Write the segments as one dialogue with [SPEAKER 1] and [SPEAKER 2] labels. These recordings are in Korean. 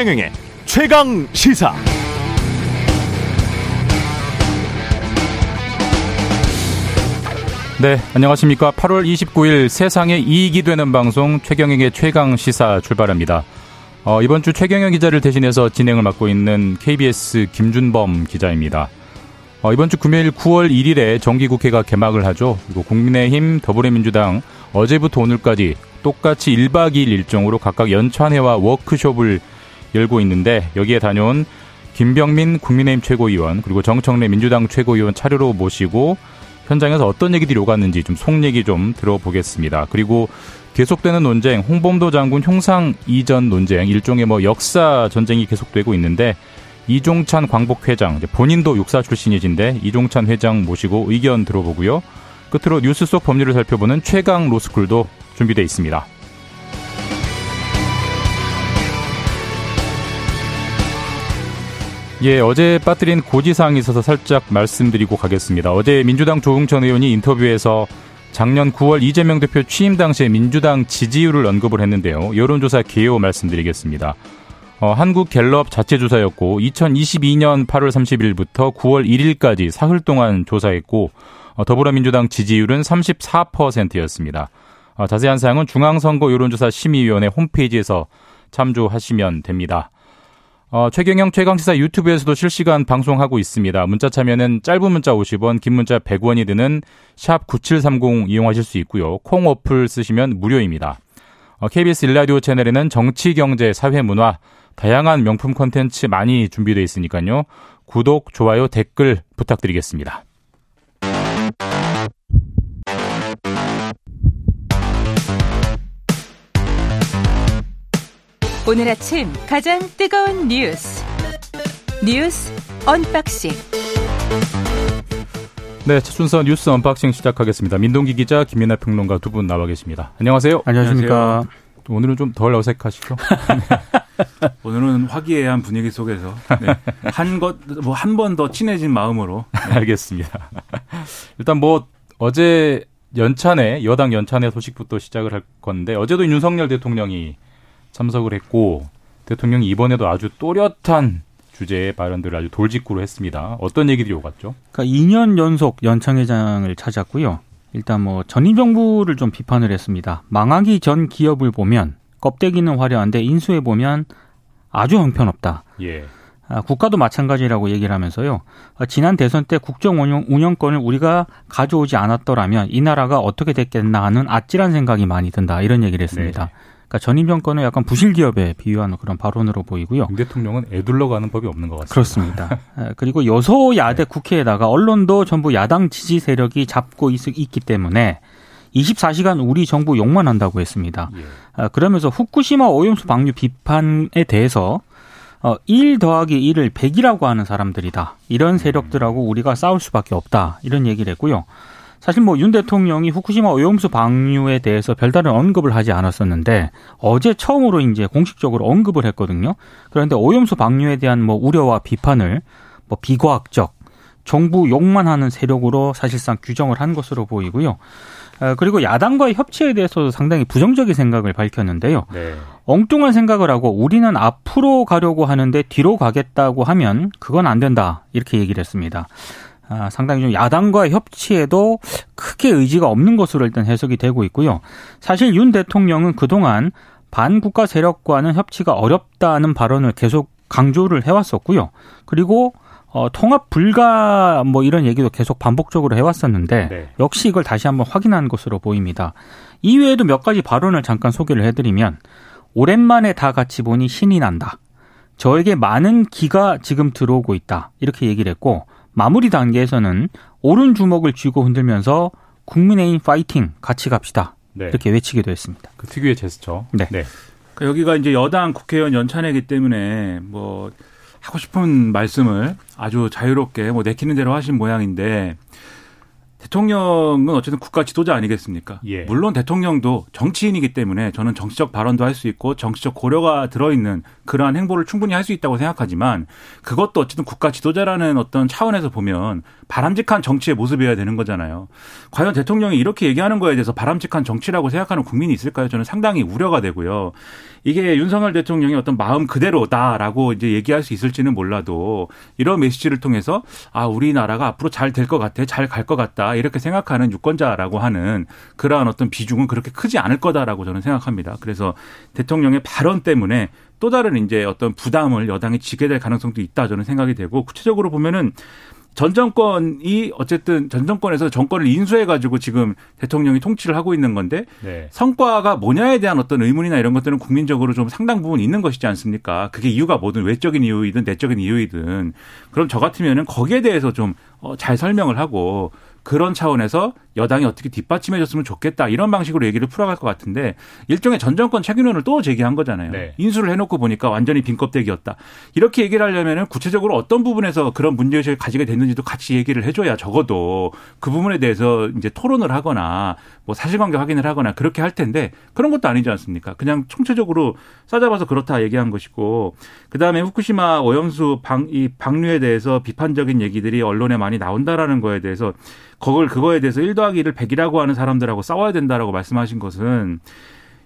[SPEAKER 1] 최경영의 최강 시사.
[SPEAKER 2] 네, 안녕하십니까. 8월 29일 세상에 이익이 되는 방송 최경영의 최강 시사 출발합니다. 어, 이번 주 최경영 기자를 대신해서 진행을 맡고 있는 KBS 김준범 기자입니다. 어, 이번 주 금요일 9월 1일에 정기국회가 개막을 하죠. 그리고 국민의힘, 더불어민주당 어제부터 오늘까지 똑같이 1박 2일 일정으로 각각 연찬회와 워크숍을 열고 있는데 여기에 다녀온 김병민 국민의힘 최고위원 그리고 정청래 민주당 최고위원 차례로 모시고 현장에서 어떤 얘기들이 오갔는지 좀 속 얘기 좀 들어보겠습니다. 그리고 계속되는 논쟁, 홍범도 장군 형상 이전 논쟁, 일종의 뭐 역사 전쟁이 계속되고 있는데 이종찬 광복 회장, 본인도 육사 출신이신데 이종찬 회장 모시고 의견 들어보고요. 끝으로 뉴스 속 법률을 살펴보는 최강 로스쿨도 준비되어 있습니다. 예, 어제 빠뜨린 고지사항이 있어서 살짝 말씀드리고 가겠습니다. 어제 민주당 조웅천 의원이 인터뷰에서 작년 9월 이재명 대표 취임 당시에 민주당 지지율을 언급을 했는데요. 여론조사 개요 말씀드리겠습니다. 어, 한국 갤럽 자체 조사였고 2022년 8월 30일부터 9월 1일까지 사흘 동안 조사했고 어, 더불어민주당 지지율은 34%였습니다. 어, 자세한 사항은 중앙선거 여론조사 심의위원회 홈페이지에서 참조하시면 됩니다. 어, 최경영 최강시사 유튜브에서도 실시간 방송하고 있습니다. 문자 참여는 짧은 문자 50원, 긴 문자 100원이 드는 샵 9730 이용하실 수 있고요. 콩 어플 쓰시면 무료입니다. 어, KBS 일라디오 채널에는 정치, 경제, 사회, 문화 다양한 명품 콘텐츠 많이 준비되어 있으니까요. 구독, 좋아요, 댓글 부탁드리겠습니다.
[SPEAKER 3] 오늘 아침 가장 뜨거운 뉴스 뉴스 언박싱
[SPEAKER 2] 네, 첫 순서 뉴스 언박싱 시작하겠습니다. 민동기 기자, 김민아 평론가 두 분 나와 계십니다. 안녕하세요.
[SPEAKER 4] 안녕하십니까.
[SPEAKER 2] 오늘은 좀 덜 어색하시죠?
[SPEAKER 4] 오늘은 화기애애한 분위기 속에서 네. 한것 뭐 한 번 더 친해진 마음으로
[SPEAKER 2] 네. 알겠습니다. 일단 뭐 어제 연찬회 여당 연찬회 소식부터 시작을 할 건데 어제도 윤석열 대통령이 참석을 했고 대통령이 이번에도 아주 또렷한 주제의 발언들을 아주 돌직구로 했습니다. 어떤 얘기들이 오갔죠?
[SPEAKER 5] 그러니까 2년 연속 연창회장을 찾았고요. 일단 뭐 전임 정부를 좀 비판을 했습니다. 망하기 전 기업을 보면 껍데기는 화려한데 인수해 보면 아주 형편없다. 예. 아, 국가도 마찬가지라고 얘기를 하면서요. 아, 지난 대선 때 국정 운영, 운영권을 우리가 가져오지 않았더라면 이 나라가 어떻게 됐겠나 하는 아찔한 생각이 많이 든다. 이런 얘기를 했습니다. 네. 그러니까 전임 정권은 약간 부실 기업에 비유하는 그런 발언으로 보이고요.
[SPEAKER 2] 대통령은 애둘러 가는 법이 없는 것 같습니다.
[SPEAKER 5] 그렇습니다. 아, 그리고 여소야대 네. 국회에다가 언론도 전부 야당 지지 세력이 잡고 있, 기 때문에 24시간 우리 정부 욕만 한다고 했습니다. 예. 그러면서 후쿠시마 오염수 방류 비판에 대해서 어, 1 더하기 1을 100이라고 하는 사람들이다. 이런 세력들하고 우리가 싸울 수밖에 없다. 이런 얘기를 했고요. 사실 뭐 윤 대통령이 후쿠시마 오염수 방류에 대해서 별다른 언급을 하지 않았었는데 어제 처음으로 이제 공식적으로 언급을 했거든요. 그런데 오염수 방류에 대한 뭐 우려와 비판을 뭐 비과학적 정부 욕만 하는 세력으로 사실상 규정을 한 것으로 보이고요. 어, 그리고 야당과의 협치에 대해서도 상당히 부정적인 생각을 밝혔는데요. 네. 엉뚱한 생각을 하고 우리는 앞으로 가려고 하는데 뒤로 가겠다고 하면 그건 안 된다. 이렇게 얘기를 했습니다. 아, 상당히 좀 야당과의 협치에도 크게 의지가 없는 것으로 일단 해석이 되고 있고요. 사실 윤 대통령은 그동안 반국가 세력과는 협치가 어렵다는 발언을 계속 강조를 해왔었고요. 그리고 어, 통합 불가 뭐 이런 얘기도 계속 반복적으로 해왔었는데 네. 역시 이걸 다시 한번 확인한 것으로 보입니다. 이외에도 몇 가지 발언을 잠깐 소개를 해드리면 오랜만에 다 같이 보니 신이 난다. 저에게 많은 기가 지금 들어오고 있다. 이렇게 얘기를 했고 마무리 단계에서는 오른 주먹을 쥐고 흔들면서 국민의힘 파이팅 같이 갑시다. 네. 이렇게 외치기도 했습니다.
[SPEAKER 2] 그 특유의 제스처.
[SPEAKER 4] 네. 네. 그러니까 여기가 이제 여당 국회의원 연찬회기 때문에 뭐 하고 싶은 말씀을 아주 자유롭게 뭐 내키는 대로 하신 모양인데 대통령은 어쨌든 국가 지도자 아니겠습니까? 예. 물론 대통령도 정치인이기 때문에 저는 정치적 발언도 할 수 있고 정치적 고려가 들어있는 그러한 행보를 충분히 할 수 있다고 생각하지만 그것도 어쨌든 국가 지도자라는 어떤 차원에서 보면 바람직한 정치의 모습이어야 되는 거잖아요. 과연 대통령이 이렇게 얘기하는 거에 대해서 바람직한 정치라고 생각하는 국민이 있을까요? 저는 상당히 우려가 되고요. 이게 윤석열 대통령의 어떤 마음 그대로다라고 이제 얘기할 수 있을지는 몰라도 이런 메시지를 통해서 아 우리나라가 앞으로 잘 될 것 같아, 잘 갈 것 같다 이렇게 생각하는 유권자라고 하는 그러한 어떤 비중은 그렇게 크지 않을 거다라고 저는 생각합니다. 그래서 대통령의 발언 때문에 또 다른 이제 어떤 부담을 여당이 지게 될 가능성도 있다 저는 생각이 되고 구체적으로 보면은 전 정권이 어쨌든 전 정권에서 정권을 인수해 가지고 지금 대통령이 통치를 하고 있는 건데 네. 성과가 뭐냐에 대한 어떤 의문이나 이런 것들은 국민적으로 좀 상당 부분 있는 것이지 않습니까? 그게 이유가 뭐든 외적인 이유이든 내적인 이유이든 그럼 저 같으면은 거기에 대해서 좀잘 어, 설명을 하고 그런 차원에서 여당이 어떻게 뒷받침해 줬으면 좋겠다 이런 방식으로 얘기를 풀어갈 것 같은데 일종의 전 정권 책임론을 또 제기한 거잖아요. 네. 인수를 해놓고 보니까 완전히 빈껍데기였다. 이렇게 얘기를 하려면 구체적으로 어떤 부분에서 그런 문제의식을 가지게 됐는지도 같이 얘기를 해줘야 적어도 그 부분에 대해서 이제 토론을 하거나 뭐 사실관계 확인을 하거나 그렇게 할 텐데 그런 것도 아니지 않습니까? 그냥 총체적으로 싸잡아서 그렇다 얘기한 것이고 그 다음에 후쿠시마 오염수 방, 이 방류에 대해서 비판적인 얘기들이 언론에 많이 나온다라는 거에 대해서 그걸 그거에 대해서 1 더하기 1을 100이라고 하는 사람들하고 싸워야 된다라고 말씀하신 것은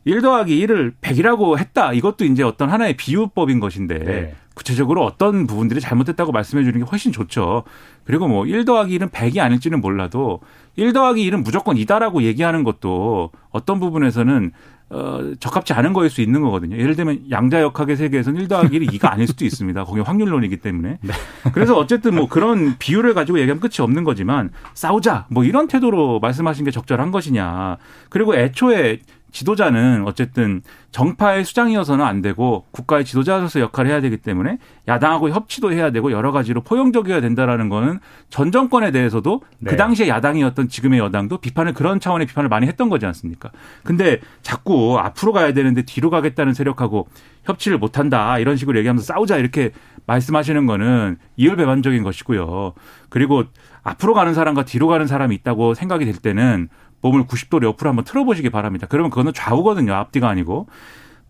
[SPEAKER 4] 1 더하기 1을 100이라고 했다. 이것도 이제 어떤 하나의 비유법인 것인데 네. 구체적으로 어떤 부분들이 잘못됐다고 말씀해 주는 게 훨씬 좋죠. 그리고 뭐 1 더하기 1은 100이 아닐지는 몰라도 1 더하기 1은 무조건 이다라고 얘기하는 것도 어떤 부분에서는 어, 적합지 않은 거일 수 있는 거거든요. 예를 들면 양자역학의 세계에서는 1 더하기 1이 2가 아닐 수도 있습니다. 거기 확률론이기 때문에. 네. 그래서 어쨌든 뭐 그런 비율을 가지고 얘기하면 끝이 없는 거지만 싸우자 뭐 이런 태도로 말씀하신 게 적절한 것이냐. 그리고 애초에 지도자는 어쨌든 정파의 수장이어서는 안 되고 국가의 지도자로서 역할을 해야 되기 때문에 야당하고 협치도 해야 되고 여러 가지로 포용적이어야 된다라는 거는 전 정권에 대해서도 네. 그 당시에 야당이었던 지금의 여당도 비판을 그런 차원의 비판을 많이 했던 거지 않습니까? 근데 자꾸 앞으로 가야 되는데 뒤로 가겠다는 세력하고 협치를 못 한다 이런 식으로 얘기하면서 싸우자 이렇게 말씀하시는 거는 이율배반적인 것이고요. 그리고 앞으로 가는 사람과 뒤로 가는 사람이 있다고 생각이 될 때는 몸을 90도로 옆으로 한번 틀어보시기 바랍니다. 그러면 그거는 좌우거든요. 앞뒤가 아니고.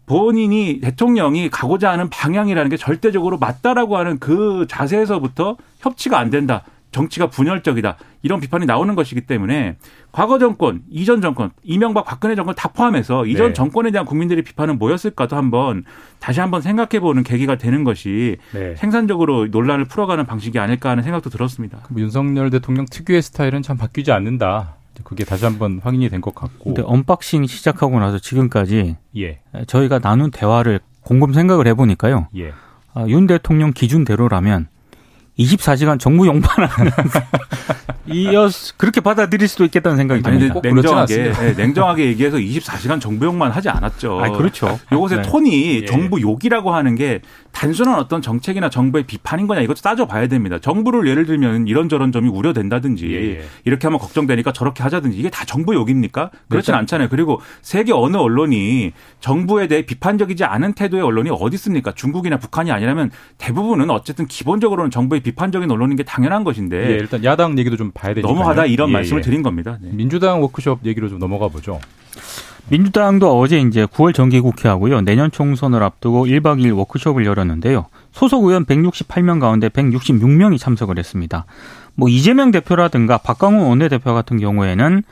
[SPEAKER 4] 본인이 대통령이 가고자 하는 방향이라는 게 절대적으로 맞다라고 하는 그 자세에서부터 협치가 안 된다. 정치가 분열적이다. 이런 비판이 나오는 것이기 때문에 과거 정권, 이전 정권, 이명박 박근혜 정권 다 포함해서 이전 네. 정권에 대한 국민들의 비판은 뭐였을까도 한번 다시 한번 생각해 보는 계기가 되는 것이 네. 생산적으로 논란을 풀어가는 방식이 아닐까 하는 생각도 들었습니다.
[SPEAKER 2] 윤석열 대통령 특유의 스타일은 참 바뀌지 않는다. 그게 다시 한번 확인이 된 것 같고.
[SPEAKER 5] 근데 언박싱 시작하고 나서 지금까지 예. 저희가 나눈 대화를 곰곰 생각을 해보니까요. 예. 아, 윤 대통령 기준대로라면 24시간 정부 용판하는 이어 그렇게 받아들일 수도 있겠다는 생각이 듭니다.
[SPEAKER 4] 아니, 냉정하게 네, 냉정하게 얘기해서 24시간 정부 욕만 하지 않았죠.
[SPEAKER 5] 아, 그렇죠.
[SPEAKER 4] 요것의 네. 톤이 예. 정부 욕이라고 하는 게 단순한 어떤 정책이나 정부의 비판인 거냐 이것도 따져봐야 됩니다. 정부를 예를 들면 이런저런 점이 우려된다든지 예. 예. 이렇게 하면 걱정되니까 저렇게 하자든지 이게 다 정부 욕입니까? 그렇진 않잖아요. 그리고 세계 어느 언론이 정부에 대해 비판적이지 않은 태도의 언론이 어디 있습니까? 중국이나 북한이 아니라면 대부분은 어쨌든 기본적으로는 정부의 비판적인 언론인 게 당연한 것인데
[SPEAKER 2] 예, 일단 야당 얘기도 좀 봐야 되니까
[SPEAKER 4] 너무하다 이런 예, 말씀을 예. 드린 겁니다.
[SPEAKER 2] 네. 민주당 워크숍 얘기로 좀 넘어가 보죠.
[SPEAKER 5] 민주당도 어제 이제 9월 정기국회하고요. 내년 총선을 앞두고 1박 2일 워크숍을 열었는데요. 소속 의원 168명 가운데 166명이 참석을 했습니다. 뭐 이재명 대표라든가 박광훈 원내대표 같은 경우에는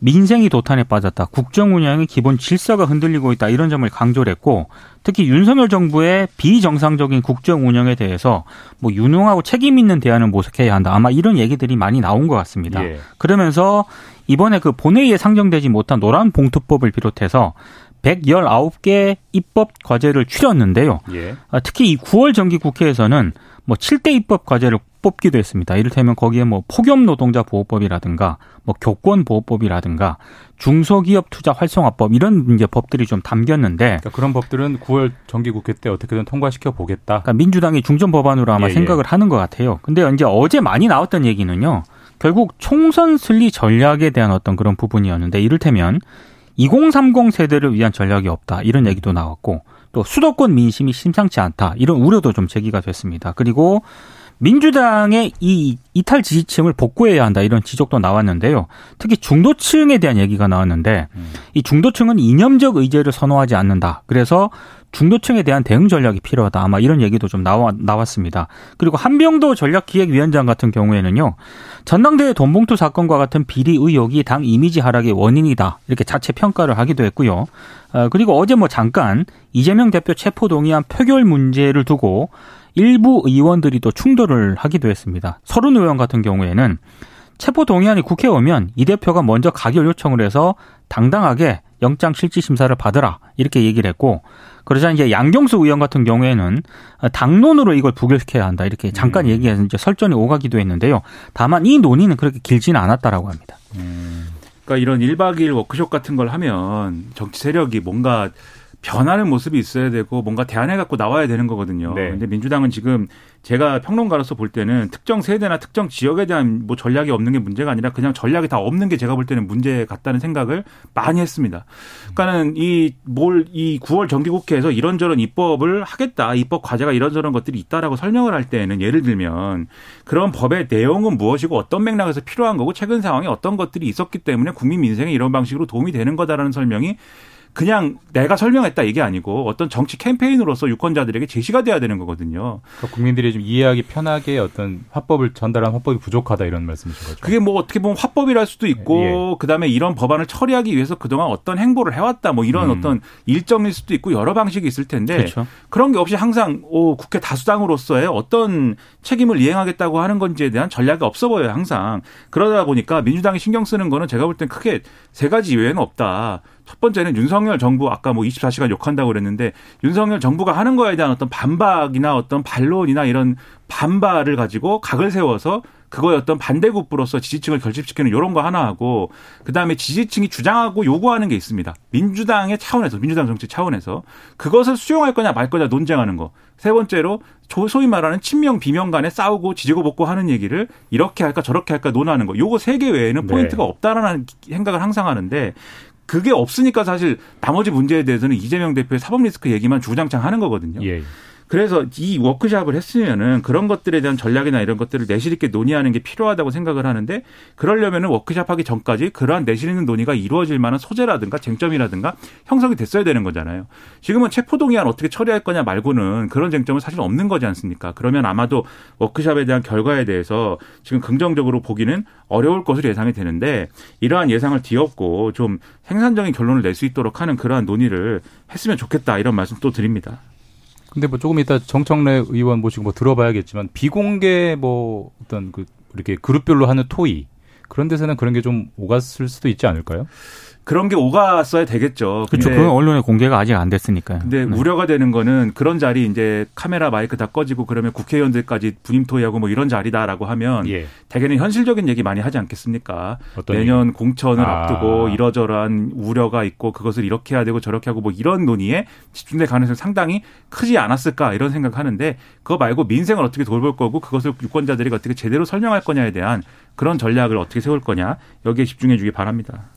[SPEAKER 5] 민생이 도탄에 빠졌다. 국정 운영의 기본 질서가 흔들리고 있다. 이런 점을 강조를 했고 특히 윤석열 정부의 비정상적인 국정 운영에 대해서 뭐 유능하고 책임 있는 대안을 모색해야 한다. 아마 이런 얘기들이 많이 나온 것 같습니다. 예. 그러면서 이번에 그 본회의에 상정되지 못한 노란 봉투법을 비롯해서 119개 입법 과제를 추렸는데요. 예. 아, 특히 이 9월 정기 국회에서는 뭐 7대 입법 과제를 뽑기도 했습니다. 이를테면 거기에 뭐 폭염 노동자 보호법이라든가 뭐 교권 보호법이라든가 중소기업 투자 활성화법 이런 이제 법들이 좀 담겼는데
[SPEAKER 2] 그러니까 그런 법들은 9월 정기국회 때 어떻게든 통과시켜 보겠다.
[SPEAKER 5] 그러니까 민주당이 중점 법안으로 아마 예, 예. 생각을 예. 하는 것 같아요. 근데 이제 어제 많이 나왔던 얘기는요. 결국 총선 슬리 전략에 대한 어떤 그런 부분이었는데 이를테면 2030 세대를 위한 전략이 없다 이런 얘기도 나왔고 또 수도권 민심이 심상치 않다 이런 우려도 좀 제기가 됐습니다. 그리고 민주당의 이 이탈 지지층을 복구해야 한다 이런 지적도 나왔는데요. 특히 중도층에 대한 얘기가 나왔는데 음. 이 중도층은 이념적 의제를 선호하지 않는다. 그래서 중도층에 대한 대응 전략이 필요하다. 아마 이런 얘기도 좀 나와, 나왔습니다. 그리고 한병도 전략기획위원장 같은 경우에는요. 전당대회 돈봉투 사건과 같은 비리 의혹이 당 이미지 하락의 원인이다. 이렇게 자체 평가를 하기도 했고요. 어, 그리고 어제 뭐 잠깐 이재명 대표 체포 동의안 표결 문제를 두고 일부 의원들이 또 충돌을 하기도 했습니다. 서른 의원 같은 경우에는 체포 동의안이 국회에 오면 이 대표가 먼저 가결 요청을 해서 당당하게 영장 실질 심사를 받으라 이렇게 얘기를 했고 그러자 이제 양경수 의원 같은 경우에는 당론으로 이걸 부결시켜야 한다 이렇게 잠깐 음. 얘기해서 이제 설전이 오가기도 했는데요. 다만 이 논의는 그렇게 길지는 않았다라고 합니다.
[SPEAKER 4] 음. 그러니까 이런 1박 2일 워크숍 같은 걸 하면 정치 세력이 뭔가 변하는 모습이 있어야 되고 뭔가 대안해 갖고 나와야 되는 거거든요. 네. 근데 민주당은 지금 제가 평론가로서 볼 때는 특정 세대나 특정 지역에 대한 뭐 전략이 없는 게 문제가 아니라 그냥 전략이 다 없는 게 제가 볼 때는 문제 같다는 생각을 많이 했습니다. 그러니까는 이 뭘이 9월 정기국회에서 이런저런 입법을 하겠다. 입법 과제가 이런저런 것들이 있다라고 설명을 할 때는 예를 들면 그런 법의 내용은 무엇이고 어떤 맥락에서 필요한 거고 최근 상황에 어떤 것들이 있었기 때문에 국민 민생에 이런 방식으로 도움이 되는 거다라는 설명이 그냥 내가 설명했다 이게 아니고 어떤 정치 캠페인으로서 유권자들에게 제시가 돼야 되는 거거든요.
[SPEAKER 2] 그러니까 국민들이 좀 이해하기 편하게 어떤 화법을 전달한 화법이 부족하다 이런 말씀이신 거죠.
[SPEAKER 4] 그게 뭐 어떻게 보면 화법이랄 수도 있고 예. 그다음에 이런 법안을 처리하기 위해서 그동안 어떤 행보를 해왔다 뭐 이런 음. 어떤 일정일 수도 있고 여러 방식이 있을 텐데 그렇죠. 그런 게 없이 항상 오 국회 다수당으로서의 어떤 책임을 이행하겠다고 하는 건지에 대한 전략이 없어 보여요 항상 그러다 보니까 민주당이 신경 쓰는 거는 제가 볼 땐 크게 세 가지 이외에는 없다. 첫 번째는 윤석열 정부 아까 뭐 24시간 욕한다고 그랬는데 윤석열 정부가 하는 거에 대한 어떤 반박이나 어떤 반론이나 이런 반발을 가지고 각을 세워서 그거에 어떤 반대급부로서 지지층을 결집시키는 이런 거 하나 하고 그다음에 지지층이 주장하고 요구하는 게 있습니다. 민주당의 차원에서 민주당 정치 차원에서 그것을 수용할 거냐 말 거냐 논쟁하는 거. 세 번째로 소위 말하는 친명 비명 간에 싸우고 지지고 볶고 하는 얘기를 이렇게 할까 저렇게 할까 논하는 거. 요거 세 개 외에는 네. 포인트가 네. 없다라는 생각을 항상 하는데 그게 없으니까 사실 나머지 문제에 대해서는 이재명 대표의 사법 리스크 얘기만 주장창 하는 거거든요. 예. 그래서 이 워크샵을 했으면은 그런 것들에 대한 전략이나 이런 것들을 내실 있게 논의하는 게 필요하다고 생각을 하는데 그러려면은 워크샵 하기 전까지 그러한 내실 있는 논의가 이루어질 만한 소재라든가 쟁점이라든가 형성이 됐어야 되는 거잖아요. 지금은 체포동의안 어떻게 처리할 거냐 말고는 그런 쟁점은 사실 없는 거지 않습니까? 그러면 아마도 워크샵에 대한 결과에 대해서 지금 긍정적으로 보기는 어려울 것으로 예상이 되는데 이러한 예상을 뒤엎고 좀 생산적인 결론을 낼 수 있도록 하는 그러한 논의를 했으면 좋겠다 이런 말씀 또 드립니다.
[SPEAKER 2] 근데 뭐 조금 이따 정청래 의원 모시고 뭐 들어봐야겠지만 비공개 뭐 어떤 그 이렇게 그룹별로 하는 토의 그런 데서는 그런 게 좀 오갔을 수도 있지 않을까요?
[SPEAKER 4] 그런 게 오갔어야 되겠죠.
[SPEAKER 5] 그렇죠. 그건 언론에 공개가 아직 안 됐으니까요.
[SPEAKER 4] 근데 네. 우려가 되는 거는 그런 자리 이제 카메라 마이크 다 꺼지고 그러면 국회의원들까지 분임 토의하고 뭐 이런 자리다라고 하면 예. 대개는 현실적인 얘기 많이 하지 않겠습니까? 내년 얘기? 공천을 아. 앞두고 이러저러한 우려가 있고 그것을 이렇게 해야 되고 저렇게 하고 뭐 이런 논의에 집중될 가능성이 상당히 크지 않았을까 이런 생각하는데 그거 말고 민생을 어떻게 돌볼 거고 그것을 유권자들이 어떻게 제대로 설명할 거냐에 대한 그런 전략을 어떻게 세울 거냐 여기에 집중해 주기 바랍니다.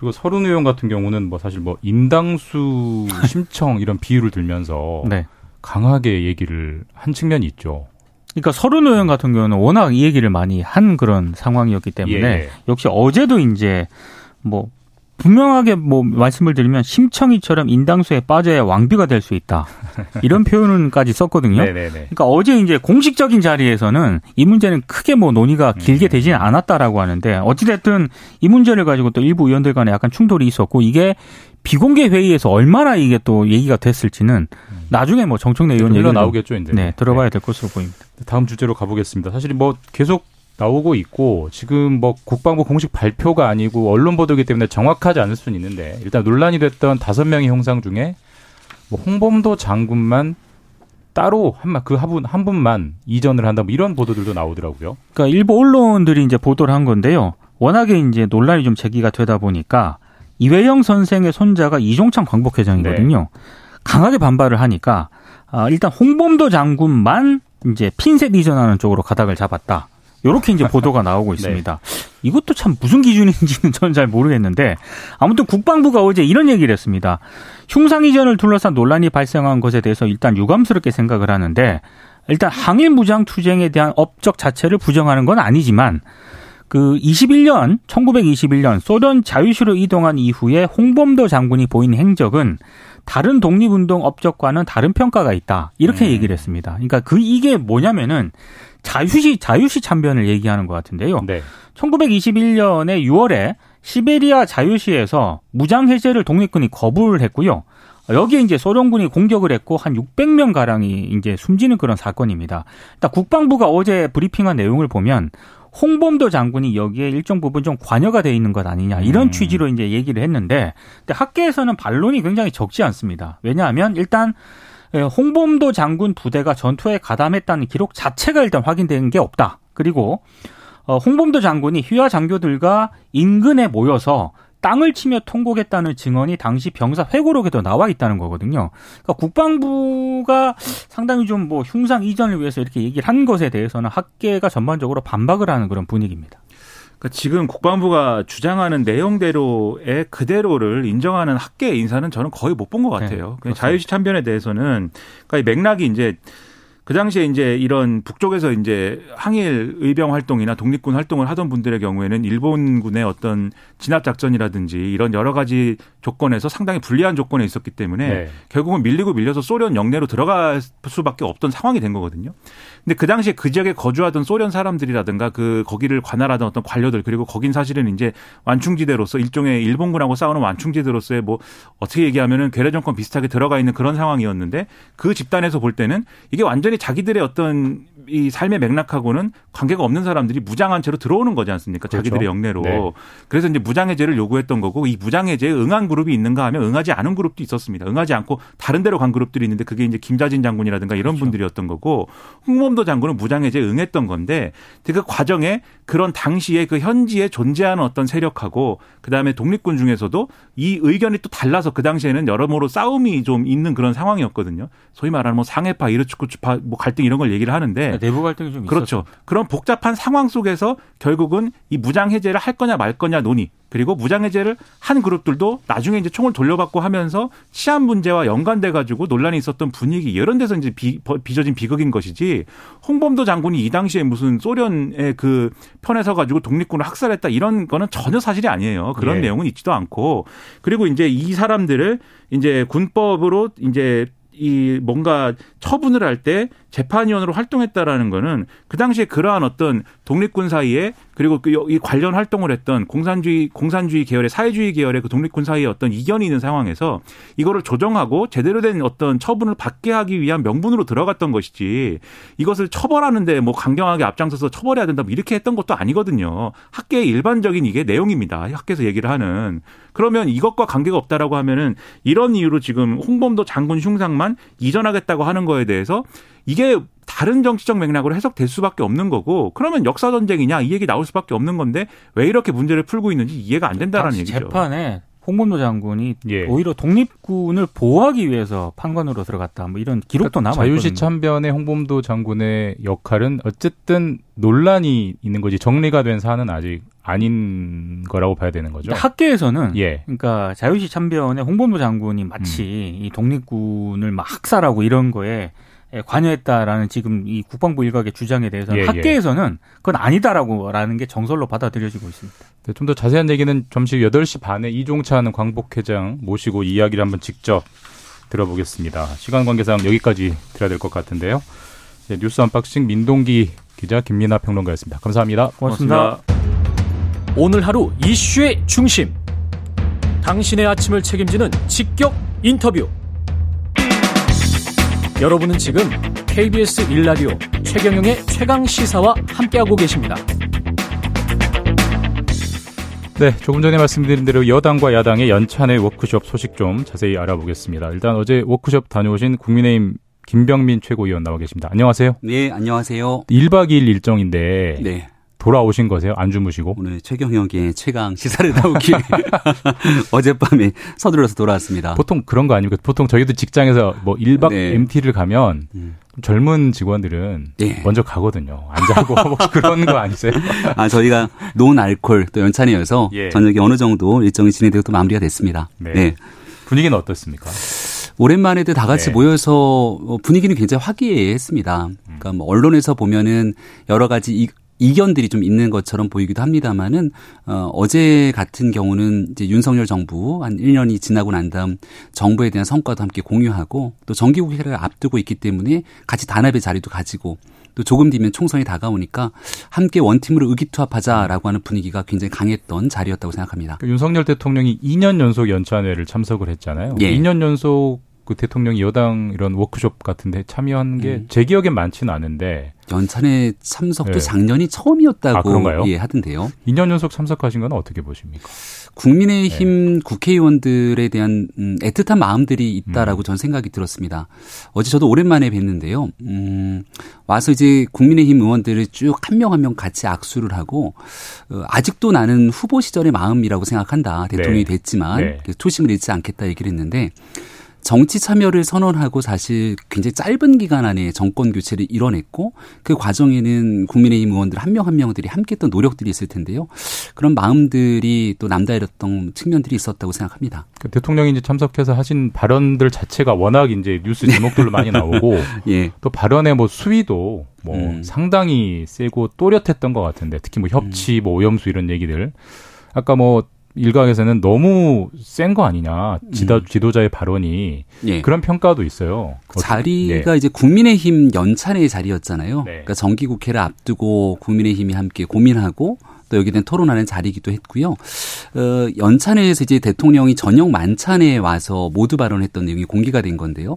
[SPEAKER 2] 그리고 서른 의원 같은 경우는 뭐 사실 뭐 인당수 심청 이런 비유를 들면서 네. 강하게 얘기를 한 측면이 있죠.
[SPEAKER 5] 그러니까 서른 의원 같은 경우는 워낙 이 얘기를 많이 한 그런 상황이었기 때문에 예. 역시 어제도 이제 뭐 분명하게 뭐 말씀을 드리면 심청이처럼 인당수에 빠져야 왕비가 될 수 있다. 이런 표현까지 썼거든요. 네네네. 그러니까 어제 이제 공식적인 자리에서는 이 문제는 크게 뭐 논의가 길게 음. 되지는 않았다라고 하는데 어찌됐든 이 문제를 가지고 또 일부 의원들 간에 약간 충돌이 있었고 이게 비공개 회의에서 얼마나 이게 또 얘기가 됐을지는 음. 나중에 뭐 정청래 의원 얘기
[SPEAKER 2] 나오겠죠, 이제.
[SPEAKER 5] 네, 들어봐야 될 것으로 보입니다.
[SPEAKER 2] 다음 주제로 가보겠습니다. 사실 뭐 계속 나오고 있고 지금 뭐 국방부 공식 발표가 아니고 언론 보도기 때문에 정확하지 않을 수는 있는데 일단 논란이 됐던 다섯 명의 형상 중에 뭐 홍범도 장군만 따로 한그한 한 분만 이전을 한다 뭐 이런 보도들도 나오더라고요.
[SPEAKER 5] 그러니까 일부 언론들이 이제 보도를 한 건데요. 워낙에 이제 논란이 좀 제기가 되다 보니까 이회영 선생의 손자가 이종창 광복회장이거든요. 네. 강하게 반발을 하니까 아, 일단 홍범도 장군만 이제 핀셋 이전하는 쪽으로 가닥을 잡았다. 요렇게 이제 보도가 나오고 네. 있습니다. 네. 이것도 참 무슨 기준인지는 저는 잘 모르겠는데 아무튼 국방부가 어제 이런 얘기를 했습니다. 흉상 이전을 둘러싼 논란이 발생한 것에 대해서 일단 유감스럽게 생각을 하는데 일단 항일 무장 투쟁에 대한 업적 자체를 부정하는 건 아니지만 그 21년 1921년 소련 자유시로 이동한 이후에 홍범도 장군이 보인 행적은 다른 독립운동 업적과는 다른 평가가 있다. 이렇게 음. 얘기를 했습니다. 그러니까 그 이게 뭐냐면은 자유시 자유시 참변을 얘기하는 것 같은데요. 네. 1921년에 6월에 시베리아 자유시에서 무장 해제를 독립군이 거부를 했고요. 여기에 이제 소련군이 공격을 했고 한 600명 가량이 이제 숨지는 그런 사건입니다. 일단 국방부가 어제 브리핑한 내용을 보면 홍범도 장군이 여기에 일정 부분 좀 관여가 돼 있는 것 아니냐 이런 음. 취지로 이제 얘기를 했는데 근데 학계에서는 반론이 굉장히 적지 않습니다. 왜냐하면 일단 예, 홍범도 장군 부대가 전투에 가담했다는 기록 자체가 일단 확인된 게 없다. 그리고 어, 홍범도 장군이 휘하 장교들과 인근에 모여서 땅을 치며 통곡했다는 증언이 당시 병사 회고록에도 나와 있다는 거거든요. 그러니까 국방부가 상당히 좀 뭐 흉상 이전을 위해서 이렇게 얘기를 한 것에 대해서는 학계가 전반적으로 반박을 하는 그런 분위기입니다.
[SPEAKER 4] 그러니까 지금 국방부가 주장하는 내용대로의 그대로를 인정하는 학계 인사는 저는 거의 못 본 것 같아요. 네, 자유시 참변에 대해서는 그러니까 맥락이 이제 그 당시에 이제 이런 북쪽에서 이제 항일 의병 활동이나 독립군 활동을 하던 분들의 경우에는 일본군의 어떤 진압 작전이라든지 이런 여러 가지 조건에서 상당히 불리한 조건에 있었기 때문에 네. 결국은 밀리고 밀려서 소련 영내로 들어갈 수밖에 없던 상황이 된 거거든요. 근데 그 당시에 그 지역에 거주하던 소련 사람들이라든가 그 거기를 관할하던 어떤 관료들 그리고 거긴 사실은 이제 완충지대로서 일종의 일본군하고 싸우는 완충지대로서의 뭐 어떻게 얘기하면은 괴뢰 정권 비슷하게 들어가 있는 그런 상황이었는데 그 집단에서 볼 때는 이게 완전히 자기들의 어떤 이 삶의 맥락하고는 관계가 없는 사람들이 무장한 채로 들어오는 거지 않습니까? 그렇죠. 자기들의 영내로. 네. 그래서 이제 무장해제를 요구했던 거고 이 무장해제에 응한 그룹이 있는가 하면 응하지 않은 그룹도 있었습니다. 응하지 않고 다른 데로 간 그룹들이 있는데 그게 이제 김자진 장군이라든가 이런 그렇죠. 분들이었던 거고 홍범도 장군은 무장해제에 응했던 건데 그 과정에 그런 당시에 그 현지에 존재하는 어떤 세력하고 그다음에 독립군 중에서도 이 의견이 또 달라서 그 당시에는 여러모로 싸움이 좀 있는 그런 상황이었거든요. 소위 말하는 뭐 상해파, 이르츠쿠츠파 뭐 갈등 이런 걸 얘기를 하는데
[SPEAKER 5] 내부 갈등이 좀
[SPEAKER 4] 그렇죠. 있었죠. 그런 복잡한 상황 속에서 결국은 이 무장 해제를 할 거냐 말 거냐 논의 그리고 무장 해제를 한 그룹들도 나중에 이제 총을 돌려받고 하면서 치안 문제와 연관돼 가지고 논란이 있었던 분위기 이런 데서 이제 비, 빚어진 비극인 것이지 홍범도 장군이 이 당시에 무슨 소련의 그 편에 서 가지고 독립군을 학살했다 이런 거는 전혀 사실이 아니에요. 그런 예. 내용은 있지도 않고 그리고 이제 이 사람들을 이제 군법으로 이제 이 뭔가 처분을 할 때 재판위원으로 활동했다라는 거는 그 당시에 그러한 어떤 독립군 사이에 그리고 그 이 관련 활동을 했던 공산주의 공산주의 계열의 사회주의 계열의 그 독립군 사이에 어떤 이견이 있는 상황에서 이거를 조정하고 제대로 된 어떤 처분을 받게 하기 위한 명분으로 들어갔던 것이지 이것을 처벌하는데 뭐 강경하게 앞장서서 처벌해야 된다 뭐 이렇게 했던 것도 아니거든요. 학계의 일반적인 이게 내용입니다. 학계에서 얘기를 하는 그러면 이것과 관계가 없다라고 하면은 이런 이유로 지금 홍범도 장군 흉상만 이전하겠다고 하는 거에 대해서 이게 다른 정치적 맥락으로 해석될 수밖에 없는 거고 그러면 역사 전쟁이냐 이 얘기 나올 수밖에 없는 건데 왜 이렇게 문제를 풀고 있는지 이해가 안 된다라는 얘기죠.
[SPEAKER 5] 재판에 홍범도 장군이 예. 오히려 독립군을 보호하기 위해서 판관으로 들어갔다. 뭐 이런 기록도 남아
[SPEAKER 2] 있거든요. 자유시 참변의 홍범도 장군의 역할은 어쨌든 논란이 있는 거지 정리가 된 사안은 아직 아닌 거라고 봐야 되는 거죠.
[SPEAKER 5] 학계에서는 예. 그러니까 자유시 참변의 홍범도 장군이 마치 음. 이 독립군을 막 학살하고 이런 거에 관여했다라는 지금 이 국방부 일각의 주장에 대해서는 예, 예. 학계에서는 그건 아니다라고라는 게 정설로 받아들여지고 있습니다.
[SPEAKER 2] 네, 좀 더 자세한 얘기는 점심 8시 반에 이종찬 광복회장 모시고 이야기를 한번 직접 들어보겠습니다. 시간 관계상 여기까지 들어야 될 것 같은데요. 네, 뉴스 언박싱 민동기 기자 김민아 평론가였습니다. 감사합니다.
[SPEAKER 5] 고맙습니다.
[SPEAKER 6] 고맙습니다. 오늘 하루 이슈의 중심. 당신의 아침을 책임지는 직격 인터뷰. 여러분은 지금 KBS 1라디오 최경영의 최강 시사와 함께하고 계십니다.
[SPEAKER 2] 네, 조금 전에 말씀드린 대로 여당과 야당의 연찬회 워크숍 소식 좀 자세히 알아보겠습니다. 일단 어제 워크숍 다녀오신 국민의힘 김병민 최고위원 나와 계십니다. 안녕하세요.
[SPEAKER 7] 네, 안녕하세요.
[SPEAKER 2] 1박 2일 일정인데 네. 돌아오신 거세요? 안 주무시고?
[SPEAKER 7] 오늘 최경영의 최강 시사를 나오기 어젯밤에 서둘러서 돌아왔습니다.
[SPEAKER 2] 보통 그런 거 아닙니까? 보통 저희도 직장에서 뭐 1박 네. MT를 가면 음. 젊은 직원들은 네. 먼저 가거든요. 안 자고 뭐 그런 거 아니세요?
[SPEAKER 7] 아 저희가 논 알콜 또 연찬이어서 예. 저녁에 어느 정도 일정이 진행되고 또 마무리가 됐습니다. 네. 네.
[SPEAKER 2] 분위기는 어떻습니까?
[SPEAKER 7] 오랜만에도 다 같이
[SPEAKER 2] 네.
[SPEAKER 7] 모여서 어, 분위기는 굉장히 화기애애했습니다. 그러니까 뭐 언론에서 보면은 여러 가지 이, 이견들이 좀 있는 것처럼 보이기도 합니다만은 어, 어제 같은 경우는 이제 윤석열 정부 한 1년이 지나고 난 다음 정부에 대한 성과도 함께 공유하고 또 정기국회를 앞두고 있기 때문에 같이 단합의 자리도 가지고 또 조금 뒤면 총선이 다가오니까 함께 원팀으로 의기투합하자라고 하는 분위기가 굉장히 강했던 자리였다고 생각합니다.
[SPEAKER 2] 그 윤석열 대통령이 2년 연속 연찬회를 참석을 했잖아요.
[SPEAKER 7] 예.
[SPEAKER 2] 2년 연속 그 대통령이 여당 이런 워크숍 같은데 참여한 게
[SPEAKER 7] 음.
[SPEAKER 2] 제 기억엔 많지는 않은데
[SPEAKER 7] 연찬회 참석도
[SPEAKER 2] 네.
[SPEAKER 7] 작년이 처음이었다고
[SPEAKER 2] 아?
[SPEAKER 7] 예, 하던데요.
[SPEAKER 2] 2년 연속 참석하신 건 어떻게 보십니까?
[SPEAKER 7] 국민의힘
[SPEAKER 2] 네.
[SPEAKER 7] 국회의원들에 대한 음, 애틋한 마음들이 있다라고 저는 생각이 들었습니다. 어제 저도 오랜만에 뵀는데요. 음, 와서 이제 국민의힘 의원들을 쭉한명 한 명 같이 악수를 하고 어, 아직도 나는 후보 시절의 마음이라고 생각한다. 대통령이
[SPEAKER 2] 네.
[SPEAKER 7] 됐지만
[SPEAKER 2] 네.
[SPEAKER 7] 초심을 잃지 않겠다 얘기를 했는데 정치 참여를 선언하고 사실 굉장히 짧은 기간 안에 정권 교체를 이뤄냈고 그 과정에는 국민의힘 의원들 한 명 한 명들이 함께했던 노력들이 있을 텐데요. 그런 마음들이 또 남다르던 측면들이 있었다고 생각합니다.
[SPEAKER 2] 그 대통령이 이제 참석해서 하신 발언들 자체가 워낙 이제 뉴스 제목들로 많이 나오고
[SPEAKER 7] 예.
[SPEAKER 2] 또 발언의 뭐 수위도 뭐
[SPEAKER 7] 음.
[SPEAKER 2] 상당히 세고 또렷했던 것 같은데 특히 뭐 협치, 뭐 오염수 이런 얘기들 아까 뭐 일각에서는 너무 센 거 아니냐 지도, 지도자의 발언이
[SPEAKER 7] 예.
[SPEAKER 2] 그런 평가도 있어요.
[SPEAKER 7] 그 자리가
[SPEAKER 2] 네.
[SPEAKER 7] 이제 국민의힘 연찬회의 자리였잖아요.
[SPEAKER 2] 네.
[SPEAKER 7] 그러니까 정기국회를 앞두고 국민의힘이 함께 고민하고 또 여기에 대한 토론하는 자리이기도 했고요. 어, 연찬회에서 이제 대통령이 저녁 만찬에 와서 모두 발언했던 내용이 공개가 된 건데요.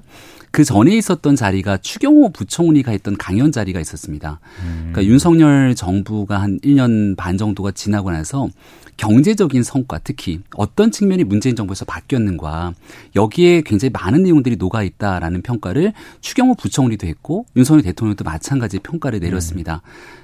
[SPEAKER 7] 그 전에 있었던 자리가 추경호 부총리가 했던 강연 자리가 있었습니다. 그러니까 윤석열 정부가 한 1년 반 정도가 지나고 나서 경제적인 성과 특히 어떤 측면이 문재인 정부에서 바뀌었는가 여기에 굉장히 많은 내용들이 녹아 있다라는 평가를 추경호 부총리도 했고 윤석열 대통령도 마찬가지의 평가를 내렸습니다.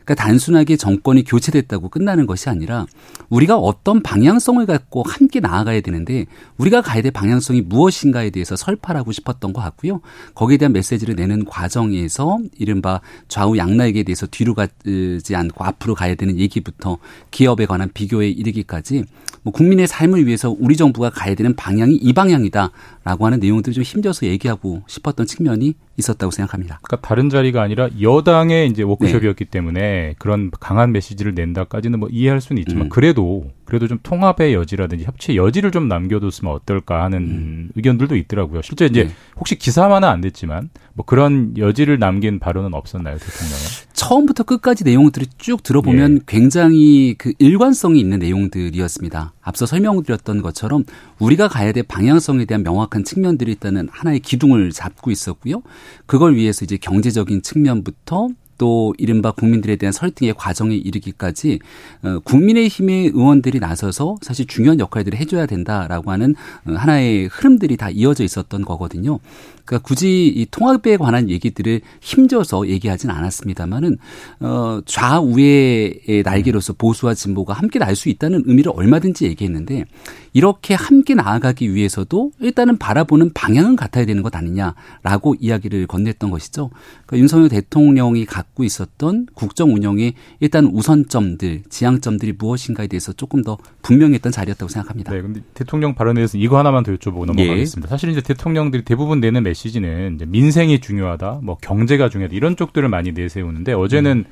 [SPEAKER 7] 그러니까 단순하게 정권이 교체됐다고 끝나는 것이 아니라 우리가 어떤 방향성을 갖고 함께 나아가야 되는데 우리가 가야 될 방향성이 무엇인가에 대해서 설파하고 싶었던 것 같고요. 거기에 대한 메시지를 내는 과정에서 이른바 좌우 양락에 대해서 뒤로 가지 않고 앞으로 가야 되는 얘기부터 기업에 관한 비교에 이르기까지 뭐 국민의 삶을 위해서 우리 정부가 가야 되는 방향이 이 방향이다라고 하는 내용들을 좀 힘줘서 얘기하고 싶었던 측면이 있었다고 생각합니다.
[SPEAKER 2] 그러니까 다른 자리가 아니라 여당의 이제 워크숍이었기
[SPEAKER 7] 네.
[SPEAKER 2] 때문에 그런 강한 메시지를 낸다까지는 뭐 이해할 수는 있지만
[SPEAKER 7] 음.
[SPEAKER 2] 그래도 그래도 좀 통합의 여지라든지 협치의 여지를 좀 남겨뒀으면 어떨까 하는 의견들도 있더라고요. 실제 이제
[SPEAKER 7] 음. 네.
[SPEAKER 2] 혹시 기사만은 안 됐지만 뭐 그런 여지를 남긴 발언은 없었나요, 대통령은?
[SPEAKER 7] 처음부터 끝까지 내용들을 쭉 들어보면
[SPEAKER 2] 예.
[SPEAKER 7] 굉장히 그 일관성이 있는 내용들이었습니다. 앞서 설명드렸던 것처럼 우리가 가야 될 방향성에 대한 명확한 측면들이 있다는 하나의 기둥을 잡고 있었고요. 그걸 위해서 이제 경제적인 측면부터 또 이른바 국민들에 대한 설득의 과정에 이르기까지 어, 국민의힘의 의원들이 나서서 사실 중요한 역할들을 해줘야 된다라고 하는 어, 하나의 흐름들이 다 이어져 있었던 거거든요. 그러니까 굳이 이 통합에 관한 얘기들을 힘줘서 얘기하진 않았습니다만은 어, 좌우의 날개로서 보수와 진보가 함께 날 수 있다는 의미를 얼마든지 얘기했는데 이렇게 함께 나아가기 위해서도 일단은 바라보는 방향은 같아야 되는 것 아니냐라고 이야기를 건넸던 것이죠. 그러니까 윤석열 대통령이 갖고 있었던 국정 운영의 일단 우선점들, 지향점들이 무엇인가에 대해서 조금 더 분명했던 자리였다고 생각합니다.
[SPEAKER 2] 네, 근데 대통령 발언에 대해서 이거 하나만 더 여쭤보고
[SPEAKER 7] 예.
[SPEAKER 2] 넘어가겠습니다. 사실 이제 대통령들이 대부분 내는 메시지는 민생이 중요하다, 뭐 경제가 중요하다 이런 쪽들을 많이 내세우는데 어제는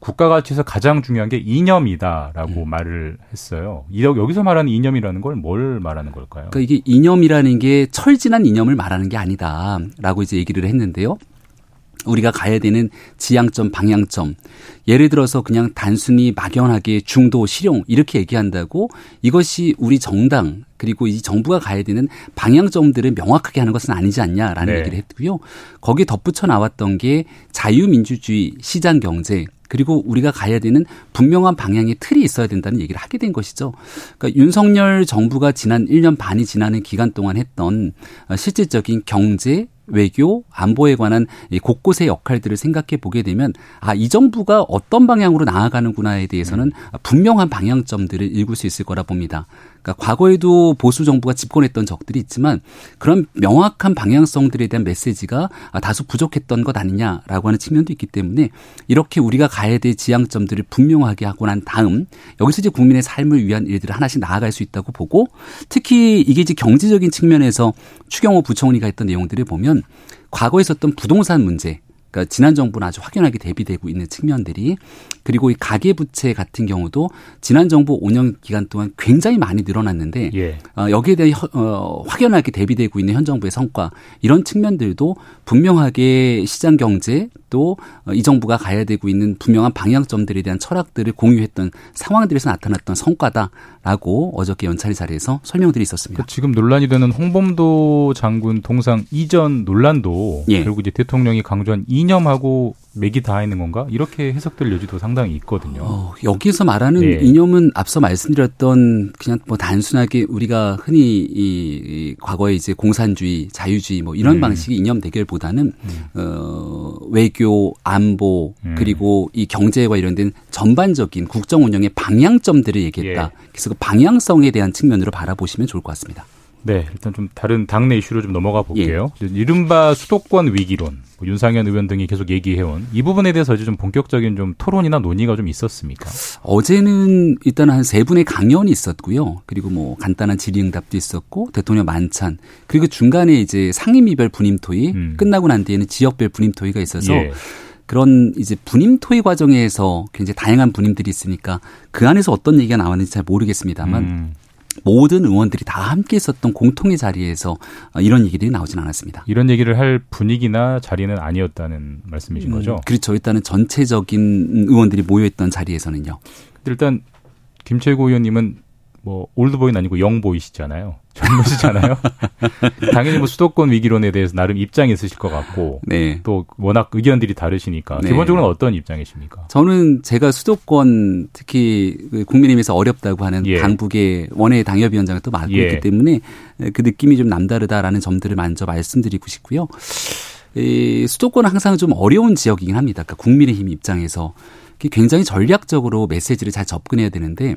[SPEAKER 2] 국가 가치에서 가장 중요한 게 이념이다라고 말을 했어요. 이- 여기서 말하는 이념이라는 걸 뭘 말하는 걸까요?
[SPEAKER 7] 그러니까 이게 이념이라는 게 철진한 이념을 말하는 게 아니다라고 이제 얘기를 했는데요. 우리가 가야 되는 지향점, 방향점. 예를 들어서 그냥 단순히 막연하게 중도, 실용 이렇게 얘기한다고 이것이 우리 정당 그리고 이 정부가 가야 되는 방향점들을 명확하게 하는 것은 아니지 않냐라는
[SPEAKER 2] 네.
[SPEAKER 7] 얘기를 했고요. 거기에 덧붙여 나왔던 게 자유민주주의, 시장 경제 그리고 우리가 가야 되는 분명한 방향의 틀이 있어야 된다는 얘기를 하게 된 것이죠. 그러니까 윤석열 정부가 지난 1년 반이 지나는 기간 동안 했던 어, 실질적인 경제, 외교, 안보에 관한 이 곳곳의 역할들을 생각해 보게 되면 아, 이 정부가 어떤 방향으로 나아가는구나에 대해서는 분명한 방향점들을 읽을 수 있을 거라 봅니다. 그러니까 과거에도 보수 정부가 집권했던 적들이 있지만 그런 명확한 방향성들에 대한 메시지가 다소 부족했던 것 아니냐라고 하는 측면도 있기 때문에 이렇게 우리가 가야 될 지향점들을 분명하게 하고 난 다음 여기서 이제 국민의 삶을 위한 일들을 하나씩 나아갈 수 있다고 보고 특히 이게 이제 경제적인 측면에서 추경호 부총리가 했던 내용들을 보면 과거에 있었던 부동산 문제 그러니까 지난 정부는 아주 확연하게 대비되고 있는 측면들이 그리고 이 가계 부채 같은 경우도 지난 정부 5년 기간 동안 굉장히 많이 늘어났는데 예. 어, 여기에 대해 어, 확연하게 대비되고 있는 현 정부의 성과 이런 측면들도 분명하게 시장 경제 또이 어, 정부가 가야 되고 있는 분명한 방향점들에 대한 철학들을 공유했던 상황들에서 나타났던 성과다라고 어저께 연차리 자리에서 설명들이 있었습니다.
[SPEAKER 2] 그 지금 논란이 되는 홍범도 장군 동상 이전 논란도 예. 결국 이제 대통령이 강조한 이념하고 맥이 닿아 있는 건가? 이렇게 해석될 여지도 상당히 있거든요. 어,
[SPEAKER 7] 여기서 말하는 네. 이념은 앞서 말씀드렸던 그냥 뭐 단순하게 우리가 흔히 이, 이 과거에 이제 공산주의, 자유주의 뭐 이런 음. 방식의 이념 대결보다는 음. 어, 외교, 안보 음. 그리고 이 경제와 관련된 전반적인 국정 운영의 방향점들을 얘기했다. 예. 그래서 그 방향성에 대한 측면으로 바라보시면 좋을 것 같습니다.
[SPEAKER 2] 네, 일단 좀 다른 당내 이슈로 좀 넘어가 볼게요. 예. 이른바 수도권 위기론, 뭐 윤상현 의원 등이 계속 얘기해온 이 부분에 대해서 이제 좀 본격적인 좀 토론이나 논의가 좀 있었습니까?
[SPEAKER 7] 어제는 일단 한 세 분의 강연이 있었고요. 그리고 뭐 간단한 질의응답도 있었고 대통령 만찬 그리고 중간에 이제 상임위별 분임토의 음. 끝나고 난 뒤에는 지역별 분임토의가 있어서 예. 그런 이제 분임 토의 과정에서 굉장히 다양한 분임들이 있으니까 그 안에서 어떤 얘기가 나왔는지 잘 모르겠습니다만 음. 모든 의원들이 다 함께 있었던 공통의 자리에서 어, 이런 얘기들이 나오진 않았습니다.
[SPEAKER 2] 이런 얘기를 할 분위기나 자리는 아니었다는 말씀이신 음, 거죠?
[SPEAKER 7] 그렇죠. 일단은 전체적인 의원들이 모여있던 자리에서는요.
[SPEAKER 2] 일단 김철구 의원님은 뭐 올드보이는 아니고 영보이시잖아요. 젊으시잖아요. 당연히 뭐 수도권 위기론에 대해서 나름 입장이 있으실 것 같고 네. 또 워낙 의견들이 다르시니까 네. 기본적으로는 어떤 입장이십니까?
[SPEAKER 7] 저는 제가 수도권 특히 그 국민의힘에서 어렵다고 하는 예. 강북의 원외 당협위원장을 또 맡고 예. 있기 때문에 그 느낌이 좀 남다르다라는 점들을 먼저 말씀드리고 싶고요. 이 수도권은 항상 좀 어려운 지역이긴 합니다. 그러니까 국민의힘 입장에서 굉장히 전략적으로 메시지를 잘 접근해야 되는데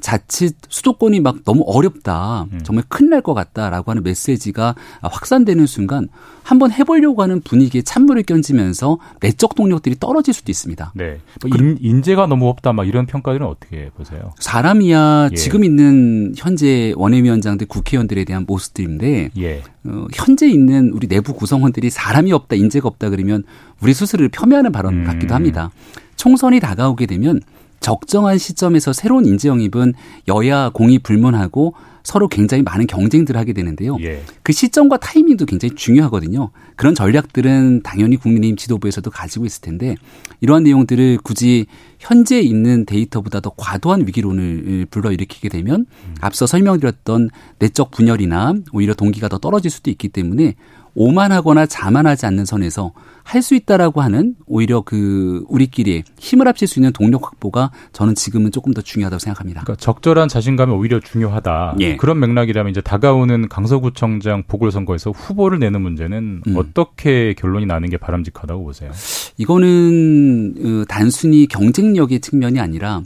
[SPEAKER 7] 자칫 수도권이 막 너무 어렵다. 음. 정말 큰일 날 것 같다라고 하는 메시지가 확산되는 순간 한번 해보려고 하는 분위기에 찬물을 끼얹으면서 내적 동력들이 떨어질 수도 있습니다.
[SPEAKER 2] 네. 뭐 인, 인재가 너무 없다 막 이런 평가들은 어떻게 보세요?
[SPEAKER 7] 사람이야 예. 지금 있는 현재 원외위원장들 국회의원들에 대한 모습들인데 예. 어, 현재 있는 우리 내부 구성원들이 사람이 없다 인재가 없다 그러면 우리 스스로를 폄훼하는 발언 음. 같기도 합니다. 총선이 다가오게 되면 적정한 시점에서 새로운 인재 영입은 여야 공이 불문하고 서로 굉장히 많은 경쟁들을 하게 되는데요. 예. 그 시점과 타이밍도 굉장히 중요하거든요. 그런 전략들은 당연히 국민의힘 지도부에서도 가지고 있을 텐데 이러한 내용들을 굳이 현재 있는 데이터보다 더 과도한 위기론을 불러일으키게 되면 음. 앞서 설명드렸던 내적 분열이나 오히려 동기가 더 떨어질 수도 있기 때문에 오만하거나 자만하지 않는 선에서 할 수 있다라고 하는 오히려 그 우리끼리 힘을 합칠 수 있는 동력 확보가 저는 지금은 조금 더 중요하다고 생각합니다.
[SPEAKER 2] 그러니까 적절한 자신감이 오히려 중요하다. 예. 그런 맥락이라면 이제 다가오는 강서구청장 보궐선거에서 후보를 내는 문제는 음. 어떻게 결론이 나는 게 바람직하다고 보세요?
[SPEAKER 7] 이거는 어, 단순히 경쟁력의 측면이 아니라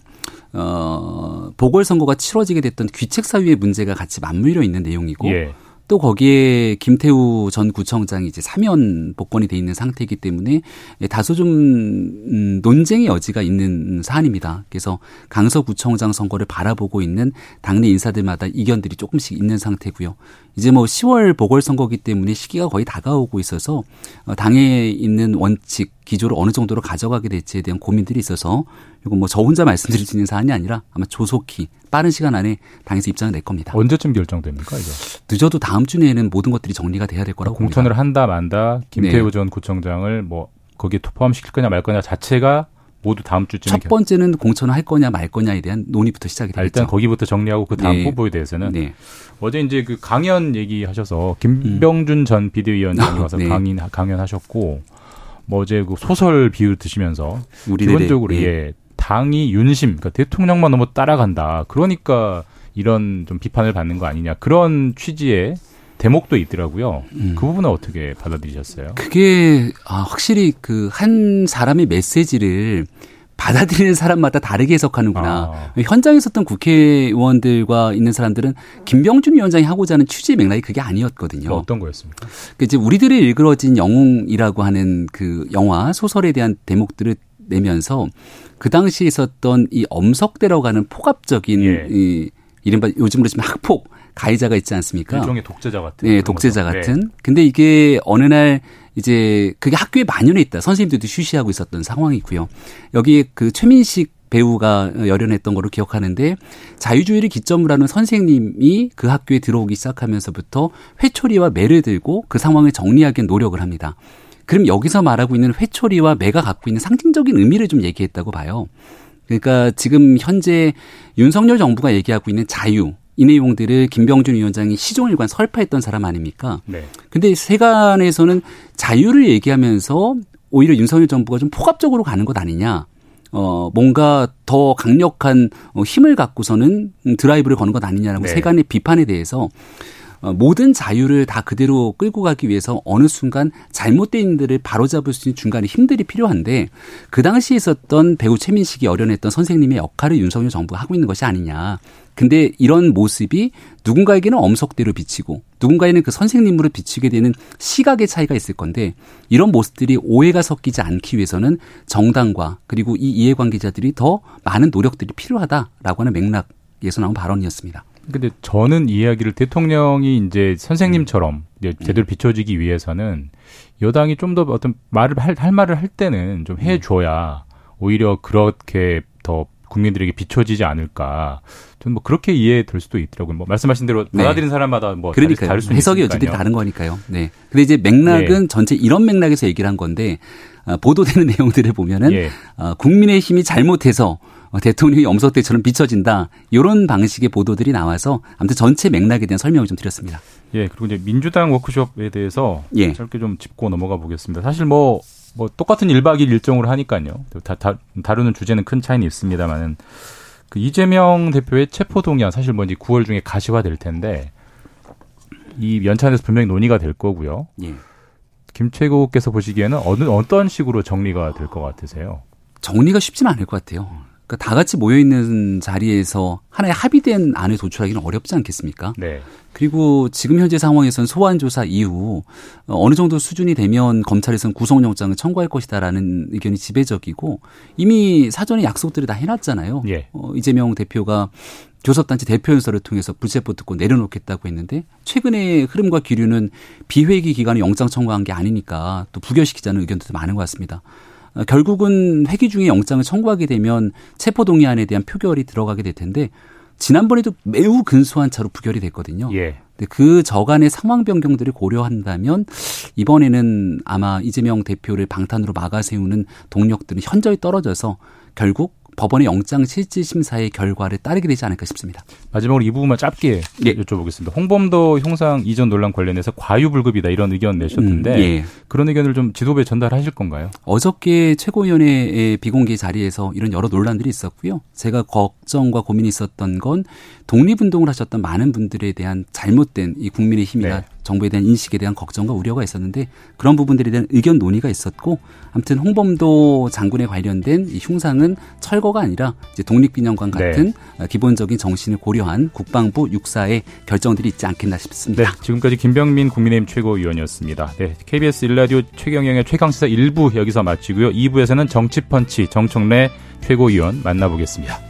[SPEAKER 7] 어, 보궐선거가 치러지게 됐던 귀책사유의 문제가 같이 맞물려 있는 내용이고 예. 또 거기에 김태우 전 구청장이 이제 사면 복권이 돼 있는 상태이기 때문에 다소 좀 음, 논쟁의 여지가 있는 사안입니다. 그래서 강서구청장 선거를 바라보고 있는 당내 인사들마다 이견들이 조금씩 있는 상태고요. 이제 뭐 10월 보궐선거기 때문에 시기가 거의 다가오고 있어서 어, 당에 있는 원칙 기조를 어느 정도로 가져가게 될지에 대한 고민들이 있어서 이거 뭐저 혼자 말씀드릴 수 있는 사안이 아니라 아마 조속히 빠른 시간 안에 당에서 입장을 낼 겁니다.
[SPEAKER 2] 언제쯤 결정됩니까 이거?
[SPEAKER 7] 늦어도 다음 주 내에는 모든 것들이 정리가 돼야 될 거라고
[SPEAKER 2] 공천을 봅니다. 한다 만다 김태우 네. 전 구청장을 뭐 거기에 포함시킬 거냐 말 거냐 자체가 모두 다음 주쯤에
[SPEAKER 7] 첫 번째는 공천을 할 거냐 말 거냐에 대한 논의부터 시작이 되겠죠.
[SPEAKER 2] 일단 거기부터 정리하고 그 다음 네. 후보에 대해서는 네. 어제 이제 그 강연 얘기하셔서 김병준 음. 전 비대위원장이 아, 와서 네. 강인 강연하셨고 뭐 어제 그 소설 비유 드시면서 기본적으로 예. 예 당이 윤심 그러니까 대통령만 너무 따라간다. 그러니까 이런 좀 비판을 받는 거 아니냐 그런 취지의 대목도 있더라고요. 음. 그 부분은 어떻게 받아들이셨어요?
[SPEAKER 7] 그게 아, 확실히 그 한 사람의 메시지를 받아들이는 사람마다 다르게 해석하는구나.
[SPEAKER 2] 아.
[SPEAKER 7] 현장에 있었던 국회의원들과 있는 사람들은 김병준 위원장이 하고자 하는 취지의 맥락이 그게 아니었거든요.
[SPEAKER 2] 어떤 거였습니까?
[SPEAKER 7] 그 이제 우리들이 일그러진 영웅이라고 하는 그 영화 소설에 대한 대목들을 내면서 그 당시에 있었던 이 엄석대라고 하는 폭압적인
[SPEAKER 2] 예.
[SPEAKER 7] 이 이른바 요즘으로 치면 학폭 가해자가 있지 않습니까?
[SPEAKER 2] 일종의 독재자 같은.
[SPEAKER 7] 네, 독재자
[SPEAKER 2] 거죠. 네.
[SPEAKER 7] 같은. 근데 이게 어느 날 이제 그게 학교에 만연해 있다. 선생님들도 쉬쉬하고 있었던 상황이고요. 여기 그 최민식 배우가 열연했던 거로 기억하는데 자유주의를 기점으로 하는 선생님이 그 학교에 들어오기 시작하면서부터 회초리와 매를 들고 그 상황을 정리하기 노력을 합니다. 그럼 여기서 말하고 있는 회초리와 매가 갖고 있는 상징적인 의미를 좀 얘기했다고 봐요. 그러니까 지금 현재 윤석열 정부가 얘기하고 있는 자유 이 내용들을 김병준 위원장이 시종일관 설파했던 사람 아닙니까?
[SPEAKER 2] 네.
[SPEAKER 7] 근데 세간에서는 자유를 얘기하면서 오히려 윤석열 정부가 좀 폭압적으로 가는 것 아니냐. 어, 뭔가 더 강력한 어, 힘을 갖고서는 음, 드라이브를 거는 것 아니냐라고
[SPEAKER 2] 네.
[SPEAKER 7] 세간의 비판에 대해서 어, 모든 자유를 다 그대로 끌고 가기 위해서 어느 순간 잘못된 일들을 바로잡을 수 있는 중간에 힘들이 필요한데 그 당시에 있었던 배우 최민식이 어련했던 선생님의 역할을 윤석열 정부가 하고 있는 것이 아니냐. 근데 이런 모습이 누군가에게는 엄석대로 비치고 누군가에는 그 선생님으로 비치게 되는 시각의 차이가 있을 건데 이런 모습들이 오해가 섞이지 않기 위해서는 정당과 그리고 이 이해관계자들이 더 많은 노력들이 필요하다라고 하는 맥락에서 나온 발언이었습니다.
[SPEAKER 2] 근데 저는 이 이야기를 대통령이 이제 선생님처럼 이제
[SPEAKER 7] 음.
[SPEAKER 2] 제대로 비춰지기 위해서는 여당이 좀 더 어떤 말을 할, 할 말을 할 때는 좀
[SPEAKER 7] 음.
[SPEAKER 2] 해줘야 오히려 그렇게 더 국민들에게 비춰지지 않을까. 저는 뭐 그렇게 이해될 수도 있더라고요. 뭐 말씀하신 대로
[SPEAKER 7] 네.
[SPEAKER 2] 받아들이는 사람마다 뭐
[SPEAKER 7] 그러니까
[SPEAKER 2] 다를 수
[SPEAKER 7] 해석이. 어쨌든 다른 거니까요. 네. 근데 이제 맥락은 전체 이런 맥락에서 얘기를 한 건데 어, 보도되는 내용들을 보면은
[SPEAKER 2] 예.
[SPEAKER 7] 어, 국민의힘이 잘못해서 어, 대통령이 엄석대처럼 비춰진다 이런 방식의 보도들이 나와서 아무튼 전체 맥락에 대한 설명을 좀 드렸습니다.
[SPEAKER 2] 예, 그리고 이제 민주당 워크숍에 대해서
[SPEAKER 7] 예.
[SPEAKER 2] 짧게 좀 짚고 넘어가 보겠습니다. 사실 뭐, 뭐 똑같은 1박 2일 일정으로 하니까요. 다, 다, 다루는 주제는 큰 차이는 있습니다만은 그 이재명 대표의 체포 동의안 사실 뭐 이제 9월 중에 가시화될 텐데 이 연찬에서 분명히 논의가 될 거고요.
[SPEAKER 7] 예.
[SPEAKER 2] 김최고께서 보시기에는 어느 어떤 식으로 정리가 될 것 같으세요?
[SPEAKER 7] 정리가 쉽지는 않을 것 같아요. 그러니까 다 같이 모여 있는 자리에서 하나의 합의된 안을 도출하기는 어렵지 않겠습니까?
[SPEAKER 2] 네.
[SPEAKER 7] 그리고 지금 현재 상황에선 소환 조사 이후 어, 어느 정도 수준이 되면 검찰에서는 구속영장을 청구할 것이다라는 의견이 지배적이고 이미 사전에 약속들을 다 해놨잖아요.
[SPEAKER 2] 예.
[SPEAKER 7] 어, 이재명 대표가 교섭단체 대표연설을 통해서 불체포 듣고 내려놓겠다고 했는데 최근의 흐름과 기류는 비회기 기간에 영장 청구한 게 아니니까 또 부결시키자는 의견도 많은 것 같습니다. 어, 결국은 회기 중에 영장을 청구하게 되면 체포동의안에 대한 표결이 들어가게 될 텐데 지난번에도 매우 근소한 차로 부결이 됐거든요.
[SPEAKER 2] 예.
[SPEAKER 7] 근데 그 저간의 상황 변경들을 고려한다면 이번에는 아마 이재명 대표를 방탄으로 막아 세우는 동력들은 현저히 떨어져서 결국 법원의 영장 실질 심사의 결과를 따르게 되지 않을까 싶습니다.
[SPEAKER 2] 마지막으로 이 부분만 짧게
[SPEAKER 7] 예.
[SPEAKER 2] 여쭤보겠습니다. 홍범도 형상 이전 논란 관련해서 과유불급이다 이런 의견 내셨는데
[SPEAKER 7] 음, 예.
[SPEAKER 2] 그런 의견을 좀 지도부에 전달하실 건가요?
[SPEAKER 7] 어저께 최고위원회의 비공개 자리에서 이런 여러 논란들이 있었고요. 제가 걱정과 고민이 있었던 건 독립운동을 하셨던 많은 분들에 대한 잘못된 이 국민의 힘이나
[SPEAKER 2] 네.
[SPEAKER 7] 정부에 대한 인식에 대한 걱정과 우려가 있었는데 그런 부분들에 대한 의견 논의가 있었고 아무튼 홍범도 장군에 관련된 이 흉상은 철거가 아니라 이제 독립기념관
[SPEAKER 2] 네.
[SPEAKER 7] 같은 기본적인 정신을 고려한 국방부 육사의 결정들이 있지 않겠나
[SPEAKER 2] 네,
[SPEAKER 7] 싶습니다.
[SPEAKER 2] 지금까지 김병민 국민의힘 최고위원이었습니다. 네, KBS 일라디오 최경영의 최강시사 1부 여기서 마치고요. 2부에서는 정치펀치 정청래 최고위원 만나보겠습니다.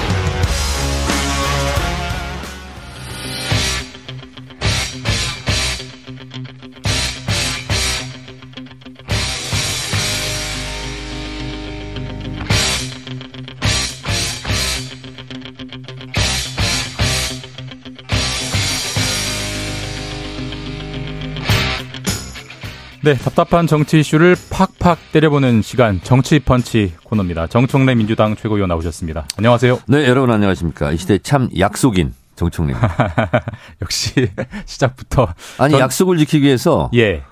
[SPEAKER 2] 네, 답답한 정치 이슈를 팍팍 때려보는 시간 정치 펀치 코너입니다. 정청래 민주당 최고위원 나오셨습니다. 안녕하세요.
[SPEAKER 8] 네, 여러분 안녕하십니까. 이 시대 참 약속인 정청래입니다.
[SPEAKER 2] 역시 시작부터
[SPEAKER 8] 아니,
[SPEAKER 2] 전-
[SPEAKER 8] 약속을 지키기 위해서
[SPEAKER 2] 예,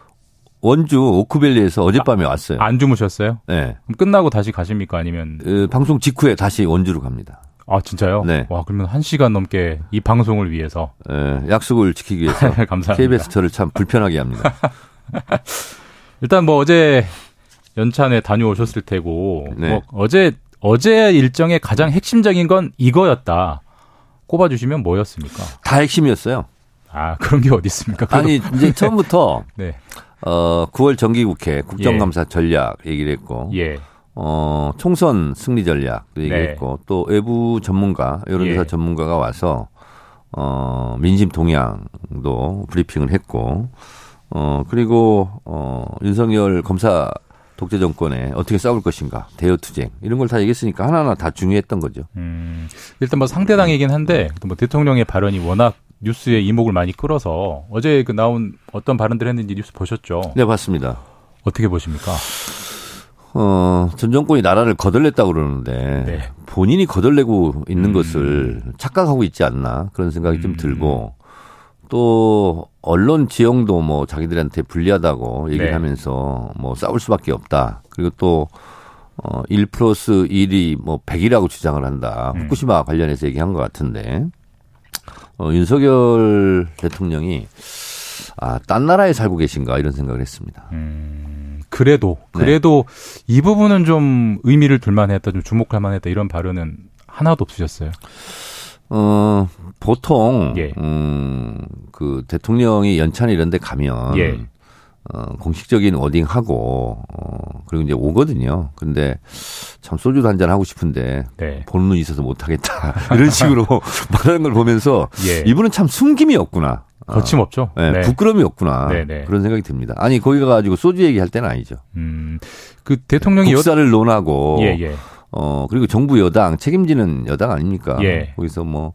[SPEAKER 8] 원주 오크밸리에서 어젯밤에 왔어요.
[SPEAKER 2] 안 주무셨어요?
[SPEAKER 8] 네.
[SPEAKER 2] 그럼 끝나고 다시 가십니까? 아니면
[SPEAKER 8] 어, 방송 직후에 다시 원주로 갑니다.
[SPEAKER 2] 아 진짜요?
[SPEAKER 8] 네.
[SPEAKER 2] 와 그러면 한 시간 넘게 이 방송을 위해서
[SPEAKER 8] 예, 약속을 지키기 위해서
[SPEAKER 2] 감사합니다.
[SPEAKER 8] KBS 저를 참 불편하게 합니다.
[SPEAKER 2] 일단 뭐 어제 연찬에 다녀오셨을 테고
[SPEAKER 8] 네.
[SPEAKER 2] 뭐 어제 어제 일정의 가장 핵심적인 건 이거였다. 꼽아주시면 뭐였습니까?
[SPEAKER 8] 다 핵심이었어요.
[SPEAKER 2] 아 그런 게 어디 있습니까?
[SPEAKER 8] 아니 이제 처음부터
[SPEAKER 2] 네.
[SPEAKER 8] 어 9월 정기국회 국정감사 전략 얘기를 했고
[SPEAKER 2] 예.
[SPEAKER 8] 어 총선 승리 전략도 얘기했고 또 외부 전문가 여론조사
[SPEAKER 2] 예.
[SPEAKER 8] 전문가가 와서 어 민심 동향도 브리핑을 했고 어 그리고 어 윤석열 검사 독재 정권에 어떻게 싸울 것인가 대여 투쟁 이런 걸 다 얘기했으니까 하나하나 다 중요했던 거죠.
[SPEAKER 2] 음, 일단 뭐 상대당이긴 한데 또뭐 대통령의 발언이 워낙 뉴스에 이목을 많이 끌어서 어제 그 나온 어떤 발언들 했는지 뉴스 보셨죠?
[SPEAKER 8] 네 봤습니다.
[SPEAKER 2] 어떻게 보십니까?
[SPEAKER 8] 어, 전 정권이 나라를 거덜냈다고 그러는데
[SPEAKER 2] 네.
[SPEAKER 8] 본인이 거덜내고 있는
[SPEAKER 2] 음.
[SPEAKER 8] 것을 착각하고 있지 않나 그런 생각이
[SPEAKER 2] 음.
[SPEAKER 8] 좀 들고 또 언론 지형도 뭐 자기들한테 불리하다고 얘기를
[SPEAKER 2] 네.
[SPEAKER 8] 하면서 뭐 싸울 수밖에 없다. 그리고 또 어, 1 플러스 1이 뭐 100이라고 주장을 한다.
[SPEAKER 2] 음.
[SPEAKER 8] 후쿠시마 관련해서 얘기한 것 같은데 어, 윤석열 대통령이 아, 딴 나라에 살고 계신가 이런 생각을 했습니다.
[SPEAKER 2] 음, 그래도
[SPEAKER 8] 네.
[SPEAKER 2] 그래도 이 부분은 좀 의미를 둘만 했다, 좀 주목할 만했다 이런 발언은 하나도 없으셨어요.
[SPEAKER 8] 어, 보통,
[SPEAKER 2] 예.
[SPEAKER 8] 음, 그 대통령이 연찬 이런 데 가면,
[SPEAKER 2] 예.
[SPEAKER 8] 어, 공식적인 워딩하고, 어, 그리고 이제 오거든요. 근데 참 소주도 한잔 하고 싶은데,
[SPEAKER 2] 네.
[SPEAKER 8] 보는 눈이 있어서 못 하겠다. 이런 식으로 말하는 걸 보면서,
[SPEAKER 2] 예.
[SPEAKER 8] 이분은 참 숨김이 없구나. 어,
[SPEAKER 2] 거침없죠.
[SPEAKER 8] 네,
[SPEAKER 2] 네.
[SPEAKER 8] 부끄러움이 없구나.
[SPEAKER 2] 네, 네.
[SPEAKER 8] 그런 생각이 듭니다. 아니, 거기 가가지고 소주 얘기할 때는 아니죠.
[SPEAKER 2] 음, 그 대통령이 여,
[SPEAKER 8] 국사를 논하고,
[SPEAKER 2] 예, 예.
[SPEAKER 8] 어, 그리고 정부 여당, 책임지는 여당 아닙니까?
[SPEAKER 2] 예.
[SPEAKER 8] 거기서 뭐,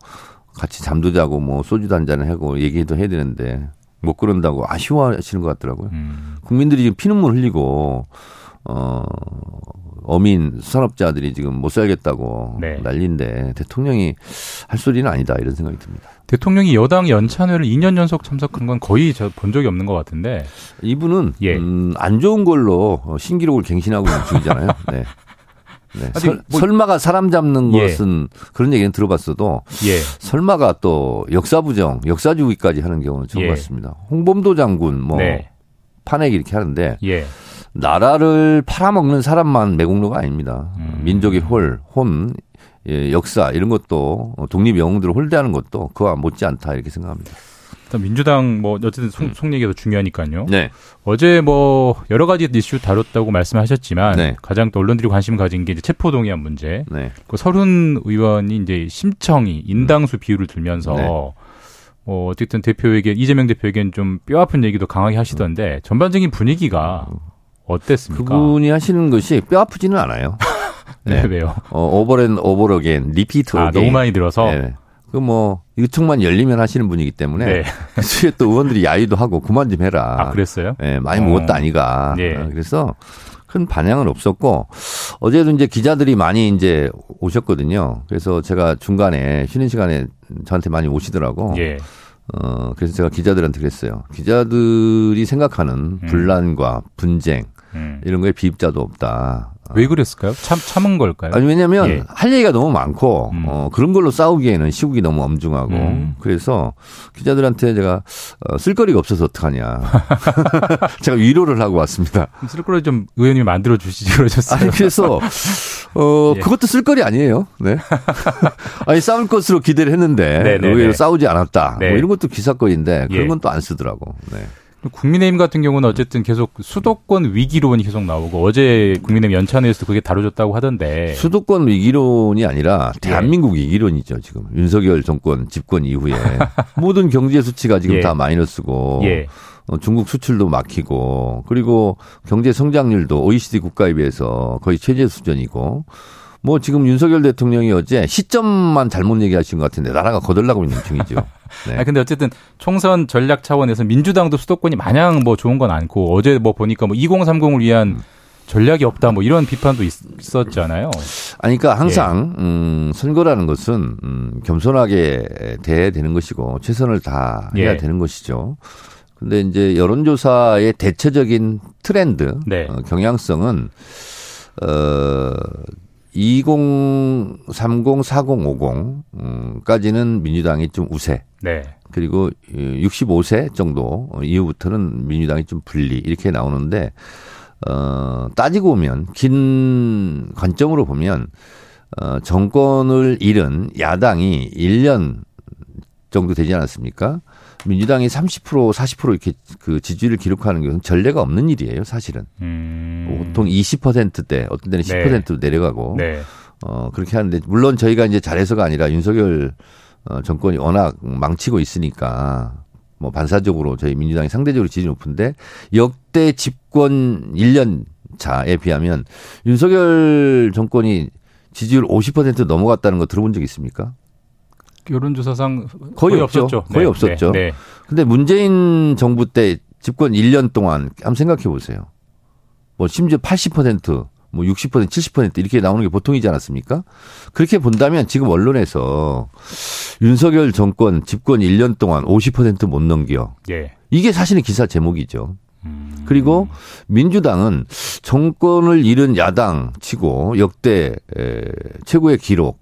[SPEAKER 8] 같이 잠도 자고, 뭐, 소주도 한잔 하고, 얘기도 해야 되는데, 못 그런다고 아쉬워하시는 것 같더라고요.
[SPEAKER 2] 음,
[SPEAKER 8] 국민들이 지금 피눈물 흘리고, 어, 어민, 수산업자들이 지금 못 살겠다고
[SPEAKER 2] 네.
[SPEAKER 8] 난리인데, 대통령이 할 소리는 아니다, 이런 생각이 듭니다.
[SPEAKER 2] 대통령이 여당 연찬회를 2년 연속 참석한 건 거의 저본 적이 없는 것 같은데.
[SPEAKER 8] 이분은,
[SPEAKER 2] 예.
[SPEAKER 8] 음, 안 좋은 걸로 어, 신기록을 갱신하고 있는 중이잖아요. 네. 네. 설,
[SPEAKER 2] 뭐-
[SPEAKER 8] 설마가 사람 잡는
[SPEAKER 2] 예.
[SPEAKER 8] 것은 그런 얘기는 들어봤어도
[SPEAKER 2] 예.
[SPEAKER 8] 설마가 또 역사부정, 역사주의까지 하는 경우는 처음
[SPEAKER 2] 예.
[SPEAKER 8] 봤습니다. 홍범도 장군 뭐
[SPEAKER 2] 네.
[SPEAKER 8] 탄핵 이렇게 하는데
[SPEAKER 2] 예.
[SPEAKER 8] 나라를 팔아먹는 사람만 매국노가 아닙니다.
[SPEAKER 2] 음.
[SPEAKER 8] 민족의 홀, 혼, 예, 역사 이런 것도 독립 영웅들을 홀대하는 것도 그와 못지않다 이렇게 생각합니다.
[SPEAKER 2] 일단 민주당 뭐 어쨌든 속, 속 얘기가 더 중요하니까요.
[SPEAKER 8] 네,
[SPEAKER 2] 어제 뭐 여러 가지 이슈 다뤘다고 말씀하셨지만
[SPEAKER 8] 네.
[SPEAKER 2] 가장 또 언론들이 관심 가진 게 이제 체포 동의안 문제.
[SPEAKER 8] 네,
[SPEAKER 2] 그 설훈 의원이 이제 심청이 인당수 비유를 들면서
[SPEAKER 8] 네.
[SPEAKER 2] 뭐 어쨌든 대표에게 이재명 대표에게는 좀 뼈 아픈 얘기도 강하게 하시던데 전반적인 분위기가 어땠습니까?
[SPEAKER 8] 그분이 하시는 것이 뼈 아프지는 않아요.
[SPEAKER 2] 네,
[SPEAKER 8] 네.
[SPEAKER 2] 왜요?
[SPEAKER 8] 어, over and over again, repeat
[SPEAKER 2] 아. 너무 많이 들어서
[SPEAKER 8] 네. 그 뭐 유통만 열리면 하시는 분이기 때문에
[SPEAKER 2] 네.
[SPEAKER 8] 그에 또 의원들이 야유도 하고 그만 좀 해라.
[SPEAKER 2] 아, 그랬어요?
[SPEAKER 8] 예, 많이
[SPEAKER 2] 어.
[SPEAKER 8] 먹었다 아니가.
[SPEAKER 2] 예.
[SPEAKER 8] 어, 그래서 큰 반향은 없었고 어제도 이제 기자들이 많이 이제 오셨거든요. 그래서 제가 중간에 쉬는 시간에 저한테 많이 오시더라고.
[SPEAKER 2] 예.
[SPEAKER 8] 어, 그래서 제가 기자들한테 그랬어요. 기자들이 생각하는 분란과 분쟁
[SPEAKER 2] 음.
[SPEAKER 8] 이런 거에 비입자도 없다.
[SPEAKER 2] 왜 그랬을까요? 참 참은 걸까요?
[SPEAKER 8] 아니 왜냐면
[SPEAKER 2] 예.
[SPEAKER 8] 할 얘기가 너무 많고
[SPEAKER 2] 음.
[SPEAKER 8] 어, 그런 걸로 싸우기에는 시국이 너무 엄중하고
[SPEAKER 2] 음.
[SPEAKER 8] 그래서 기자들한테 제가 어, 쓸거리가 없어서 어떡하냐 제가 위로를 하고 왔습니다.
[SPEAKER 2] 쓸거리 좀 의원님이 만들어 주시지 그러셨어요.
[SPEAKER 8] 아니 그래서 어
[SPEAKER 2] 예.
[SPEAKER 8] 그것도 쓸거리 아니에요. 네. 아니 싸울 것으로 기대를 했는데
[SPEAKER 2] 네네네.
[SPEAKER 8] 의외로 싸우지 않았다.
[SPEAKER 2] 네.
[SPEAKER 8] 뭐 이런 것도 기사거리인데 그런
[SPEAKER 2] 예.
[SPEAKER 8] 건또 안 쓰더라고. 네.
[SPEAKER 2] 국민의힘 같은 경우는 어쨌든 계속 수도권 위기론이 계속 나오고 어제 국민의힘 연찬회에서 그게 다뤄졌다고 하던데
[SPEAKER 8] 수도권 위기론이 아니라
[SPEAKER 2] 예.
[SPEAKER 8] 대한민국 위기론이죠 지금 윤석열 정권 집권 이후에 모든 경제 수치가 지금
[SPEAKER 2] 예.
[SPEAKER 8] 다 마이너스고
[SPEAKER 2] 예.
[SPEAKER 8] 어, 중국 수출도 막히고 그리고 경제 성장률도 OECD 국가에 비해서 거의 최저 수준이고 뭐 지금 윤석열 대통령이 어제 시점만 잘못 얘기하신 것 같은데 나라가 거덜나고 있는 중이죠. 네.
[SPEAKER 2] 아 근데 어쨌든 총선 전략 차원에서 민주당도 수도권이 마냥 뭐 좋은 건 않고 어제 뭐 보니까 뭐 2030을 위한 전략이 없다 뭐 이런 비판도 있, 있었잖아요.
[SPEAKER 8] 아니, 그러니까 항상
[SPEAKER 2] 예.
[SPEAKER 8] 음, 선거라는 것은 음, 겸손하게 대해야 되는 것이고 최선을 다 해야
[SPEAKER 2] 예.
[SPEAKER 8] 되는 것이죠. 근데 이제 여론조사의 대체적인 트렌드,
[SPEAKER 2] 네.
[SPEAKER 8] 어, 경향성은 어, 2030, 40, 50까지는 민주당이 좀 우세.
[SPEAKER 2] 네.
[SPEAKER 8] 그리고 65세 정도 이후부터는 민주당이 좀 분리 이렇게 나오는데 어 따지고 보면 긴 관점으로 보면 어 정권을 잃은 야당이 1년 정도 되지 않았습니까? 민주당이 30% 40% 이렇게 그 지지율을 기록하는 것은 전례가 없는 일이에요, 사실은.
[SPEAKER 2] 음.
[SPEAKER 8] 보통 20%대, 어떤 데는 10%로
[SPEAKER 2] 네.
[SPEAKER 8] 내려가고
[SPEAKER 2] 네.
[SPEAKER 8] 어 그렇게 하는데 물론 저희가 이제 잘해서가 아니라 윤석열 어, 정권이 워낙 망치고 있으니까 뭐 반사적으로 저희 민주당이 상대적으로 지지 높은데 역대 집권 1년 차에 비하면 윤석열 정권이 지지율 50% 넘어갔다는 거 들어본 적 있습니까?
[SPEAKER 2] 여론조사상
[SPEAKER 8] 거의,
[SPEAKER 2] 거의,
[SPEAKER 8] 없죠.
[SPEAKER 2] 없었죠.
[SPEAKER 8] 거의
[SPEAKER 2] 네,
[SPEAKER 8] 없었죠.
[SPEAKER 2] 네, 네.
[SPEAKER 8] 근데 문재인 정부 때 집권 1년 동안 한번 생각해 보세요. 뭐 심지어 80%, 뭐 60%, 70% 이렇게 나오는 게 보통이지 않았습니까? 그렇게 본다면 지금 언론에서 윤석열 정권 집권 1년 동안 50%못 넘겨.
[SPEAKER 2] 예.
[SPEAKER 8] 이게 사실은 기사 제목이죠.
[SPEAKER 2] 음.
[SPEAKER 8] 그리고 민주당은 정권을 잃은 야당 치고 역대 에, 최고의 기록,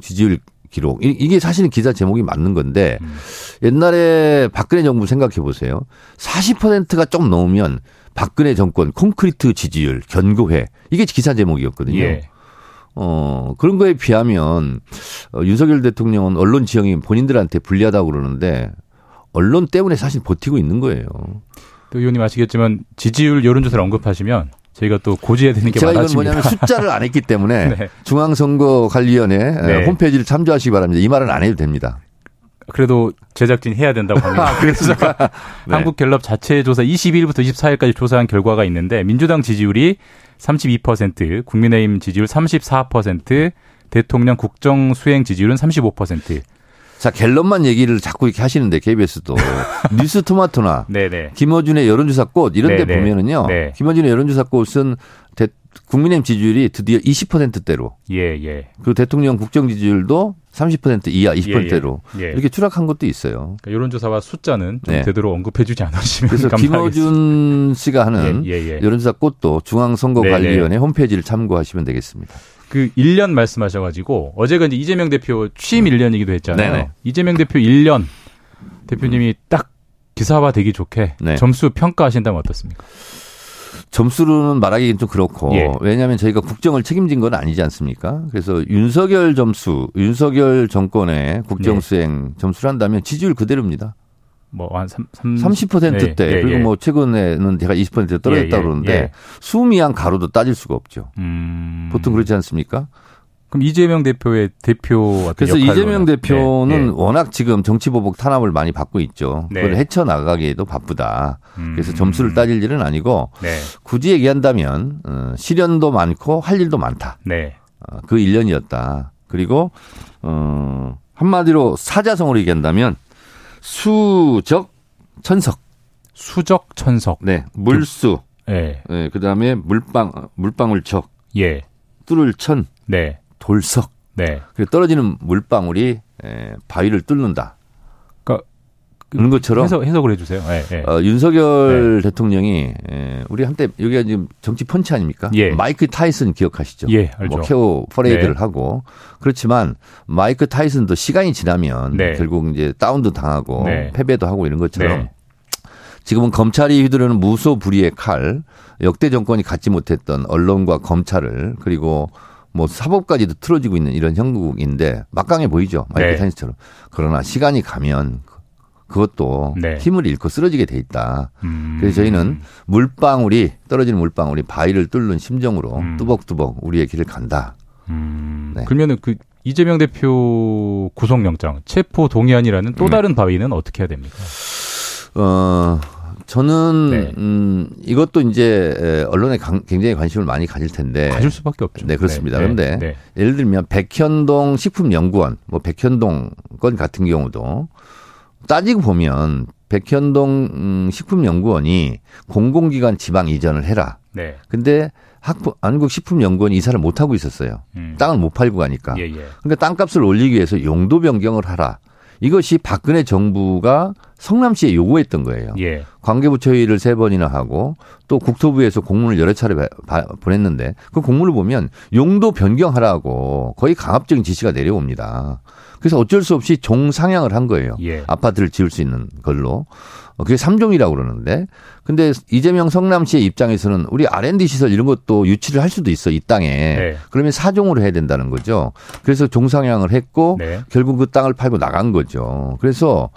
[SPEAKER 8] 지지율 기록. 이- 이게 사실은 기사 제목이 맞는 건데
[SPEAKER 2] 음.
[SPEAKER 8] 옛날에 박근혜 정부 생각해 보세요. 40%가 좀 넘으면 박근혜 정권 콘크리트 지지율 견고해. 이게 기사 제목이었거든요.
[SPEAKER 2] 예.
[SPEAKER 8] 어, 그런 거에 비하면 어, 윤석열 대통령은 언론 지형이 본인들한테 불리하다고 그러는데 언론 때문에 사실 버티고 있는 거예요.
[SPEAKER 2] 또 의원님 아시겠지만 지지율 여론조사를 언급하시면 저희가 또 고지해야 되는 게
[SPEAKER 8] 제가 이건
[SPEAKER 2] 많아집니다.
[SPEAKER 8] 뭐냐면 숫자를 안 했기 때문에
[SPEAKER 2] 네.
[SPEAKER 8] 중앙선거관리위원회
[SPEAKER 2] 네.
[SPEAKER 8] 홈페이지를 참조하시기 바랍니다. 이 말은 안 해도 됩니다.
[SPEAKER 2] 그래도 제작진 해야 된다고 합니다.
[SPEAKER 8] 아, 그렇습니까? 네.
[SPEAKER 2] 한국갤럽 자체 조사 22일부터 24일까지 조사한 결과가 있는데 민주당 지지율이 32%, 국민의힘 지지율 34%, 대통령 국정 수행 지지율은 35%.
[SPEAKER 8] 자, 갤럽만 얘기를 자꾸 이렇게 하시는데 KBS도 뉴스 토마토나. 김어준의 여론조사 꽃 이런 데. 보면은요.
[SPEAKER 2] 네.
[SPEAKER 8] 김어준의 여론조사 꽃은 대- 국민의힘 지지율이 드디어 20%대로
[SPEAKER 2] 예, 예.
[SPEAKER 8] 그리고 대통령 국정 지지율도 30% 이하 20%대로
[SPEAKER 2] 예, 예.
[SPEAKER 8] 이렇게 추락한 것도 있어요.
[SPEAKER 2] 그러니까 여론조사와 숫자는 좀
[SPEAKER 8] 네.
[SPEAKER 2] 되도록 언급해주지 않으시면
[SPEAKER 8] 그래서. 김어준 씨가 하는
[SPEAKER 2] 예, 예, 예.
[SPEAKER 8] 여론조사 꽃도 중앙선거관리위원회 홈페이지를 참고하시면 되겠습니다.
[SPEAKER 2] 그 1년 말씀하셔가지고 어제가 이제 이재명 대표 취임 1년이기도 했잖아요.
[SPEAKER 8] 네네.
[SPEAKER 2] 이재명 대표 1년 대표님이 딱 기사화 되기 좋게
[SPEAKER 8] 네.
[SPEAKER 2] 점수 평가하신다면 어떻습니까?
[SPEAKER 8] 점수로는 말하기는 좀 그렇고
[SPEAKER 2] 예.
[SPEAKER 8] 왜냐하면 저희가 국정을 책임진 건 아니지 않습니까? 그래서 윤석열 점수, 윤석열 정권의 국정
[SPEAKER 2] 네.
[SPEAKER 8] 수행 점수를 한다면 지지율 그대로입니다.
[SPEAKER 2] 뭐한 3,
[SPEAKER 8] 30%대
[SPEAKER 2] 네, 예,
[SPEAKER 8] 그리고
[SPEAKER 2] 예.
[SPEAKER 8] 뭐 최근에는 제가 20% 떨어졌다
[SPEAKER 2] 예, 예,
[SPEAKER 8] 그러는데
[SPEAKER 2] 예.
[SPEAKER 8] 수미한 가로도 따질 수가 없죠.
[SPEAKER 2] 음,
[SPEAKER 8] 보통 그렇지 않습니까?
[SPEAKER 2] 그럼 이재명 대표의 대표
[SPEAKER 8] 그래서 이재명 대표는
[SPEAKER 2] 네, 네.
[SPEAKER 8] 워낙 지금 정치 보복 탄압을 많이 받고 있죠.
[SPEAKER 2] 네.
[SPEAKER 8] 그걸 헤쳐 나가기에도 바쁘다. 그래서
[SPEAKER 2] 음.
[SPEAKER 8] 점수를 따질 일은 아니고
[SPEAKER 2] 네,
[SPEAKER 8] 굳이 얘기한다면 어, 시련도 많고 할 일도 많다.
[SPEAKER 2] 네,
[SPEAKER 8] 어, 그 1년이었다. 그리고 어, 한마디로 사자성어로 얘기한다면 수적 천석.
[SPEAKER 2] 수적 천석.
[SPEAKER 8] 네. 물수.
[SPEAKER 2] 네,
[SPEAKER 8] 네, 그다음에 물방 물방울적.
[SPEAKER 2] 예,
[SPEAKER 8] 뚫을 천.
[SPEAKER 2] 네,
[SPEAKER 8] 돌석.
[SPEAKER 2] 네.
[SPEAKER 8] 그 떨어지는 물방울이 에, 바위를 뚫는다.
[SPEAKER 2] 그러니까
[SPEAKER 8] 그런 것처럼
[SPEAKER 2] 해석 해석을 해주세요. 네, 네.
[SPEAKER 8] 어, 윤석열 대통령이 에, 우리 한때 여기가 지금 정치 펀치 아닙니까?
[SPEAKER 2] 예.
[SPEAKER 8] 마이크 타이슨 기억하시죠?
[SPEAKER 2] 예, 알죠.
[SPEAKER 8] 뭐 케이오 퍼레이드를
[SPEAKER 2] 네.
[SPEAKER 8] 하고 그렇지만 마이크 타이슨도 시간이 지나면
[SPEAKER 2] 네.
[SPEAKER 8] 결국 이제 다운도 당하고
[SPEAKER 2] 네.
[SPEAKER 8] 패배도 하고 이런 것처럼
[SPEAKER 2] 네.
[SPEAKER 8] 지금은 검찰이 휘두르는 무소불위의 칼 역대 정권이 갖지 못했던 언론과 검찰을 그리고 뭐 사법까지도 틀어지고 있는 이런 형국인데 막강해 보이죠 마이크
[SPEAKER 2] 네.
[SPEAKER 8] 타이슨처럼 그러나 시간이 가면 그것도
[SPEAKER 2] 네.
[SPEAKER 8] 힘을 잃고 쓰러지게 돼 있다.
[SPEAKER 2] 음.
[SPEAKER 8] 그래서 저희는 물방울이 떨어지는 물방울이 바위를 뚫는 심정으로
[SPEAKER 2] 음.
[SPEAKER 8] 뚜벅뚜벅 우리의 길을 간다.
[SPEAKER 2] 음,
[SPEAKER 8] 네.
[SPEAKER 2] 그러면은 그 이재명 대표 구속영장 체포 동의안이라는 또
[SPEAKER 8] 음.
[SPEAKER 2] 다른 바위는 어떻게 해야 됩니까?
[SPEAKER 8] 어 저는
[SPEAKER 2] 네.
[SPEAKER 8] 음 이것도 이제 에, 언론에 강- 굉장히 관심을 많이 가질 텐데
[SPEAKER 2] 가질 수밖에 없죠.
[SPEAKER 8] 네, 그렇습니다.
[SPEAKER 2] 네,
[SPEAKER 8] 그런데
[SPEAKER 2] 네,
[SPEAKER 8] 예를 들면 백현동 식품연구원, 뭐 백현동 건 같은 경우도 따지고 보면 백현동 음, 식품연구원이 공공기관 지방 이전을 해라.
[SPEAKER 2] 네.
[SPEAKER 8] 근데 학부, 한국식품연구원이 이사를 못 하고 있었어요.
[SPEAKER 2] 음.
[SPEAKER 8] 땅을 못 팔고 가니까.
[SPEAKER 2] 예, 예.
[SPEAKER 8] 그러니까 땅값을 올리기 위해서 용도 변경을 하라. 이것이 박근혜 정부가 성남시에 요구했던 거예요.
[SPEAKER 2] 예.
[SPEAKER 8] 관계부처 회의를 세 번이나 하고 또 국토부에서 공문을 여러 차례 바- 바- 보냈는데 그 공문을 보면 용도 변경하라고 거의 강압적인 지시가 내려옵니다. 그래서 어쩔 수 없이 종상향을 한 거예요.
[SPEAKER 2] 예.
[SPEAKER 8] 아파트를 지을 수 있는 걸로. 어, 그게 삼종이라고 그러는데 근데 이재명 성남시의 입장에서는 우리 R&D 시설 이런 것도 유치를 할 수도 있어 이 땅에.
[SPEAKER 2] 네.
[SPEAKER 8] 그러면 사종으로 해야 된다는 거죠. 그래서 종상향을 했고
[SPEAKER 2] 네.
[SPEAKER 8] 결국 그 땅을 팔고 나간 거죠. 그래서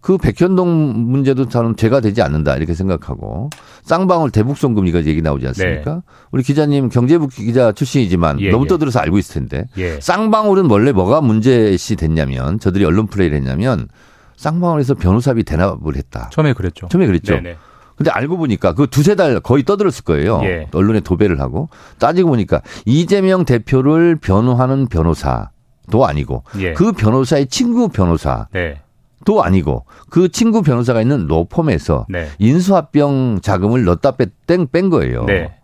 [SPEAKER 8] 그 백현동 문제도 저는 죄가 되지 않는다 이렇게 생각하고 쌍방울 대북송금 이거 얘기 나오지 않습니까? 우리 기자님 경제부 기자 출신이지만
[SPEAKER 2] 네. 예,
[SPEAKER 8] 너무
[SPEAKER 2] 예.
[SPEAKER 8] 떠들어서 알고 있을 텐데
[SPEAKER 2] 예.
[SPEAKER 8] 쌍방울은 원래 뭐가 문제시 됐냐면 저들이 언론 플레이를 했냐면 쌍방울에서 변호사비 대납을 했다.
[SPEAKER 2] 처음에 그랬죠.
[SPEAKER 8] 처음에 그랬죠.
[SPEAKER 2] 네네.
[SPEAKER 8] 근데 알고 보니까 그 두세 달 거의 떠들었을 거예요.
[SPEAKER 2] 예.
[SPEAKER 8] 언론에 도배를 하고 따지고 보니까 이재명 대표를 변호하는 변호사도 아니고
[SPEAKER 2] 예.
[SPEAKER 8] 그 변호사의 친구 변호사
[SPEAKER 2] 네.
[SPEAKER 8] 도 아니고 그 친구 변호사가 있는 로펌에서
[SPEAKER 2] 네.
[SPEAKER 8] 인수합병 자금을 넣었다 뺀, 뺀 거예요.
[SPEAKER 2] 네.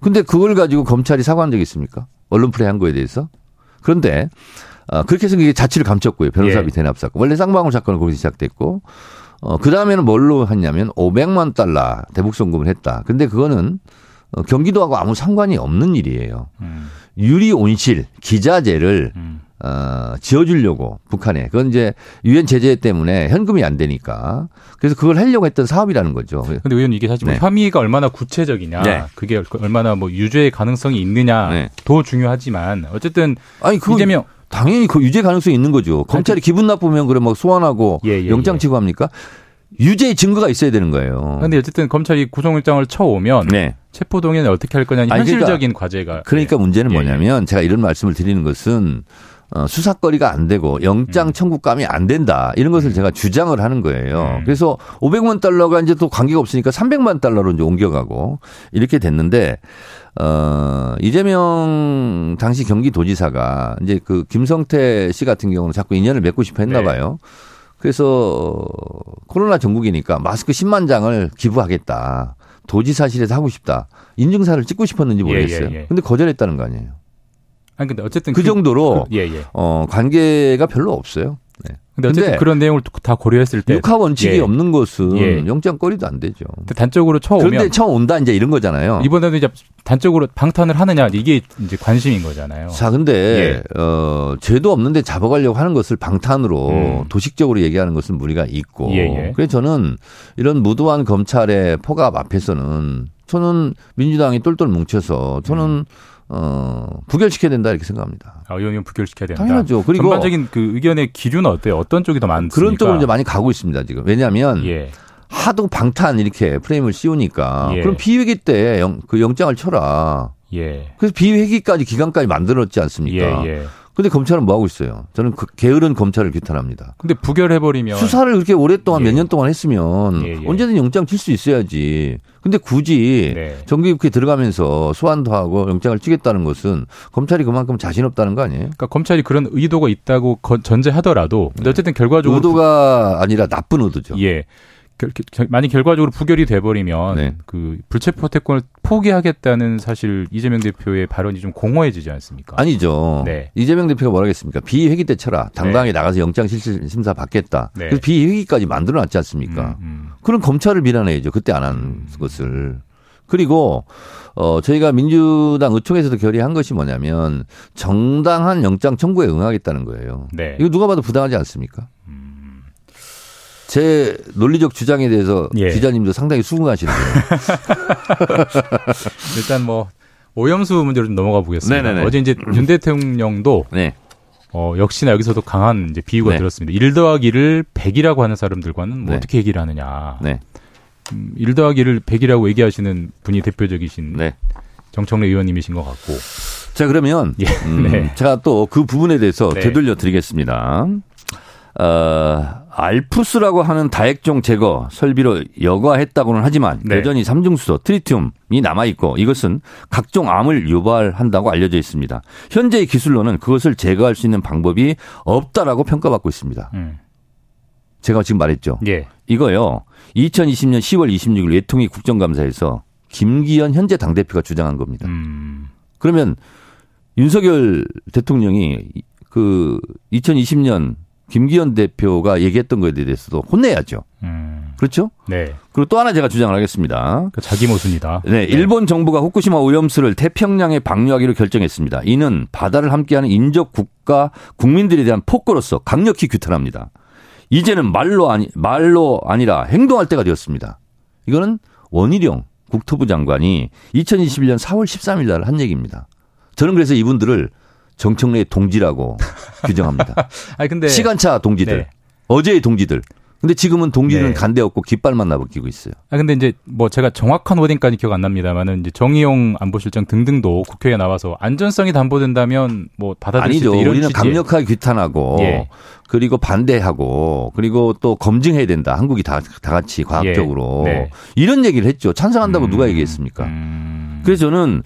[SPEAKER 8] 근데 그걸 가지고 검찰이 사과한 적이 있습니까? 언론 플레이 한 거에 대해서? 그런데 어, 그렇게 해서 이게 자취를 감췄고요. 변호사비
[SPEAKER 2] 예.
[SPEAKER 8] 대납 사건. 원래 쌍방울 사건은 거기서 시작됐고 어, 그 다음에는 뭘로 했냐면 500만 달러 대북 송금을 했다. 근데 그거는 어, 경기도하고 아무 상관이 없는 일이에요.
[SPEAKER 2] 음.
[SPEAKER 8] 유리 온실 기자재를
[SPEAKER 2] 음.
[SPEAKER 8] 어, 지어주려고 북한에 그건 이제 유엔 제재 때문에 현금이 안 되니까 그래서 그걸 하려고 했던 사업이라는 거죠.
[SPEAKER 2] 근데 의원 이게 사실 뭐
[SPEAKER 8] 네.
[SPEAKER 2] 혐의가 얼마나 구체적이냐,
[SPEAKER 8] 네.
[SPEAKER 2] 그게 얼마나 뭐 유죄의 가능성이 있느냐도
[SPEAKER 8] 네.
[SPEAKER 2] 중요하지만 어쨌든
[SPEAKER 8] 아니 그
[SPEAKER 2] 이재명
[SPEAKER 8] 당연히 그 유죄 가능성이 있는 거죠. 검찰이 기분 나쁘면 그래 막 소환하고
[SPEAKER 2] 예, 예,
[SPEAKER 8] 영장
[SPEAKER 2] 예.
[SPEAKER 8] 치고 합니까? 유죄의 증거가 있어야 되는 거예요.
[SPEAKER 2] 근데 어쨌든 검찰이 구속영장을 쳐오면
[SPEAKER 8] 네.
[SPEAKER 2] 체포동의는 어떻게 할 거냐
[SPEAKER 8] 아니, 그러니까-
[SPEAKER 2] 현실적인 과제가
[SPEAKER 8] 그러니까 문제는
[SPEAKER 2] 예, 예.
[SPEAKER 8] 뭐냐면 제가 이런 말씀을 드리는 것은 어, 수사거리가 안 되고 영장
[SPEAKER 2] 음.
[SPEAKER 8] 청구감이 안 된다 이런 것을 제가 주장을 하는 거예요.
[SPEAKER 2] 음.
[SPEAKER 8] 그래서 500만 달러가 이제 또 관계가 없으니까 300만 달러로 이제 옮겨가고 이렇게 됐는데 어 이재명 당시 경기도지사가 이제 그 김성태 씨 같은 경우는 자꾸 인연을 맺고 싶어 했나
[SPEAKER 2] 네.
[SPEAKER 8] 봐요. 그래서 코로나 전국이니까 마스크 10만 장을 기부하겠다. 도지사실에서 하고 싶다. 인증사를 찍고 싶었는지 모르겠어요.
[SPEAKER 2] 예, 예.
[SPEAKER 8] 근데 거절했다는 거 아니에요.
[SPEAKER 2] 아니 근데 어쨌든
[SPEAKER 8] 그 정도로
[SPEAKER 2] 그- 예, 예.
[SPEAKER 8] 어, 관계가 별로 없어요. 네.
[SPEAKER 2] 근데 어쨌든
[SPEAKER 8] 근데
[SPEAKER 2] 그런 내용을 다 고려했을 때
[SPEAKER 8] 육하 원칙이
[SPEAKER 2] 예.
[SPEAKER 8] 없는 것은
[SPEAKER 2] 예.
[SPEAKER 8] 영장 거리도 안 되죠.
[SPEAKER 2] 근데 단적으로 쳐오면
[SPEAKER 8] 그런데 처음 온다 이제 이런 거잖아요.
[SPEAKER 2] 이번에도 이제 단적으로 방탄을 하느냐 이게 이제 관심인 거잖아요.
[SPEAKER 8] 자, 근데 어 죄도 없는데 잡아가려고 하는 것을 방탄으로
[SPEAKER 2] 음.
[SPEAKER 8] 도식적으로 얘기하는 것은 무리가 있고.
[SPEAKER 2] 예, 예.
[SPEAKER 8] 그래서 저는 이런 무도한 검찰의 포갑 앞에서는 저는 민주당이 똘똘 뭉쳐서 저는
[SPEAKER 2] 음.
[SPEAKER 8] 어 부결시켜야 된다 이렇게 생각합니다.
[SPEAKER 2] 아, 의원님 부결시켜야 된다.
[SPEAKER 8] 당연하죠. 그리고
[SPEAKER 2] 전반적인 그 의견의 기류는 어때요? 어떤 쪽이 더 많습니까?
[SPEAKER 8] 그런 쪽으로 이제 많이 가고 있습니다 지금. 왜냐하면
[SPEAKER 2] 예.
[SPEAKER 8] 하도 방탄 이렇게 프레임을 씌우니까
[SPEAKER 2] 예.
[SPEAKER 8] 그럼 비회기 때그 영장을 쳐라.
[SPEAKER 2] 예.
[SPEAKER 8] 그래서 비회기까지 기간까지 만들었지 않습니까?
[SPEAKER 2] 예, 예.
[SPEAKER 8] 근데 검찰은 뭐 하고 있어요? 저는 그 게으른 검찰을 규탄합니다.
[SPEAKER 2] 근데 부결해 버리면
[SPEAKER 8] 수사를 그렇게 오랫동안
[SPEAKER 2] 예.
[SPEAKER 8] 몇년 동안 했으면
[SPEAKER 2] 예, 예.
[SPEAKER 8] 언제든 영장 칠 수 있어야지. 근데 굳이
[SPEAKER 2] 네.
[SPEAKER 8] 정기국회 들어가면서 소환도 하고 영장을 치겠다는 것은 검찰이 그만큼 자신 없다는 거 아니에요?
[SPEAKER 2] 그러니까 검찰이 그런 의도가 있다고 거- 전제하더라도 근데 어쨌든 결과적으로
[SPEAKER 8] 의도가 아니라 나쁜 의도죠.
[SPEAKER 2] 부- 예. 결, 결- 만약 결과적으로 부결이 돼 버리면
[SPEAKER 8] 네.
[SPEAKER 2] 그 불체포 특권을 포기하겠다는 사실 이재명 대표의 발언이 좀 공허해지지 않습니까?
[SPEAKER 8] 아니죠.
[SPEAKER 2] 네.
[SPEAKER 8] 이재명 대표가 뭐라 하겠습니까? 비회기 때 쳐라. 당당하게 나가서 영장 실질 심사 받겠다.
[SPEAKER 2] 네.
[SPEAKER 8] 그래서 비회기까지 만들어 놨지 않습니까?
[SPEAKER 2] 음, 음.
[SPEAKER 8] 그럼 검찰을 비난해야죠. 그때 안한 것을. 그리고 어 저희가 민주당 의총에서도 결의한 것이 뭐냐면 정당한 영장 청구에 응하겠다는 거예요.
[SPEAKER 2] 네.
[SPEAKER 8] 이거 누가 봐도 부당하지 않습니까? 제 논리적 주장에 대해서
[SPEAKER 2] 예.
[SPEAKER 8] 기자님도 상당히 수긍하시는데요.
[SPEAKER 2] 일단 뭐 오염수 문제로 좀 넘어가 보겠습니다.
[SPEAKER 8] 네네네.
[SPEAKER 2] 어제 이제 윤 대통령도
[SPEAKER 8] 네.
[SPEAKER 2] 어, 역시나 여기서도 강한 이제 비유가
[SPEAKER 8] 네.
[SPEAKER 2] 들었습니다. 1 더하기 를 100이라고 하는 사람들과는 뭐
[SPEAKER 8] 네.
[SPEAKER 2] 어떻게 얘기를 하느냐.
[SPEAKER 8] 네.
[SPEAKER 2] 음, 1 더하기 를 100이라고 얘기하시는 분이 대표적이신
[SPEAKER 8] 네.
[SPEAKER 2] 정청래 의원님이신 것 같고.
[SPEAKER 8] 자, 그러면
[SPEAKER 2] 예.
[SPEAKER 8] 음,
[SPEAKER 2] 네.
[SPEAKER 8] 제가 또 그 부분에 대해서
[SPEAKER 2] 네.
[SPEAKER 8] 되돌려 드리겠습니다. 어, 알프스라고 하는 다액종 제거 설비로 여과했다고는 하지만
[SPEAKER 2] 네.
[SPEAKER 8] 여전히 삼중수소 트리튬이 남아 있고 이것은 각종 암을 유발한다고 알려져 있습니다. 현재의 기술로는 그것을 제거할 수 있는 방법이 없다라고 평가받고 있습니다.
[SPEAKER 2] 음.
[SPEAKER 8] 제가 지금 말했죠.
[SPEAKER 2] 예.
[SPEAKER 8] 이거요. 2020년 10월 26일 외통위 국정감사에서 김기현 현재 당대표가 주장한 겁니다.
[SPEAKER 2] 음.
[SPEAKER 8] 그러면 윤석열 대통령이 그 2020년 김기현 대표가 얘기했던 거에 대해서도 혼내야죠.
[SPEAKER 2] 음.
[SPEAKER 8] 그렇죠?
[SPEAKER 2] 네.
[SPEAKER 8] 그리고 또 하나 제가 주장을 하겠습니다.
[SPEAKER 2] 그 자기 모순이다.
[SPEAKER 8] 네, 일본 정부가 후쿠시마 오염수를 태평양에 방류하기로 결정했습니다. 이는 바다를 함께하는 인접 국가 국민들에 대한 폭거로서 강력히 규탄합니다. 이제는 말로 아니 말로 아니라 행동할 때가 되었습니다. 이거는 원희룡 국토부 장관이 2021년 4월 13일 날 한 얘기입니다. 저는 그래서 이분들을 정청래 동지라고 규정합니다.
[SPEAKER 2] 아니 근데
[SPEAKER 8] 시간차 동지들,
[SPEAKER 2] 네.
[SPEAKER 8] 어제의 동지들. 근데 지금은 동지는
[SPEAKER 2] 네.
[SPEAKER 8] 간데 없고 깃발만 나부끼고 있어요.
[SPEAKER 2] 아 근데 이제 뭐 제가 정확한 워딩까지 기억 안 납니다만은 이제 정의용 안보실장 등등도 국회에 나와서 안전성이 담보된다면 뭐 받아들일 수
[SPEAKER 8] 아니죠.
[SPEAKER 2] 있다 이런
[SPEAKER 8] 우리는 강력하게 규탄하고
[SPEAKER 2] 예.
[SPEAKER 8] 그리고 반대하고 그리고 또 검증해야 된다. 한국이 다, 다 같이 과학적으로
[SPEAKER 2] 예. 네.
[SPEAKER 8] 이런 얘기를 했죠. 찬성한다고
[SPEAKER 2] 음.
[SPEAKER 8] 누가 얘기했습니까?
[SPEAKER 2] 음.
[SPEAKER 8] 그래서 저는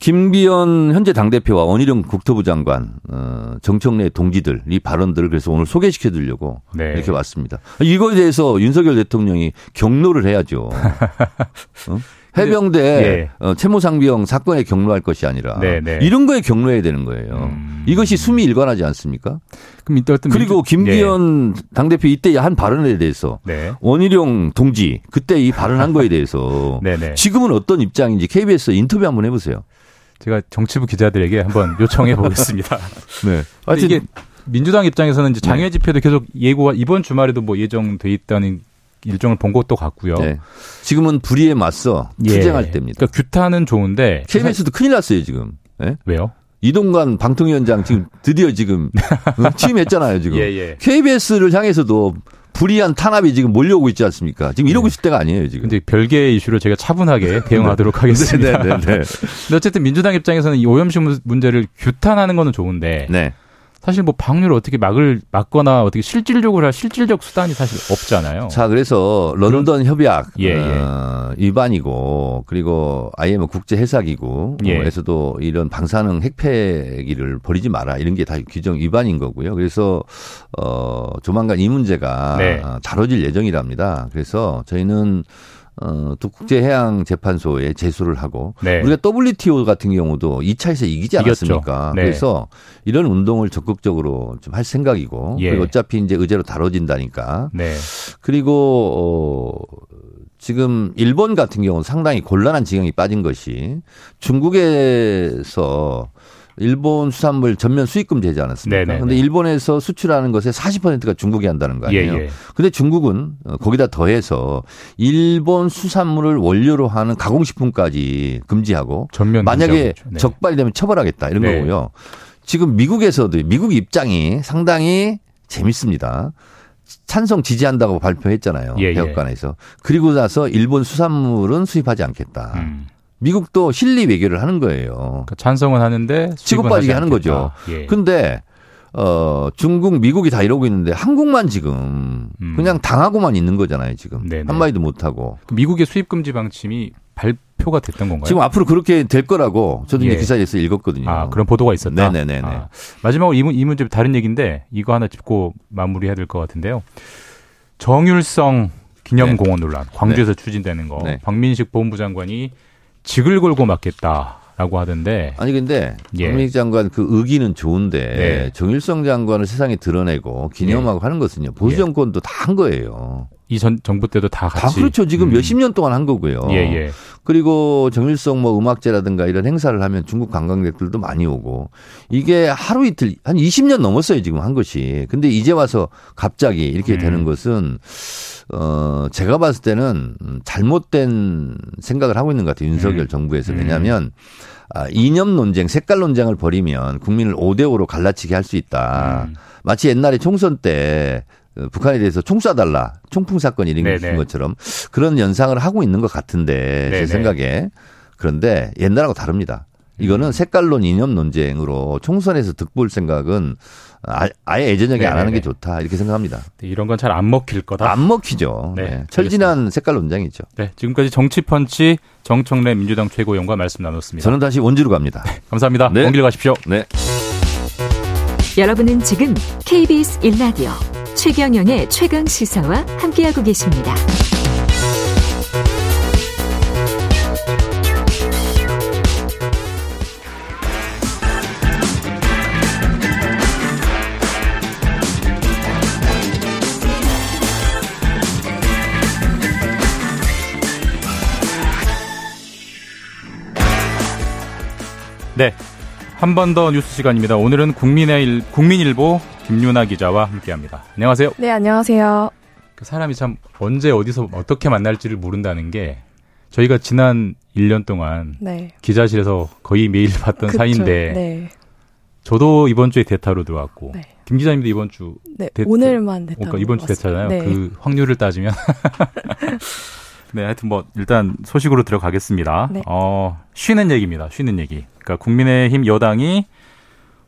[SPEAKER 8] 김비연 현재 당대표와 원희룡 국토부 장관, 어, 정청래 동지들 이 발언들을 그래서 오늘 소개시켜 드리려고
[SPEAKER 2] 네.
[SPEAKER 8] 이렇게 왔습니다. 이거에 대해서 윤석열 대통령이 경로를 해야죠. 어? 해병대
[SPEAKER 2] 예.
[SPEAKER 8] 어, 채모상비형 사건에 경로할 것이 아니라
[SPEAKER 2] 네, 네.
[SPEAKER 8] 이런 거에 경로해야 되는 거예요.
[SPEAKER 2] 음.
[SPEAKER 8] 이것이 숨이 일관하지 않습니까?
[SPEAKER 2] 그럼 이때 어떤
[SPEAKER 8] 그리고 김기현 당대표 이때 한 발언에 대해서
[SPEAKER 2] 네.
[SPEAKER 8] 원희룡 동지 그때 이 발언한 거에 대해서
[SPEAKER 2] 네, 네.
[SPEAKER 8] 지금은 어떤 입장인지 KBS 인터뷰 한번 해보세요.
[SPEAKER 2] 제가 정치부 기자들에게 한번 요청해 보겠습니다.
[SPEAKER 8] 네.
[SPEAKER 2] 근데 이게 민주당 입장에서는 이제 장외
[SPEAKER 8] 네.
[SPEAKER 2] 집회도 계속 예고가 이번 주말에도 뭐 예정돼 있다는 일정을 본 것도 같고요.
[SPEAKER 8] 네. 지금은 불의에 맞서
[SPEAKER 2] 예.
[SPEAKER 8] 투쟁할 때입니다.
[SPEAKER 2] 그러니까 규탄은 좋은데
[SPEAKER 8] KBS도 큰일 났어요 지금. 네?
[SPEAKER 2] 왜요?
[SPEAKER 8] 이동관 방통위원장 지금 드디어 지금 어, 취임했잖아요 지금.
[SPEAKER 2] 예, 예.
[SPEAKER 8] KBS를 향해서도 불이한 탄압이 지금 몰려오고 있지 않습니까? 지금 이러고 있을 때가 아니에요 지금.
[SPEAKER 2] 근데 별개의 이슈를 제가 차분하게 대응하도록 하겠습니다.
[SPEAKER 8] 네, 네, 네.
[SPEAKER 2] 근데 어쨌든 민주당 입장에서는 이 오염수 문제를 규탄하는 거는 좋은데
[SPEAKER 8] 네.
[SPEAKER 2] 사실 뭐 방류를 어떻게 막을 막거나 어떻게 실질적으로 할 실질적 수단이 사실 없잖아요.
[SPEAKER 8] 자, 그래서 런던 협약
[SPEAKER 2] 예,
[SPEAKER 8] 어, 위반이고 그리고 IMF 국제
[SPEAKER 2] 예.
[SPEAKER 8] 해사기구에서도 이런 방사능 핵폐기를 버리지 마라 이런 게 다 규정 위반인 거고요. 그래서 어 조만간 이 문제가
[SPEAKER 2] 네.
[SPEAKER 8] 어, 다뤄질 예정이랍니다. 그래서 저희는 어, 또 국제해양재판소에 제소를 하고
[SPEAKER 2] 네.
[SPEAKER 8] 우리가 WTO 같은 경우도 2차에서 이기지. 않았습니까?
[SPEAKER 2] 네.
[SPEAKER 8] 그래서 이런 운동을 적극적으로 좀 할 생각이고
[SPEAKER 2] 예.
[SPEAKER 8] 그리고 어차피 이제 의제로 다뤄진다니까
[SPEAKER 2] 네.
[SPEAKER 8] 그리고 어 지금 일본 같은 경우는 상당히 곤란한 지경이 빠진 것이 중국에서 일본 수산물 전면 수입 금지하지 않았습니까?
[SPEAKER 2] 네네네.
[SPEAKER 8] 근데 일본에서 수출하는 것의 40%가 중국이 한다는 거 아니에요?
[SPEAKER 2] 예, 예.
[SPEAKER 8] 근데 중국은 어, 거기다 더해서 일본 수산물을 원료로 하는 가공식품까지 금지하고
[SPEAKER 2] 전면
[SPEAKER 8] 만약에.
[SPEAKER 2] 네.
[SPEAKER 8] 적발이 되면 처벌하겠다 이런
[SPEAKER 2] 네.
[SPEAKER 8] 거고요. 지금 미국에서도 미국 입장이 상당히 재밌습니다. 찬성 지지한다고 발표했잖아요.
[SPEAKER 2] 예, 예.
[SPEAKER 8] 대법관에서. 그리고 나서 일본 수산물은 수입하지 않겠다.
[SPEAKER 2] 음.
[SPEAKER 8] 미국도 실리 외교를 하는 거예요.
[SPEAKER 2] 그러니까 찬성은 하는데
[SPEAKER 8] 치고 빠지게 하는 거죠.
[SPEAKER 2] 예.
[SPEAKER 8] 근데 어 중국, 미국이 다 이러고 있는데 한국만 지금
[SPEAKER 2] 음.
[SPEAKER 8] 그냥 당하고만 있는 거잖아요. 지금
[SPEAKER 2] 네네.
[SPEAKER 8] 한마디도 못 하고.
[SPEAKER 2] 미국의 수입 금지 방침이 발표가 됐던 건가요?
[SPEAKER 8] 지금 앞으로 그렇게 될 거라고 저도
[SPEAKER 2] 예.
[SPEAKER 8] 기사에서 읽었거든요.
[SPEAKER 2] 아, 그런 보도가 있었다.
[SPEAKER 8] 네네네네.
[SPEAKER 2] 아, 마지막으로 이, 문- 이 문제 다른 얘기인데 이거 하나 짚고 마무리해야 될 것 같은데요. 정율성 기념공원 논란, 광주에서 추진되는 거.
[SPEAKER 8] 네.
[SPEAKER 2] 박민식 법무부 장관이 직을 걸고 막겠다 라고 하던데.
[SPEAKER 8] 아니 근데
[SPEAKER 2] 예.
[SPEAKER 8] 박민식 장관 그 의기는 좋은데
[SPEAKER 2] 네.
[SPEAKER 8] 정일성 장관을 세상에 드러내고 기념하고 하는 것은요 보수
[SPEAKER 2] 예.
[SPEAKER 8] 정권도 다 한 거예요.
[SPEAKER 2] 이 전 정부 때도
[SPEAKER 8] 다다
[SPEAKER 2] 같이.
[SPEAKER 8] 그렇죠. 지금
[SPEAKER 2] 음.
[SPEAKER 8] 몇십 년 동안 한 거고요.
[SPEAKER 2] 예, 예.
[SPEAKER 8] 그리고 정일성 뭐 음악제라든가 이런 행사를 하면 중국 관광객들도 많이 오고 이게 하루 이틀 한 20년 넘었어요 지금 한 것이. 근데 이제 와서 갑자기 이렇게
[SPEAKER 2] 음.
[SPEAKER 8] 되는 것은 어 제가 봤을 때는 음, 잘못된 생각을 하고 있는 것 같아요 윤석열
[SPEAKER 2] 음.
[SPEAKER 8] 정부에서
[SPEAKER 2] 음.
[SPEAKER 8] 왜냐하면 아, 이념 논쟁, 색깔 논쟁을 벌이면 국민을 5대 5로 갈라치게 할 수 있다.
[SPEAKER 2] 음.
[SPEAKER 8] 마치 옛날에 총선 때 어, 북한에 대해서 총 쏴달라 총풍 사건 일으킨
[SPEAKER 2] 네네.
[SPEAKER 8] 것처럼 그런 연상을 하고 있는 것 같은데
[SPEAKER 2] 네네.
[SPEAKER 8] 제 생각에 그런데 옛날하고 다릅니다. 이거는
[SPEAKER 2] 음.
[SPEAKER 8] 색깔론 이념 논쟁으로 총선에서 득볼 생각은 아- 아예 예전적이 안 하는. 게 좋다 이렇게 생각합니다.
[SPEAKER 2] 이런 건 잘 안 먹힐 거다.
[SPEAKER 8] 안 먹히죠.
[SPEAKER 2] 네,
[SPEAKER 8] 네. 철진한 색깔 논쟁이죠.
[SPEAKER 2] 네, 지금까지 정치펀치 정청래 민주당 최고위원과 말씀 나눴습니다.
[SPEAKER 8] 저는 다시 원주로 갑니다.
[SPEAKER 2] 감사합니다.
[SPEAKER 8] 네.
[SPEAKER 2] 먼길 가십시오.
[SPEAKER 8] 네.
[SPEAKER 3] 여러분은 지금 KBS 1라디오 최경영의 최강 시사와 함께하고 계십니다.
[SPEAKER 2] 네, 한 번 더 뉴스 시간입니다. 오늘은 국민의 국민일보 김윤아 기자와 함께합니다. 안녕하세요.
[SPEAKER 9] 네, 안녕하세요.
[SPEAKER 2] 그 사람이 참 언제 어디서 어떻게 만날지를 모른다는 게 저희가 지난 1년 동안 네. 기자실에서 거의 매일 봤던 그쵸, 사이인데 네. 저도 이번 주에 대타로 들어왔고 네. 김 기자님도 이번 주
[SPEAKER 9] 네, 대타, 오늘만 대타 그러니까
[SPEAKER 2] 이번 주 대타잖아요. 네. 그 확률을 따지면 네, 하여튼 뭐 일단 소식으로 들어가겠습니다. 네. 어, 쉬는 얘기입니다. 쉬는 얘기. 그러니까 국민의힘 여당이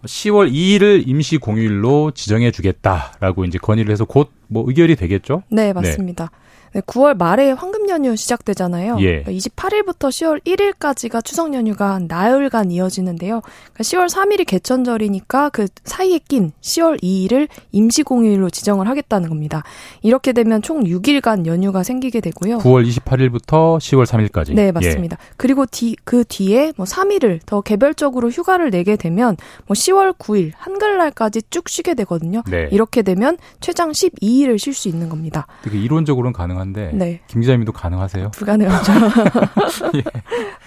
[SPEAKER 2] 10월 2일을 임시 공휴일로 지정해 주겠다라고 이제 건의를 해서 곧 뭐 의결이 되겠죠?
[SPEAKER 9] 네, 맞습니다. 네. 네, 9월 말에 황금 연휴 시작되잖아요. 예. 28일부터 10월 1일까지가 추석 연휴가 한 나흘간 이어지는데요. 그러니까 10월 3일이 개천절이니까 그 사이에 낀 10월 2일을 임시공휴일로 지정을 하겠다는 겁니다. 이렇게 되면 총 6일간 연휴가 생기게 되고요.
[SPEAKER 2] 9월 28일부터 10월 3일까지.
[SPEAKER 9] 네, 맞습니다. 예. 그리고 뒤, 그 뒤에 뭐 3일을 더 개별적으로 휴가를 내게 되면 뭐 10월 9일 한글날까지 쭉 쉬게 되거든요. 네. 이렇게 되면 최장 12일을 쉴 수 있는 겁니다.
[SPEAKER 2] 이론적으로는 가능한 가능 한데 네. 김 기자님도 가능하세요?
[SPEAKER 9] 불가능하죠. 예.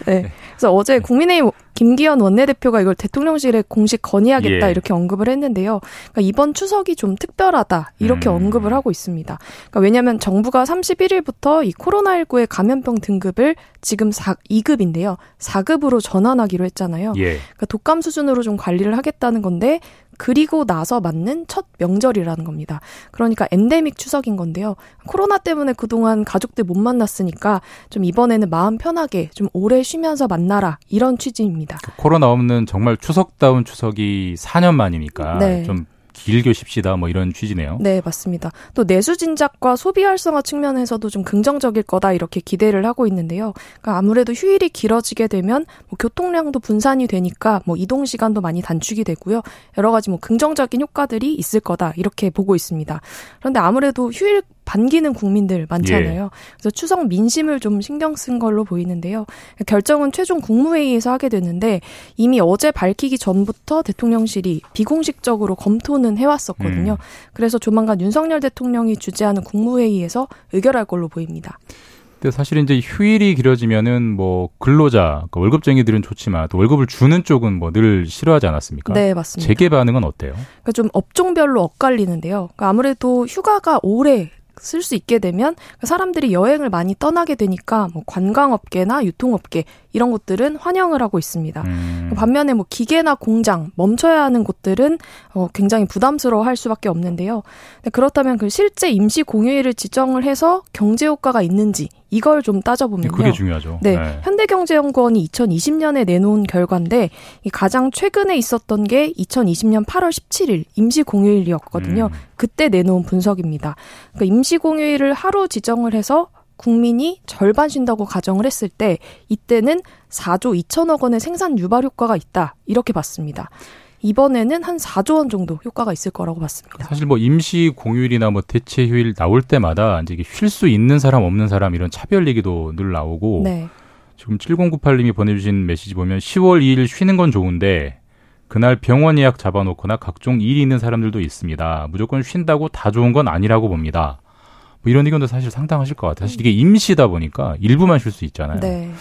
[SPEAKER 9] 네. 그래서 어제 네. 국민의힘 김기현 원내대표가 이걸 대통령실에 공식 건의하겠다 예. 이렇게 언급을 했는데요. 그러니까 이번 추석이 좀 특별하다 이렇게 음. 언급을 하고 있습니다. 그러니까 왜냐하면 정부가 31일부터 이 코로나19의 감염병 등급을 지금 4, 2급인데요. 4급으로 전환하기로 했잖아요. 예. 그러니까 독감 수준으로 좀 관리를 하겠다는 건데 그리고 나서 맞는 첫 명절이라는 겁니다. 그러니까 엔데믹 추석인 건데요. 코로나 때문에 그동안 가족들 못 만났으니까 좀 이번에는 마음 편하게 좀 오래 쉬면서 만나라 이런 취지입니다.
[SPEAKER 2] 그 코로나 없는 정말 추석다운 추석이 4년 만이니까 네. 좀 길게 쉽시다 뭐 이런 취지네요.
[SPEAKER 9] 네, 맞습니다. 또 내수 진작과 소비 활성화 측면에서도 좀 긍정적일 거다 이렇게 기대를 하고 있는데요. 그러니까 아무래도 휴일이 길어지게 되면 뭐 교통량도 분산이 되니까 뭐 이동 시간도 많이 단축이 되고요. 여러 가지 뭐 긍정적인 효과들이 있을 거다 이렇게 보고 있습니다. 그런데 아무래도 휴일 반기는 국민들 많잖아요. 예. 그래서 추석 민심을 좀 신경 쓴 걸로 보이는데요. 결정은 최종 국무회의에서 하게 됐는데 이미 어제 밝히기 전부터 대통령실이 비공식적으로 검토는 해왔었거든요. 음. 그래서 조만간 윤석열 대통령이 주재하는 국무회의에서 의결할 걸로 보입니다.
[SPEAKER 2] 근데 사실 이제 휴일이 길어지면은 뭐 근로자, 그러니까 월급쟁이들은 좋지만 또 월급을 주는 쪽은 뭐 늘 싫어하지 않았습니까?
[SPEAKER 9] 네, 맞습니다.
[SPEAKER 2] 재개 반응은 어때요?
[SPEAKER 9] 그러니까 좀 업종별로 엇갈리는데요. 그러니까 아무래도 휴가가 오래 쓸 수 있게 되면 사람들이 여행을 많이 떠나게 되니까 뭐 관광업계나 유통업계 이런 곳들은 환영을 하고 있습니다. 음. 반면에 뭐 기계나 공장 멈춰야 하는 곳들은 어 굉장히 부담스러워 할 수밖에 없는데요. 그렇다면 그 실제 임시 공휴일을 지정을 해서 경제 효과가 있는지 이걸 좀 따져보면요.
[SPEAKER 2] 그게 중요하죠.
[SPEAKER 9] 네, 네. 현대경제연구원이 2020년에 내놓은 결과인데 가장 최근에 있었던 게 2020년 8월 17일 임시 공휴일이었거든요. 음. 그때 내놓은 분석입니다. 그러니까 임시 공휴일을 하루 지정을 해서 국민이 절반 쉰다고 가정을 했을 때 이때는 4조 2천억 원의 생산 유발 효과가 있다 이렇게 봤습니다. 이번에는 한 4조 원 정도 효과가 있을 거라고 봤습니다.
[SPEAKER 2] 사실 뭐 임시 공휴일이나 뭐 대체 휴일 나올 때마다 이제 쉴 수 있는 사람 없는 사람 이런 차별 얘기도 늘 나오고 네. 지금 7098님이 보내주신 메시지 보면 10월 2일 쉬는 건 좋은데 그날 병원 예약 잡아놓거나 각종 일이 있는 사람들도 있습니다. 무조건 쉰다고 다 좋은 건 아니라고 봅니다. 뭐 이런 의견도 사실 상당하실 것 같아요. 사실 이게 임시다 보니까 일부만 쉴 수 있잖아요. 네.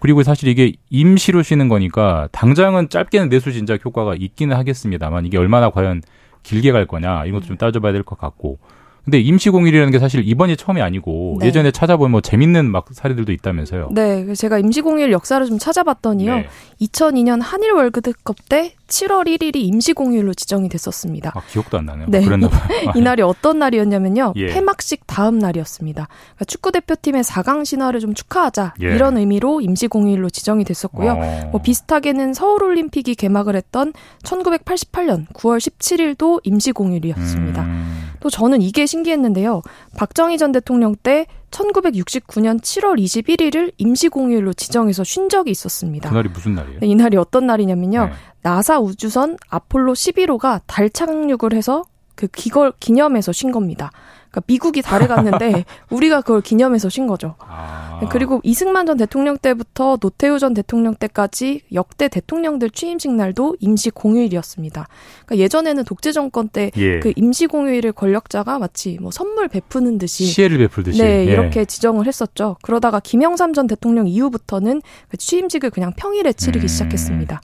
[SPEAKER 2] 그리고 사실 이게 임시로 쉬는 거니까 당장은 짧게는 내수 진작 효과가 있기는 하겠습니다만 이게 얼마나 과연 길게 갈 거냐 이것도 좀 따져봐야 될 것 같고 근데 임시공휴일이라는 게 사실 이번이 처음이 아니고 네. 예전에 찾아보면 뭐 재밌는 막 사례들도 있다면서요.
[SPEAKER 9] 네, 제가 임시공휴일 역사를 좀 찾아봤더니요. 네. 2002년 한일 월드컵 때 7월 1일이 임시공휴일로 지정이 됐었습니다.
[SPEAKER 2] 아, 기억도 안 나네요. 네. 그랬나 봐요.
[SPEAKER 9] 이 날이 어떤 날이었냐면요. 예. 폐막식 다음 날이었습니다. 그러니까 축구 대표팀의 4강 신화를 좀 축하하자 예. 이런 의미로 임시공휴일로 지정이 됐었고요. 어. 뭐 비슷하게는 서울 올림픽이 개막을 했던 1988년 9월 17일도 임시공휴일이었습니다. 음. 또 저는 이게 신기했는데요. 박정희 전 대통령 때 1969년 7월 21일을 임시공휴일로 지정해서 쉰 적이 있었습니다.
[SPEAKER 2] 그날이 무슨 날이에요?
[SPEAKER 9] 네, 이 날이 어떤 날이냐면요. 네. 나사 우주선 아폴로 11호가 달 착륙을 해서 그 기걸 기념해서 쉰 겁니다. 그러니까 미국이 달에 갔는데 우리가 그걸 기념해서 쉰 거죠. 아. 그리고 이승만 전 대통령 때부터 노태우 전 대통령 때까지 역대 대통령들 취임식 날도 임시 공휴일이었습니다. 그러니까 예전에는 독재 정권 때그 예. 임시 공휴일을 권력자가 마치 뭐 선물 베푸는 듯이
[SPEAKER 2] 시혜를 베풀듯이
[SPEAKER 9] 네, 예. 이렇게 지정을 했었죠. 그러다가 김영삼 전 대통령 이후부터는 그 취임식을 그냥 평일에 치르기 음. 시작했습니다.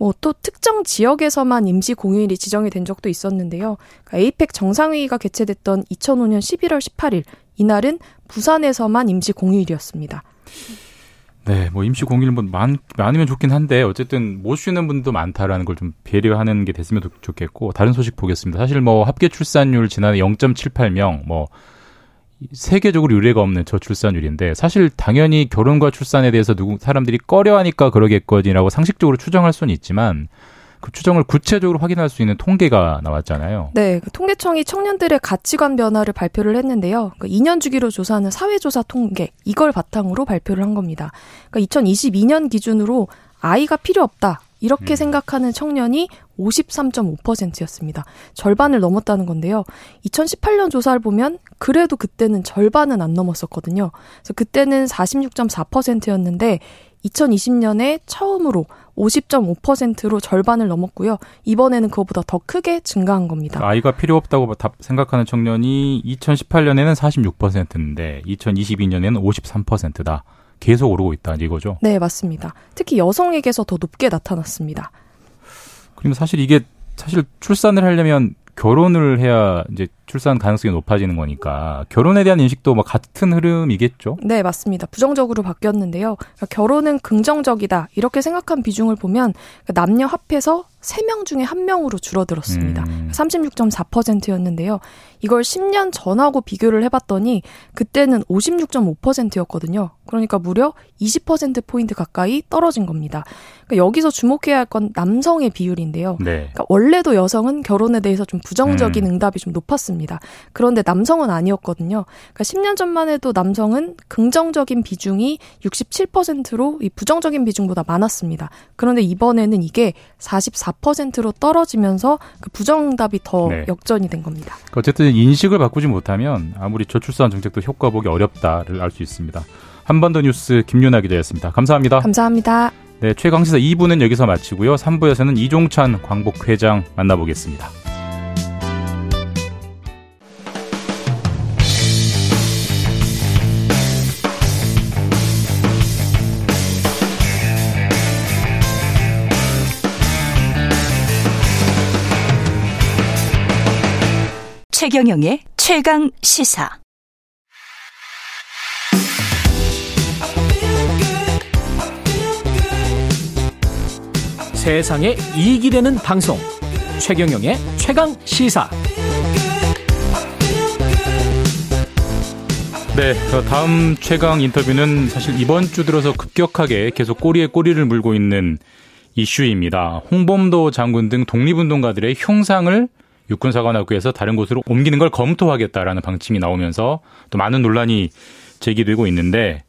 [SPEAKER 9] 뭐 또 특정 지역에서만 임시 공휴일이 지정이 된 적도 있었는데요. 그러니까 에이펙 정상회의가 개최됐던 2005년 11월 18일 이날은 부산에서만 임시 공휴일이었습니다.
[SPEAKER 2] 네, 뭐 임시 공휴일 뭐 많, 많으면 좋긴 한데 어쨌든 못 쉬는 분도 많다라는 걸 좀 배려하는 게 됐으면 좋겠고 다른 소식 보겠습니다. 사실 뭐 합계 출산율 지난해 0.78명 뭐 세계적으로 유례가 없는 저출산율인데 사실 당연히 결혼과 출산에 대해서 누구 사람들이 꺼려하니까 그러겠거니라고 상식적으로 추정할 수는 있지만 그 추정을 구체적으로 확인할 수 있는 통계가 나왔잖아요.
[SPEAKER 9] 네, 그 통계청이 청년들의 가치관 변화를 발표를 했는데요. 그 2년 주기로 조사하는 사회조사 통계 이걸 바탕으로 발표를 한 겁니다. 그러니까 2022년 기준으로 아이가 필요 없다. 이렇게 음. 생각하는 청년이 53.5%였습니다. 절반을 넘었다는 건데요. 2018년 조사를 보면 그래도 그때는 절반은 안 넘었었거든요. 그래서 그때는 46.4%였는데 2020년에 처음으로 50.5%로 절반을 넘었고요. 이번에는 그거보다 더 크게 증가한 겁니다.
[SPEAKER 2] 아이가 필요 없다고 생각하는 청년이 2018년에는 46%인데 2022년에는 53%다. 계속 오르고 있다 이거죠?
[SPEAKER 9] 네, 맞습니다. 특히 여성에게서 더 높게 나타났습니다.
[SPEAKER 2] 그러면 사실 이게 사실 출산을 하려면 결혼을 해야 이제 출산 가능성이 높아지는 거니까 결혼에 대한 인식도 뭐 같은 흐름이겠죠?
[SPEAKER 9] 네, 맞습니다. 부정적으로 바뀌었는데요. 그러니까 결혼은 긍정적이다 이렇게 생각한 비중을 보면 남녀 합해서 3명 중에 1명으로 줄어들었습니다. 음. 36.4%였는데요. 이걸 10년 전하고 비교를 해봤더니 그때는 56.5%였거든요. 그러니까 무려 20%포인트 가까이 떨어진 겁니다. 그러니까 여기서 주목해야 할 건 남성의 비율인데요. 네. 그러니까 원래도 여성은 결혼에 대해서 좀 부정적인 음. 응답이 좀 높았습니다. 그런데 남성은 아니었거든요. 그러니까 10년 전만 해도 남성은 긍정적인 비중이 67%로 이 부정적인 비중보다 많았습니다. 그런데 이번에는 이게 44%로 떨어지면서 그 부정답이 더 네. 역전이 된 겁니다.
[SPEAKER 2] 어쨌든 인식을 바꾸지 못하면 아무리 저출산 정책도 효과 보기 어렵다를 알 수 있습니다. 한 번 더 뉴스 김윤아 기자였습니다. 감사합니다.
[SPEAKER 9] 감사합니다.
[SPEAKER 2] 네, 최강시사 2부는 여기서 마치고요. 3부에서는 이종찬 광복회장 만나보겠습니다.
[SPEAKER 10] 최경영의 최강 시사.
[SPEAKER 6] 세상에 이익이 되는 방송. 최경영의 최강 시사.
[SPEAKER 2] 네, 다음 최강 인터뷰는 사실 이번 주 들어서 급격하게 계속 꼬리에 꼬리를 물고 있는 이슈입니다. 홍범도 장군 등 독립운동가들의 흉상을 육군사관학교에서 다른 곳으로 옮기는 걸 검토하겠다라는 방침이 나오면서 또 많은 논란이 제기되고 있는데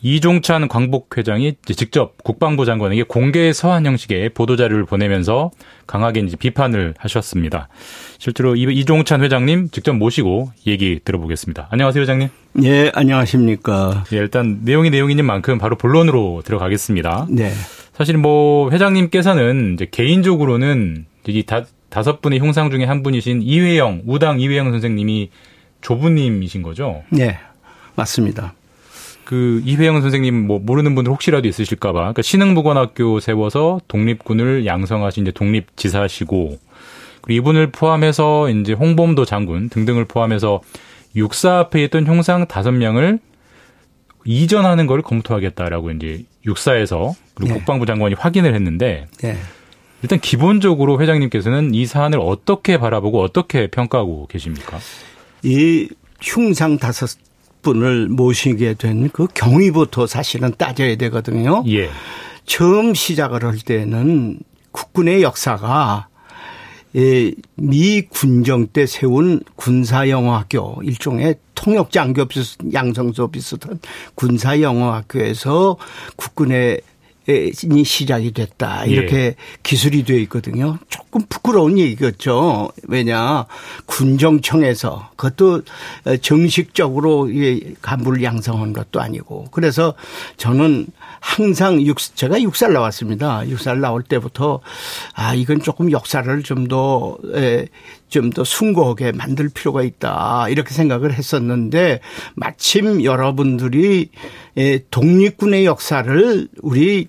[SPEAKER 2] 이종찬 광복회장이 직접 국방부 장관에게 공개 서한 형식의 보도자료를 보내면서 강하게 이제 비판을 하셨습니다. 실제로 이종찬 회장님 직접 모시고 얘기 들어보겠습니다. 안녕하세요, 회장님.
[SPEAKER 11] 예, 안녕하십니까.
[SPEAKER 2] 예, 일단 내용이 내용인 만큼 바로 본론으로 들어가겠습니다.
[SPEAKER 11] 네.
[SPEAKER 2] 사실 뭐 회장님께서는 이제 개인적으로는 이 다, 다섯 분의 형상 중에 한 분이신 이회영 우당 이회영 선생님이 조부님이신 거죠?
[SPEAKER 11] 네, 맞습니다.
[SPEAKER 2] 그 이회영 선생님 뭐 모르는 분들 혹시라도 있으실까봐 그러니까 신흥무관학교 세워서 독립군을 양성하신 이제 독립지사시고 그리고 이분을 포함해서 이제 홍범도 장군 등등을 포함해서 육사 앞에 있던 형상 다섯 명을 이전하는 걸 검토하겠다라고 이제 육사에서 그리고 네. 국방부 장관이 확인을 했는데 네. 일단 기본적으로 회장님께서는 이 사안을 어떻게 바라보고 어떻게 평가하고 계십니까?
[SPEAKER 11] 이 흉상 다섯 분을 모시게 된 그 경위부터 사실은 따져야 되거든요.
[SPEAKER 2] 예.
[SPEAKER 11] 처음 시작을 할 때는 국군의 역사가 미 군정 때 세운 군사영어학교 일종의 통역장교 비슷 양성소 비슷한 군사영어학교에서 국군의 이 시작이 됐다. 이렇게 예. 기술이 되어 있거든요. 조금 부끄러운 얘기겠죠. 왜냐 군정청에서 그것도 정식적으로 간부를 양성한 것도 아니고 그래서 저는 항상 육 제가 육살 나왔습니다. 육살 나올 때부터 아 이건 조금 역사를 좀 더 좀 더 숭고하게 만들 필요가 있다 이렇게 생각을 했었는데 마침 여러분들이 독립군의 역사를 우리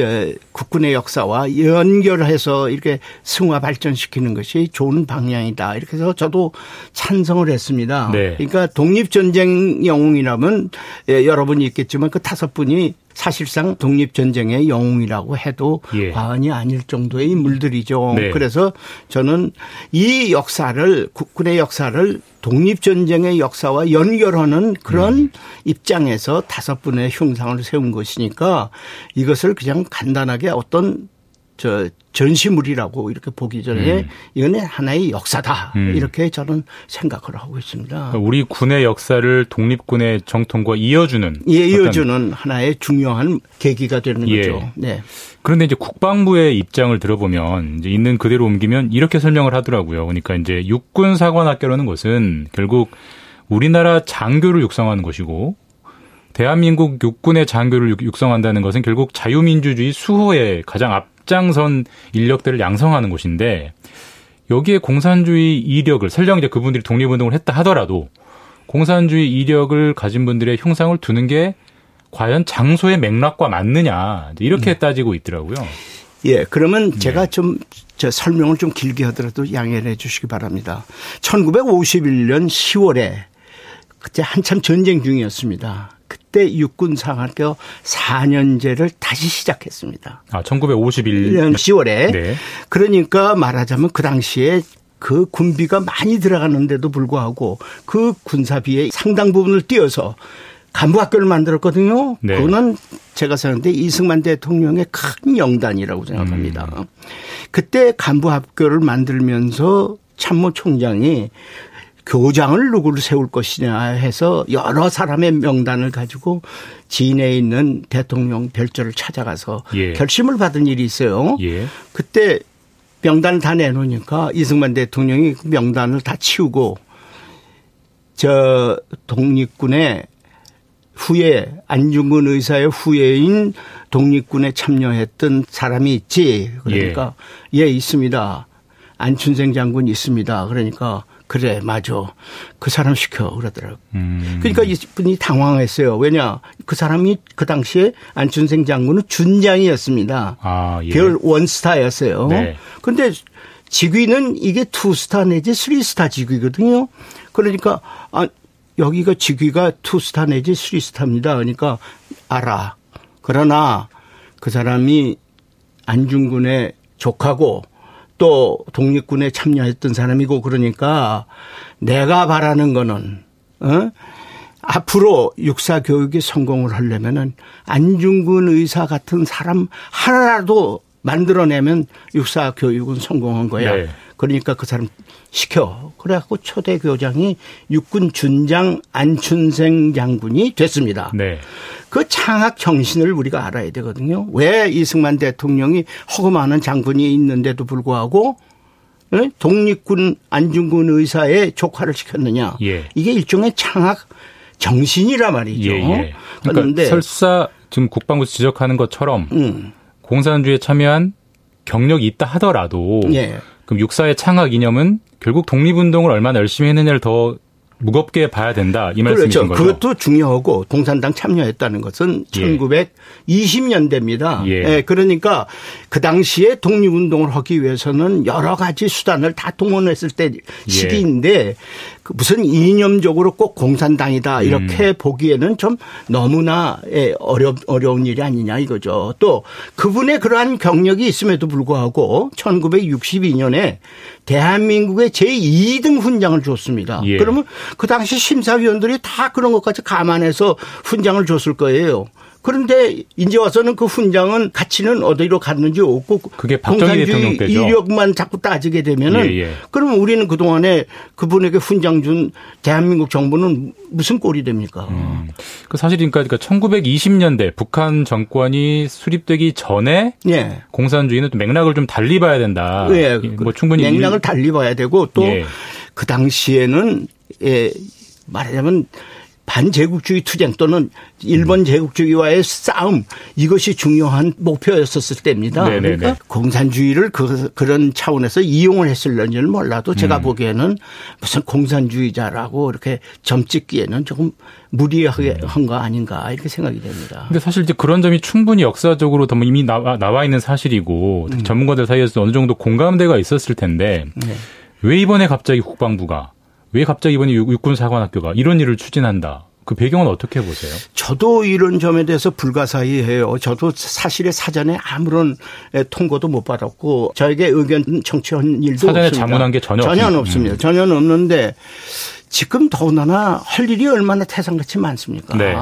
[SPEAKER 11] 저 국군의 역사와 연결해서 이렇게 승화 발전시키는 것이 좋은 방향이다. 이렇게 해서 저도 찬성을 했습니다. 네. 그러니까 독립전쟁 영웅이라면 예, 여러분이 있겠지만 그 다섯 분이 사실상 독립전쟁의 영웅이라고 해도 예. 과언이 아닐 정도의 인물들이죠. 네. 그래서 저는 이 역사를 국군의 역사를 독립전쟁의 역사와 연결하는 그런 음. 입장에서 다섯 분의 흉상을 세운 것이니까 이것을 그냥 간단하게 어떤 저 전시물이라고 이렇게 보기 전에 음. 이건 하나의 역사다 음. 이렇게 저는 생각을 하고 있습니다. 그러니까
[SPEAKER 2] 우리 군의 역사를 독립군의 정통과 이어주는
[SPEAKER 11] 예, 이어주는 하나의 중요한 계기가 되는 예. 거죠. 네.
[SPEAKER 2] 그런데 이제 국방부의 입장을 들어보면 이제 있는 그대로 옮기면 이렇게 설명을 하더라고요. 그러니까 이제 육군 사관학교라는 것은 결국 우리나라 장교를 육성하는 것이고 대한민국 육군의 장교를 육성한다는 것은 결국 자유민주주의 수호의 가장 앞 장선 인력들을 양성하는 곳인데 여기에 공산주의 이력을 설령 이제 그분들이 독립운동을 했다 하더라도 공산주의 이력을 가진 분들의 흉상을 두는 게 과연 장소의 맥락과 맞느냐 이렇게 네. 따지고 있더라고요.
[SPEAKER 11] 예, 그러면 네. 제가 좀저 설명을 좀 길게 하더라도 양해를 해 주시기 바랍니다. 1951년 10월에 그때 한참 전쟁 중이었습니다. 그때 육군 상학교 4년제를 다시 시작했습니다.
[SPEAKER 2] 아, 1951년
[SPEAKER 11] 10월에. 네. 그러니까 말하자면 그 당시에 그 군비가 많이 들어가는데도 불구하고 그 군사비의 상당 부분을 띄어서 간부학교를 만들었거든요. 네. 그거는 제가 생각하는데 이승만 대통령의 큰 영단이라고 생각합니다. 음. 그때 간부학교를 만들면서 참모총장이 교장을 누구를 세울 것이냐 해서 여러 사람의 명단을 가지고 진에 있는 대통령 별조를 찾아가서 예. 결심을 받은 일이 있어요. 예. 그때 명단을 다 내놓으니까 이승만 대통령이 그 명단을 다 치우고 저 독립군의 후에 안중근 의사의 후예인 독립군에 참여했던 사람이 있지. 그러니까 예, 예 있습니다. 안춘생 장군 있습니다. 그러니까 그래, 맞아. 그 사람 시켜. 그러더라고. 음. 그러니까 이분이 당황했어요. 왜냐. 그 사람이 그 당시에 안춘생 장군은 준장이었습니다. 아, 예. 별 원스타였어요. 네. 근데 직위는 이게 two star 내지 three star 직위거든요. 그러니까, 아, 여기가 직위가 two star 내지 three star입니다. 그러니까 알아. 그러나 그 사람이 안중근의 조카고 또 독립군에 참여했던 사람이고 그러니까 내가 바라는 거는 어? 앞으로 육사 교육이 성공을 하려면은 안중근 의사 같은 사람 하나라도 만들어내면 육사 교육은 성공한 거야. 네. 그러니까 그 사람 시켜. 그래갖고 초대 교장이 육군 준장 안춘생 장군이 됐습니다. 네. 그 창학 정신을 우리가 알아야 되거든요. 왜 이승만 대통령이 허구많은 장군이 있는데도 불구하고 독립군 안중근 의사의 조카를 시켰느냐. 예. 이게 일종의 창학 정신이라 말이죠. 예, 예.
[SPEAKER 2] 그러니까 그런데 설사 지금 국방부 지적하는 것처럼 음. 공산주의에 참여한 경력이 있다 하더라도 예. 그럼 육사의 창학 이념은 결국 독립운동을 얼마나 열심히 했느냐를 더 무겁게 봐야 된다 이 말씀이신
[SPEAKER 11] 그렇죠. 거죠. 그것도 중요하고 공산당 참여했다는 것은 예. 1920년대입니다. 예. 예. 그러니까 그 당시에 독립운동을 하기 위해서는 여러 가지 수단을 다 동원했을 때 예. 시기인데 예. 무슨 이념적으로 꼭 공산당이다 이렇게 음. 보기에는 좀 너무나 예, 어려 어려운 일이 아니냐 이거죠. 또 그분의 그러한 경력이 있음에도 불구하고 1962년에 대한민국의 제2등 훈장을 줬습니다. 예. 그러면 그 당시 심사위원들이 다 그런 것까지 감안해서 훈장을 줬을 거예요. 그런데 이제 와서는 그 훈장은 가치는 어디로 갔는지 없고
[SPEAKER 2] 그게 박정희 대통령 때죠.
[SPEAKER 11] 이력만 자꾸 따지게 되면은 예, 예. 그러면 우리는 그동안에 그분에게 훈장 준 대한민국 정부는 무슨 꼴이 됩니까? 음.
[SPEAKER 2] 그 사실이니까 그러니까 1920년대 북한 정권이 수립되기 전에 예. 공산주의는 또 맥락을 좀 달리 봐야 된다.
[SPEAKER 11] 예. 뭐 충분히 맥락을 일... 달리 봐야 되고 또그 예. 그 당시에는 예 말하자면 반제국주의 투쟁 또는 일본 제국주의와의 싸움 이것이 중요한 목표였었을 때입니다. 네네네. 그러니까 공산주의를 그, 그런 차원에서 이용을 했을런지는 몰라도 제가 음. 보기에는 무슨 공산주의자라고 이렇게 점찍기에는 조금 무리하게 음. 한거 아닌가 이렇게 생각이 됩니다.
[SPEAKER 2] 근데 사실 이제 그런 점이 충분히 역사적으로 더 이미 나와, 나와 있는 사실이고 음. 전문가들 사이에서 어느 정도 공감대가 있었을 텐데 네. 왜 이번에 갑자기 국방부가 왜 갑자기 이번에 육군 사관학교가 이런 일을 추진한다? 그 배경은 어떻게 보세요?
[SPEAKER 11] 저도 이런 점에 대해서 불가사의해요. 저도 사실에 사전에 아무런 통고도 못 받았고 저에게 의견 청취한 일도
[SPEAKER 2] 사전에
[SPEAKER 11] 없습니다.
[SPEAKER 2] 자문한 게 전혀
[SPEAKER 11] 전혀 없습니다. 음. 전혀 없는데 지금 더군다나 할 일이 얼마나 태산같이 많습니까? 네.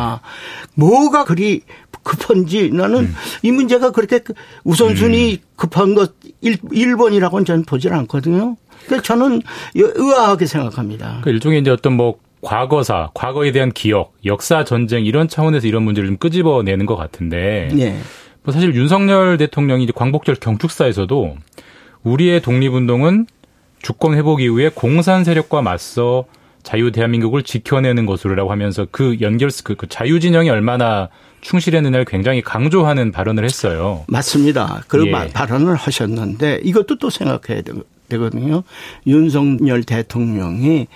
[SPEAKER 11] 뭐가 그리 급한지 나는 음. 이 문제가 그렇게 우선순위 음. 급한 것 1, 1번이라고는 저는 보질 않거든요. 그러니까 저는 의아하게 생각합니다.
[SPEAKER 2] 그 일종의 이제 어떤 뭐 과거사, 과거에 대한 기억, 역사 전쟁 이런 차원에서 이런 문제를 좀 끄집어내는 것 같은데. 네. 뭐 사실 윤석열 대통령이 이제 광복절 경축사에서도 우리의 독립운동은 주권 회복 이후에 공산 세력과 맞서 자유 대한민국을 지켜내는 것으로라고 하면서 그 연결 그, 그 자유 진영이 얼마나 충실했느냐를 굉장히 강조하는 발언을 했어요.
[SPEAKER 11] 맞습니다. 그 예. 발언을 하셨는데 이것도 또 생각해야 되거든요. 윤석열 대통령이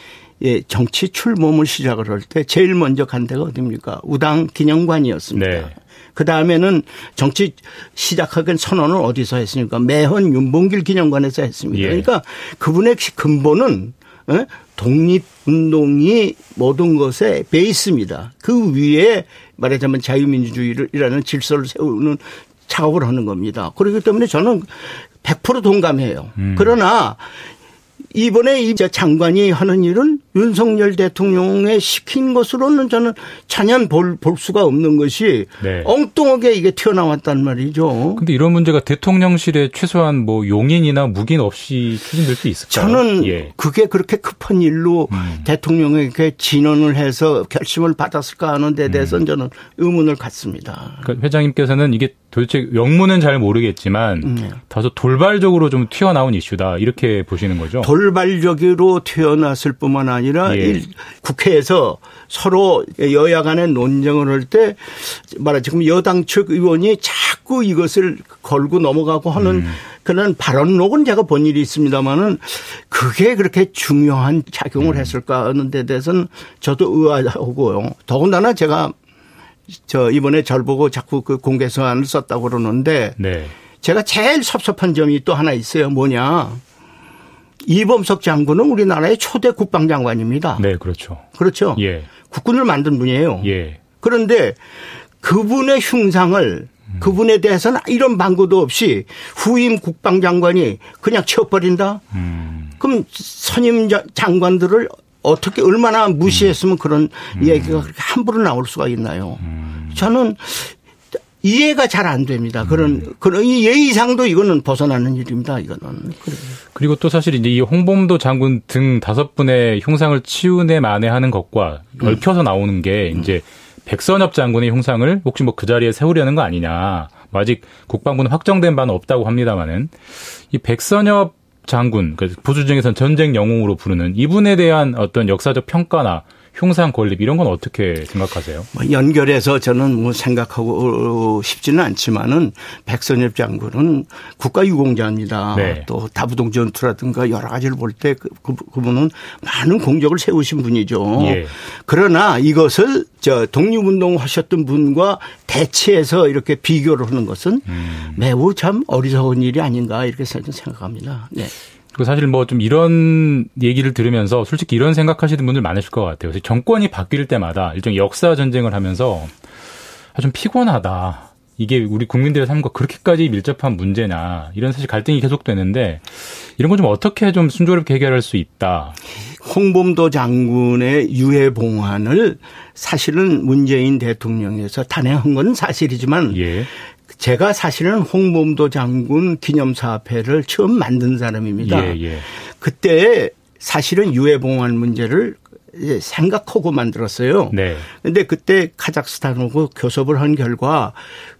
[SPEAKER 11] 예, 정치 출범을 시작을 할 때 제일 먼저 간 데가 어딥니까? 우당 기념관이었습니다. 네. 그 다음에는 정치 시작하긴 선언을 어디서 했습니까? 매헌 윤봉길 기념관에서 했습니다. 예. 그러니까 그분의 근본은 예? 독립운동이 모든 것의 베이스입니다. 그 위에 말하자면 자유민주주의라는 질서를 세우는 작업을 하는 겁니다. 그렇기 때문에 저는 100% 동감해요. 음. 그러나 이번에 이 장관이 하는 일은 윤석열 대통령의 시킨 것으로는 저는 전혀 볼, 볼 수가 없는 것이 네. 엉뚱하게 이게 튀어나왔단 말이죠.
[SPEAKER 2] 근데 이런 문제가 대통령실에 최소한 뭐 용인이나 묵인 없이 추진될 수 있을까요?
[SPEAKER 11] 저는 예. 그게 그렇게 급한 일로 음. 대통령에게 진언을 해서 결심을 받았을까 하는 데 대해서는 음. 저는 의문을 갖습니다.
[SPEAKER 2] 그러니까 회장님께서는 이게 도대체 영문은 잘 모르겠지만 음. 다소 돌발적으로 좀 튀어나온 이슈다 이렇게 보시는 거죠?
[SPEAKER 11] 돌발적으로 튀어났을 뿐만 아니라 예. 국회에서 서로 여야 간의 논쟁을 할 때 말하자면 지금 여당 측 의원이 자꾸 이것을 걸고 넘어가고 하는 음. 그런 발언록은 제가 본 일이 있습니다만은 그게 그렇게 중요한 작용을 음. 했을까 하는 데 대해서는 저도 의아하고요. 더군다나 제가 저 이번에 절 보고 자꾸 그 공개 서한을 썼다고 그러는데 네. 제가 제일 섭섭한 점이 또 하나 있어요. 뭐냐? 이범석 장군은 우리나라의 초대 국방장관입니다.
[SPEAKER 2] 네, 그렇죠.
[SPEAKER 11] 그렇죠. 예. 국군을 만든 분이에요. 예. 그런데 그분의 흉상을 음. 그분에 대해서는 이런 방구도 없이 후임 국방장관이 그냥 치워버린다? 음. 그럼 선임 장관들을 어떻게 얼마나 무시했으면 그런 음. 얘기가 함부로 나올 수가 있나요? 음. 저는 이해가 잘 안 됩니다. 그런 음. 그런 이 예의상도 이거는 벗어나는 일입니다. 이거는
[SPEAKER 2] 그래. 그리고 또 사실 이제 이 홍범도 장군 등 다섯 분의 흉상을 치우내 만회하는 것과 음. 얽혀서 나오는 게 음. 이제 백선엽 장군의 흉상을 혹시 뭐 그 자리에 세우려는 거 아니냐. 뭐 아직 국방부는 확정된 바는 없다고 합니다만은 이 백선엽 장군, 그 보수 중에서는 전쟁 영웅으로 부르는 이분에 대한 어떤 역사적 평가나 흉상 건립 이런 건 어떻게 생각하세요?
[SPEAKER 11] 뭐 연결해서 저는 뭐 생각하고 싶지는 않지만은 백선엽 장군은 국가유공자입니다. 네. 또 다부동 전투라든가 여러 가지를 볼 때 그, 그, 그분은 많은 공적을 세우신 분이죠. 예. 그러나 이것을 저 독립운동 하셨던 분과 대치해서 이렇게 비교를 하는 것은 음. 매우 참 어리석은 일이 아닌가 이렇게 생각합니다. 네.
[SPEAKER 2] 그 사실 뭐 좀 이런 얘기를 들으면서 솔직히 이런 생각하시는 분들 많으실 것 같아요. 그래서 정권이 바뀔 때마다 일종의 역사 전쟁을 하면서 아, 좀 피곤하다. 이게 우리 국민들의 삶과 그렇게까지 밀접한 문제냐 이런 사실 갈등이 계속되는데 이런 건 좀 어떻게 좀 순조롭게 해결할 수 있다.
[SPEAKER 11] 홍범도 장군의 유해 봉환을 사실은 문재인 대통령에서 단행한 건 사실이지만 예. 제가 사실은 홍범도 장군 기념사업회를 처음 만든 사람입니다. 예, 예. 그때 사실은 유해 봉환 문제를 생각하고 만들었어요. 네. 근데 그때 카자흐스탄하고 교섭을 한 결과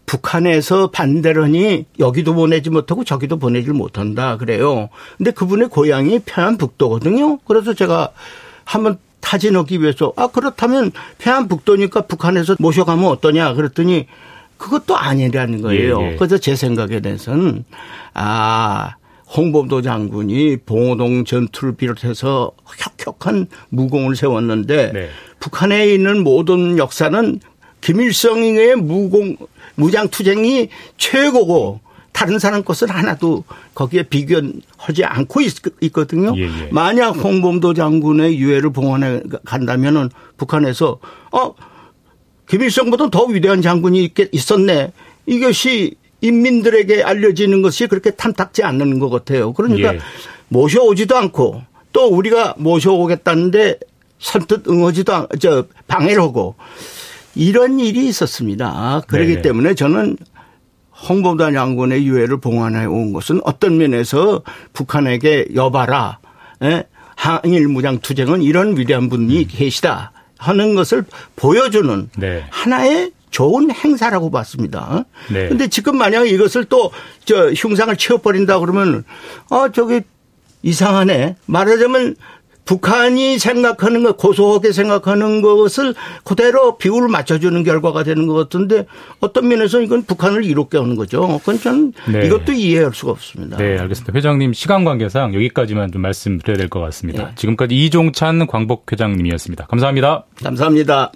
[SPEAKER 11] 북한에서 하니 여기도 보내지 못하고 저기도 보내지 못한다 그래요. 근데 그분의 고향이 평안북도거든요. 그래서 제가 한번 타진하기 위해서 아 그렇다면 평안북도니까 북한에서 모셔가면 어떠냐 그랬더니 그것도 아니라는 거예요. 예, 예. 그래서 제 생각에 대해서는 아 홍범도 장군이 봉오동 전투를 비롯해서 혁혁한 무공을 세웠는데 네. 북한에 있는 모든 역사는 김일성의 무공 무장 투쟁이 최고고 다른 사람 것은 하나도 거기에 비교하지 않고 있, 거든요 예, 예. 만약 홍범도 장군의 유해를 봉헌해 간다면은 북한에서 어 김일성보다 더 위대한 장군이 있었네. 이것이 인민들에게 알려지는 것이 그렇게 탐탁지 않는 것 같아요. 그러니까 예. 모셔오지도 않고 또 우리가 모셔오겠다는데 선뜻 응하지도 않, 저 방해를 하고 이런 일이 있었습니다. 그렇기 네 때문에 저는 홍범도 장군의 유해를 봉환해 온 것은 어떤 면에서 북한에게 여봐라. 예? 항일 무장 투쟁은 이런 위대한 분이 음. 계시다 하는 것을 보여주는 네. 하나의 좋은 행사라고 봤습니다. 네. 근데 지금 만약에 이것을 또 저 흉상을 채워버린다 그러면 아 저기 이상하네. 말하자면 북한이 생각하는 것, 고소하게 생각하는 것을 그대로 비율을 맞춰주는 결과가 되는 것 같은데 어떤 면에서 이건 북한을 이롭게 하는 거죠. 그건 저는 네. 이것도 이해할 수가 없습니다.
[SPEAKER 2] 네, 알겠습니다. 회장님 시간 관계상 여기까지만 좀 말씀드려야 될 것 같습니다. 네. 지금까지 이종찬 광복 회장님이었습니다. 감사합니다.
[SPEAKER 11] 감사합니다.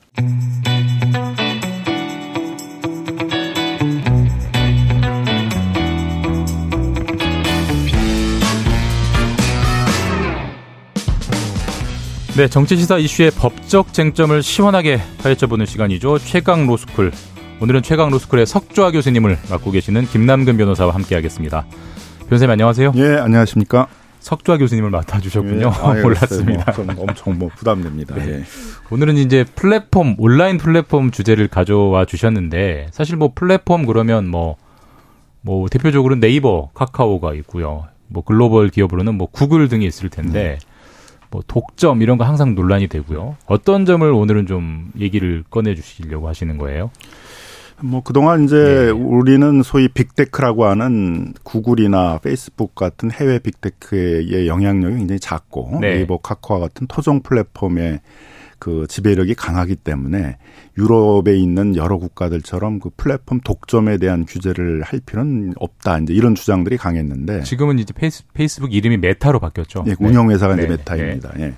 [SPEAKER 2] 네, 정치시사 이슈의 법적 쟁점을 시원하게 파헤쳐보는 시간이죠. 최강 로스쿨. 오늘은 최강 로스쿨의 석조아 교수님을 맡고 계시는 김남근 변호사와 함께하겠습니다. 변호사님 안녕하세요.
[SPEAKER 12] 예, 안녕하십니까.
[SPEAKER 2] 석조아 교수님을 맡아주셨군요. 예, 아, 몰랐습니다.
[SPEAKER 12] 뭐, 엄청 뭐 부담됩니다. 네. 예.
[SPEAKER 2] 오늘은 이제 플랫폼 온라인 플랫폼 주제를 가져와 주셨는데 사실 뭐 플랫폼 그러면 뭐뭐 뭐 대표적으로 네이버, 카카오가 있고요. 뭐 글로벌 기업으로는 뭐 구글 등이 있을 텐데. 음. 뭐 독점 이런 거 항상 논란이 되고요. 어떤 점을 오늘은 좀 얘기를 꺼내 주시려고 하시는 거예요?
[SPEAKER 12] 뭐 그동안 이제 네. 우리는 소위 빅테크라고 하는 구글이나 페이스북 같은 해외 빅테크의 영향력이 굉장히 작고 네. 네이버 카카오 같은 토종 플랫폼에 그 지배력이 강하기 때문에 유럽에 있는 여러 국가들처럼 그 플랫폼 독점에 대한 규제를 할 필요는 없다. 이제 이런 주장들이 강했는데
[SPEAKER 2] 지금은 이제 페이스, 페이스북 이름이 메타로 바뀌었죠.
[SPEAKER 12] 예, 운영 회사가 네. 이제 메타입니다. 네. 예.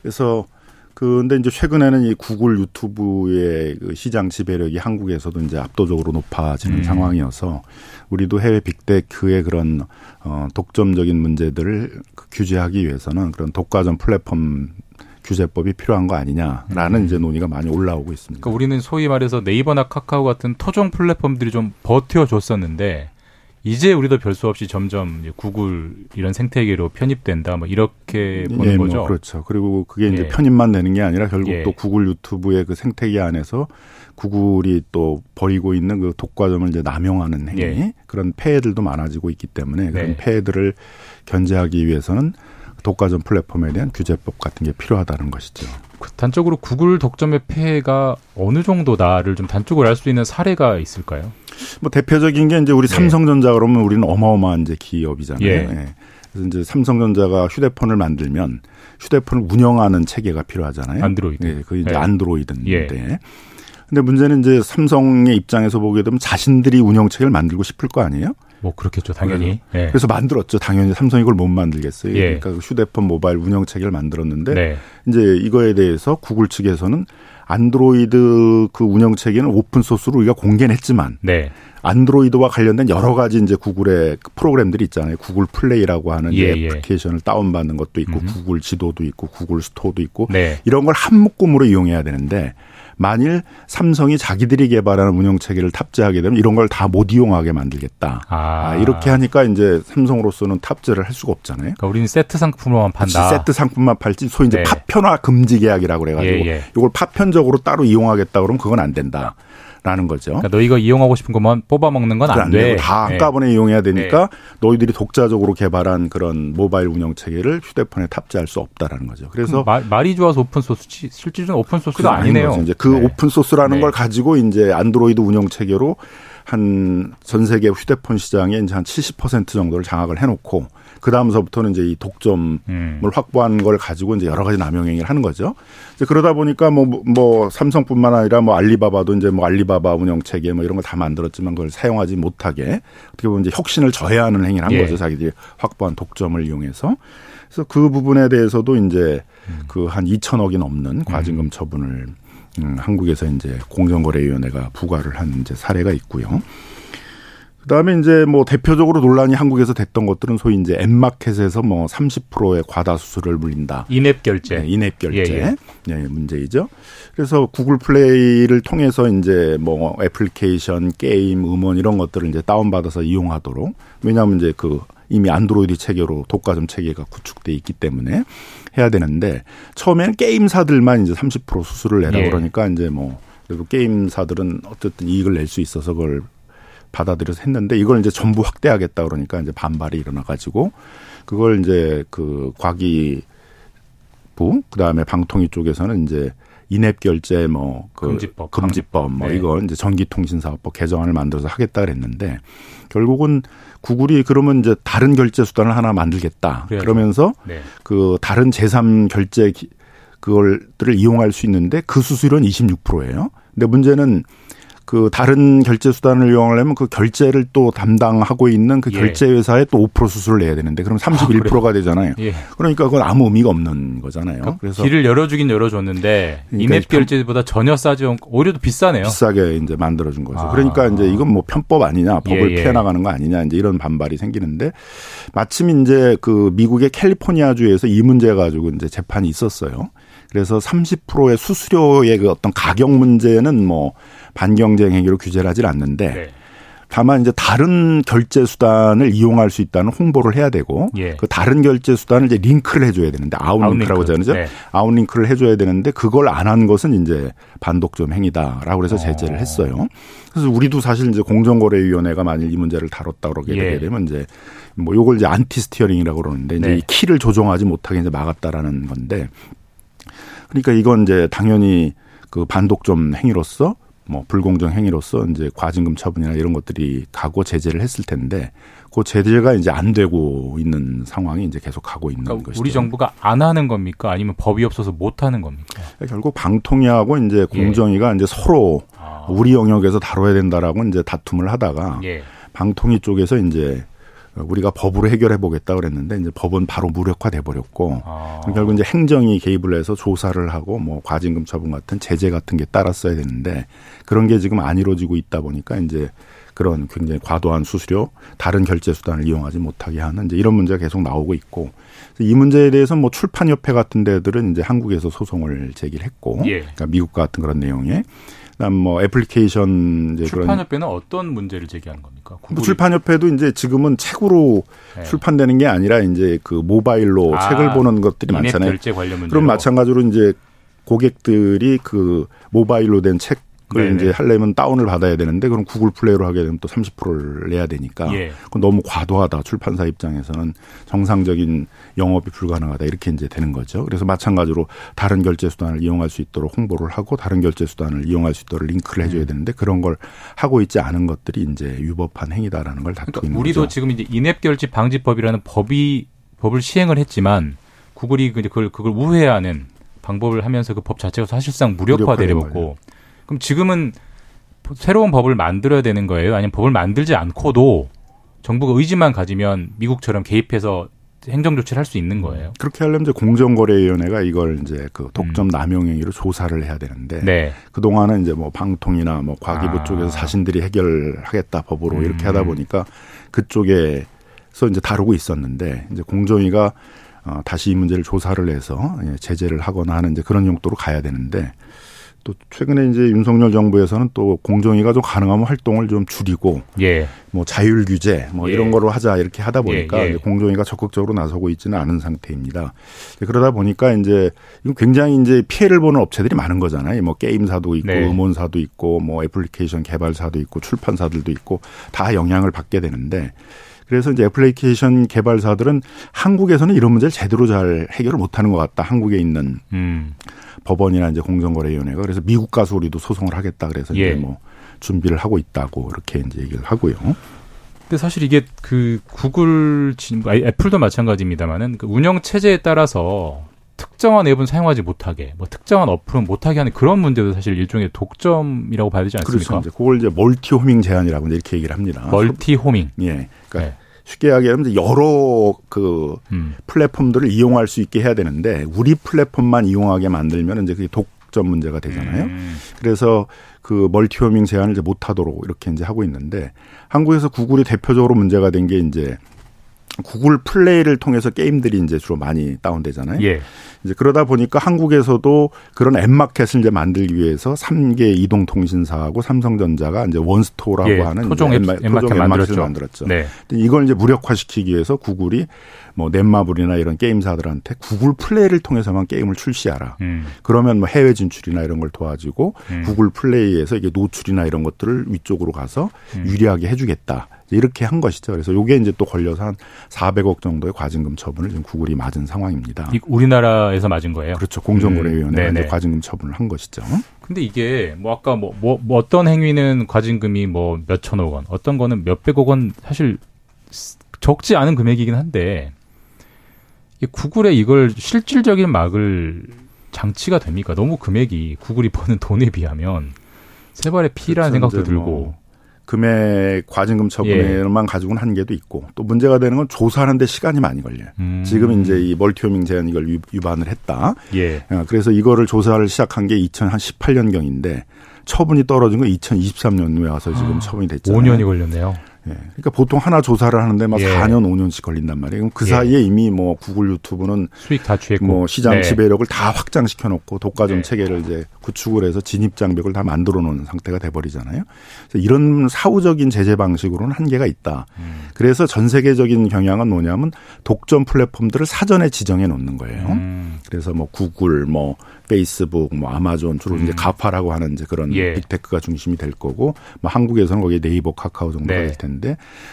[SPEAKER 12] 그래서 그런데 이제 최근에는 이 구글 유튜브의 그 시장 지배력이 한국에서도 이제 압도적으로 높아지는 음. 상황이어서 우리도 해외 빅테크의 그런 어 독점적인 문제들을 그 규제하기 위해서는 그런 독과점 플랫폼 규제법이 필요한 거 아니냐라는 음. 이제 논의가 많이 올라오고 있습니다.
[SPEAKER 2] 그러니까 우리는 소위 말해서 네이버나 카카오 같은 토종 플랫폼들이 좀 버텨줬었는데 이제 우리도 별수 없이 점점 구글 이런 생태계로 편입된다 뭐 이렇게 보는
[SPEAKER 12] 예,
[SPEAKER 2] 뭐 거죠.
[SPEAKER 12] 그렇죠. 그리고 그게 이제 예. 편입만 되는 게 아니라 결국 예. 또 구글 유튜브의 그 생태계 안에서 구글이 또 벌이고 있는 그 독과점을 이제 남용하는 행위 예. 그런 폐해들도 많아지고 있기 때문에 그런 네. 폐해들을 견제하기 위해서는 독과점 플랫폼에 대한 규제법 같은 게 필요하다는 것이죠.
[SPEAKER 2] 그 단적으로 구글 독점의 폐해가 어느 정도다를 좀 단적으로 알 수 있는 사례가 있을까요?
[SPEAKER 12] 뭐 대표적인 게 이제 우리 네. 삼성전자 그러면 우리는 어마어마한 이제 기업이잖아요. 예. 예. 그래서 이제 삼성전자가 휴대폰을 만들면 휴대폰을 운영하는 체계가 필요하잖아요.
[SPEAKER 2] 안드로이드.
[SPEAKER 12] 예, 그 이제 예. 안드로이드인데. 예. 근데 문제는 이제 삼성의 입장에서 보게 되면 자신들이 운영 체계를 만들고 싶을 거 아니에요?
[SPEAKER 2] 뭐 그렇겠죠, 당연히.
[SPEAKER 12] 그래서, 네. 그래서 만들었죠. 당연히 삼성이 그걸 못 만들겠어요. 예. 그러니까 그 휴대폰 모바일 운영 체계를 만들었는데 네. 이제 이거에 대해서 구글 측에서는 안드로이드 그 운영 체계는 오픈 소스로 우리가 공개는 했지만 네. 안드로이드와 관련된 여러 가지 이제 구글의 그 프로그램들이 있잖아요. 구글 플레이라고 하는 예, 예. 애플리케이션을 다운받는 것도 있고 음. 구글 지도도 있고 구글 스토어도 있고 네. 이런 걸 한 묶음으로 이용해야 되는데 만일 삼성이 자기들이 개발하는 운영 체계를 탑재하게 되면 이런 걸 다 못 이용하게 만들겠다. 아. 아. 이렇게 하니까 이제 삼성으로서는 탑재를 할 수가 없잖아요.
[SPEAKER 2] 그러니까 우리는 세트 상품으로만 판다.
[SPEAKER 12] 세트 상품만 팔지 소위 이제 네. 파편화 금지 계약이라고 그래가지고 예, 예. 이걸 파편적으로 따로 이용하겠다 그러면 그건 안 된다. 라는 거죠.
[SPEAKER 2] 그러니까 너 이거 이용하고 싶은 것만 뽑아 먹는 건 안 돼.
[SPEAKER 12] 다 네. 한꺼번에 네. 이용해야 되니까 네. 너희들이 독자적으로 개발한 그런 모바일 운영 체계를 휴대폰에 탑재할 수 없다라는 거죠. 그래서
[SPEAKER 2] 말, 말이 좋아서 오픈 소스지 실질은 오픈 소스가 아니네요.
[SPEAKER 12] 이제 그 네. 오픈 소스라는 걸 가지고 이제 안드로이드 운영 체계로 한 전 세계 휴대폰 시장에 이제 한 70% 정도를 장악을 해놓고 그 다음서부터는 이제 이 독점을 음. 확보한 걸 가지고 이제 여러 가지 남용 행위를 하는 거죠. 이제 그러다 보니까 뭐, 뭐 삼성뿐만 아니라 뭐 알리바바도 이제 뭐 알리바바 운영 체계 뭐 이런 거 다 만들었지만 그걸 사용하지 못하게 어떻게 보면 이제 혁신을 저해하는 행위를 한 예. 거죠. 자기들이 확보한 독점을 이용해서. 그래서 그 부분에 대해서도 이제 음. 그한 2천억이 넘는 과징금 처분을 음, 한국에서 이제 공정거래위원회가 부과를 한 이제 사례가 있고요. 그다음에 이제 뭐 대표적으로 논란이 한국에서 됐던 것들은 소위 이제 앱마켓에서 뭐 30%의 과다 수수료를 물린다.
[SPEAKER 2] 인앱 결제.
[SPEAKER 12] 네, 인앱 결제. 예, 예. 네, 문제이죠. 그래서 구글 플레이를 통해서 이제 뭐 애플리케이션, 게임, 음원 이런 것들을 이제 다운 받아서 이용하도록 왜냐하면 이제 그 이미 안드로이드 체계로 독과점 체계가 구축돼 있기 때문에 해야 되는데 처음에는 게임사들만 이제 30% 수수료를 내라 예. 그러니까 이제 뭐 그리고 게임사들은 어쨌든 이익을 낼 수 있어서 그걸 받아들여서 했는데 이걸 이제 전부 확대하겠다 그러니까 이제 반발이 일어나 가지고 그걸 이제 그 과기부 그다음에 방통위 쪽에서는 이제 인앱 결제 뭐그 금지법, 금지법 뭐 네. 이거 이제 전기통신사업법 개정안을 만들어서 하겠다 그랬는데 결국은 구글이 그러면 이제 다른 결제 수단을 하나 만들겠다. 그래야죠. 그러면서 네. 그 다른 제3 결제 그걸들을 이용할 수 있는데 그 수수료는 26%예요. 근데 문제는 그 다른 결제 수단을 이용하려면 그 결제를 또 담당하고 있는 그 예. 결제 회사에 또 5% 수수료를 내야 되는데 그럼 31%가 아, 되잖아요. 예. 그러니까 그건 아무 의미가 없는 거잖아요. 그러니까
[SPEAKER 2] 그래서 길을 열어주긴 열어줬는데 그러니까 인앱 결제보다 전혀 싸지 않고 오히려 더 비싸네요.
[SPEAKER 12] 비싸게 이제 만들어준 거죠. 아. 그러니까 이제 이건 뭐 편법 아니냐, 법을 예, 예. 피해 나가는 거 아니냐 이제 이런 반발이 생기는데 마침 이제 그 미국의 캘리포니아 주에서 이 문제 가지고 이제 재판이 있었어요. 그래서 30%의 수수료의 그 어떤 가격 문제는 뭐 반경쟁 행위로 규제를 하질 않는데 네. 다만 이제 다른 결제 수단을 이용할 수 있다는 홍보를 해야 되고 예. 그 다른 결제 수단을 이제 링크를 해줘야 되는데 아웃링크라고 하잖아요. 네. 아웃링크를 해줘야 되는데 그걸 안 한 것은 이제 반독점 행위다라고 해서 제재를 어. 했어요. 그래서 우리도 사실 이제 공정거래위원회가 만일 이 문제를 다뤘다 그러게 예. 되면 이제 뭐 요걸 이제 anti-steering이라고 그러는데 이제 네. 이 키를 조정하지 못하게 이제 막았다라는 건데 그러니까 이건 이제 당연히 그 반독점 행위로서 뭐 불공정 행위로서 이제 과징금 처분이나 이런 것들이 가고 제재를 했을 텐데 그 제재가 이제 안 되고 있는 상황이 이제 계속 가고 있는 그러니까 것이죠.
[SPEAKER 2] 우리 정부가 안 하는 겁니까? 아니면 법이 없어서 못 하는 겁니까?
[SPEAKER 12] 그러니까 결국 방통위하고 이제 예. 공정위가 예. 이제 서로 아. 우리 영역에서 다뤄야 된다라고 이제 다툼을 하다가 예. 방통위 쪽에서 이제 우리가 법으로 해결해 보겠다 그랬는데 이제 법은 바로 무력화돼 버렸고 아. 결국 이제 행정이 개입을 해서 조사를 하고 뭐 과징금 처분 같은 제재 같은 게 따랐어야 되는데 그런 게 지금 안 이루어지고 있다 보니까 이제 그런 굉장히 과도한 수수료, 다른 결제 수단을 이용하지 못하게 하는 이제 이런 문제가 계속 나오고 있고 이 문제에 대해서 뭐 출판협회 같은 데들은 이제 한국에서 소송을 제기를 했고, 예. 그러니까 미국 같은 그런 내용에 뭐 애플리케이션
[SPEAKER 2] 이제 출판협회는 어떤 문제를 제기하는 겁니까?
[SPEAKER 12] 뭐 출판협회도 이제 지금은 책으로 네. 출판되는 게 아니라 이제 그 모바일로 아, 책을 보는 것들이 많잖아요. 그럼 마찬가지로 이제 고객들이 그 모바일로 된 책 그걸 네네. 이제 하려면 다운을 받아야 되는데 그럼 구글 플레이로 하게 되면 또 30%를 내야 되니까 예. 그건 너무 과도하다. 출판사 입장에서는 정상적인 영업이 불가능하다. 이렇게 이제 되는 거죠. 그래서 마찬가지로 다른 결제 수단을 이용할 수 있도록 홍보를 하고 다른 결제 수단을 이용할 수 있도록 링크를 해 줘야 음. 되는데 그런 걸 하고 있지 않은 것들이 이제 유법한 행위다라는 걸 다투고 그러니까 있는
[SPEAKER 2] 우리도
[SPEAKER 12] 거죠.
[SPEAKER 2] 지금 이제 인앱 결제 방지법이라는 법이 법을 시행을 했지만 구글이 그걸 그걸 우회하는 방법을 하면서 그 법 자체가 사실상 무력화되려고 그럼 지금은 새로운 법을 만들어야 되는 거예요? 아니면 법을 만들지 않고도 정부가 의지만 가지면 미국처럼 개입해서 행정 조치를 할 수 있는 거예요.
[SPEAKER 12] 그렇게 하려면 이제 공정거래위원회가 이걸 이제 그 독점 음. 남용 행위로 조사를 해야 되는데 네. 그 동안은 이제 뭐 방통이나 뭐 과기부 아. 쪽에서 자신들이 해결하겠다 법으로 음. 이렇게 하다 보니까 그쪽에서 이제 다루고 있었는데 이제 공정위가 어, 다시 이 문제를 조사를 해서 예, 제재를 하거나 하는 이제 그런 용도로 가야 되는데 또 최근에 이제 윤석열 정부에서는 또 공정위가 좀 가능하면 활동을 좀 줄이고 예. 뭐 자율 규제 뭐 예. 이런 거로 하자 이렇게 하다 보니까 예. 예. 공정위가 적극적으로 나서고 있지는 않은 상태입니다. 그러다 보니까 이제 굉장히 이제 피해를 보는 업체들이 많은 거잖아요. 뭐 게임사도 있고 네. 음원사도 있고 뭐 애플리케이션 개발사도 있고 출판사들도 있고 다 영향을 받게 되는데 그래서 이제 애플리케이션 개발사들은 한국에서는 이런 문제를 제대로 잘 해결을 못하는 것 같다. 한국에 있는 음. 법원이나 이제 공정거래위원회가 그래서 미국 가서 우리도 소송을 하겠다. 그래서 예. 이제 뭐 준비를 하고 있다고 이렇게 이제 얘기를 하고요.
[SPEAKER 2] 근데 사실 이게 그 구글, 애플도 마찬가지입니다만은 그 운영 체제에 따라서 특정한 앱은 사용하지 못하게, 뭐 특정한 어플은 못하게 하는 그런 문제도 사실 일종의 독점이라고 봐야 되지 않습니까?
[SPEAKER 12] 그렇죠. 이제 그걸 이제 multi-homing 제한이라고 이렇게 얘기를 합니다.
[SPEAKER 2] multi-homing.
[SPEAKER 12] 예. 그러니까 네. 쉽게 이야기하면 여러 그 음. 플랫폼들을 이용할 수 있게 해야 되는데 우리 플랫폼만 이용하게 만들면 이제 그게 독점 문제가 되잖아요. 음. 그래서 그 multi-homing 제한을 이제 못하도록 이렇게 이제 하고 있는데 한국에서 구글이 대표적으로 문제가 된 게 이제 구글 플레이를 통해서 게임들이 이제 주로 많이 다운되잖아요. 예. 이제 그러다 보니까 한국에서도 그런 앱 마켓을 이제 만들기 위해서 3개 이동 통신사하고 삼성전자가 이제 원스토어라고
[SPEAKER 2] 예.
[SPEAKER 12] 하는
[SPEAKER 2] 토종 앱, 앱마켓 앱마켓을
[SPEAKER 12] 만들었죠. 네. 이걸 이제 무력화시키기 위해서 구글이 뭐 넷마블이나 이런 게임사들한테 구글 플레이를 통해서만 게임을 출시하라. 음. 그러면 뭐 해외 진출이나 이런 걸 도와주고 음. 구글 플레이에서 이게 노출이나 이런 것들을 위쪽으로 가서 음. 유리하게 해주겠다. 이렇게 한 것이죠. 그래서 요게 이제 또 걸려서 한 400억 정도의 과징금 처분을 지금 구글이 맞은 상황입니다.
[SPEAKER 2] 우리나라에서 맞은 거예요?
[SPEAKER 12] 그렇죠. 공정거래위원회가 음. 과징금 처분을 한 것이죠.
[SPEAKER 2] 근데 이게 뭐 아까 뭐, 뭐, 뭐 어떤 행위는 과징금이 뭐 몇천억 원, 어떤 거는 몇백억 원 사실 적지 않은 금액이긴 한데 구글에 이걸 실질적인 막을 장치가 됩니까? 너무 금액이 구글이 버는 돈에 비하면 세 발의 피라는 그렇죠. 생각도 들고. 뭐
[SPEAKER 12] 금액 과징금 처분에만 예. 가지고는 한계도 있고 또 문제가 되는 건 조사하는데 시간이 많이 걸려요. 음. 지금 이제 이 멀티호밍 제한 이걸 위반을 했다. 예. 어, 그래서 이거를 조사를 시작한 게 2018년경인데 처분이 떨어진 건 2023년에 와서 지금 아, 처분이 됐잖아요.
[SPEAKER 2] 5년이 걸렸네요.
[SPEAKER 12] 예. 그러니까 보통 하나 조사를 하는데 막 예. 4년, 5년씩 걸린단 말이에요. 그럼 그 예. 사이에 이미 뭐 구글 유튜브는
[SPEAKER 2] 수익 다 취했고
[SPEAKER 12] 뭐 시장 네. 지배력을 다 확장시켜 놓고 독과점 네. 체계를 이제 구축을 해서 진입 장벽을 다 만들어 놓은 상태가 돼 버리잖아요. 그래서 이런 사후적인 제재 방식으로는 한계가 있다. 음. 그래서 전 세계적인 경향은 뭐냐면 독점 플랫폼들을 사전에 지정해 놓는 거예요. 음. 그래서 뭐 구글 뭐 페이스북, 뭐 아마존 주로 음. 이제 가파라고 하는 이제 그런 예. 빅테크가 중심이 될 거고, 뭐 한국에서는 거기에 네이버, 카카오 정도가 네. 될 텐데,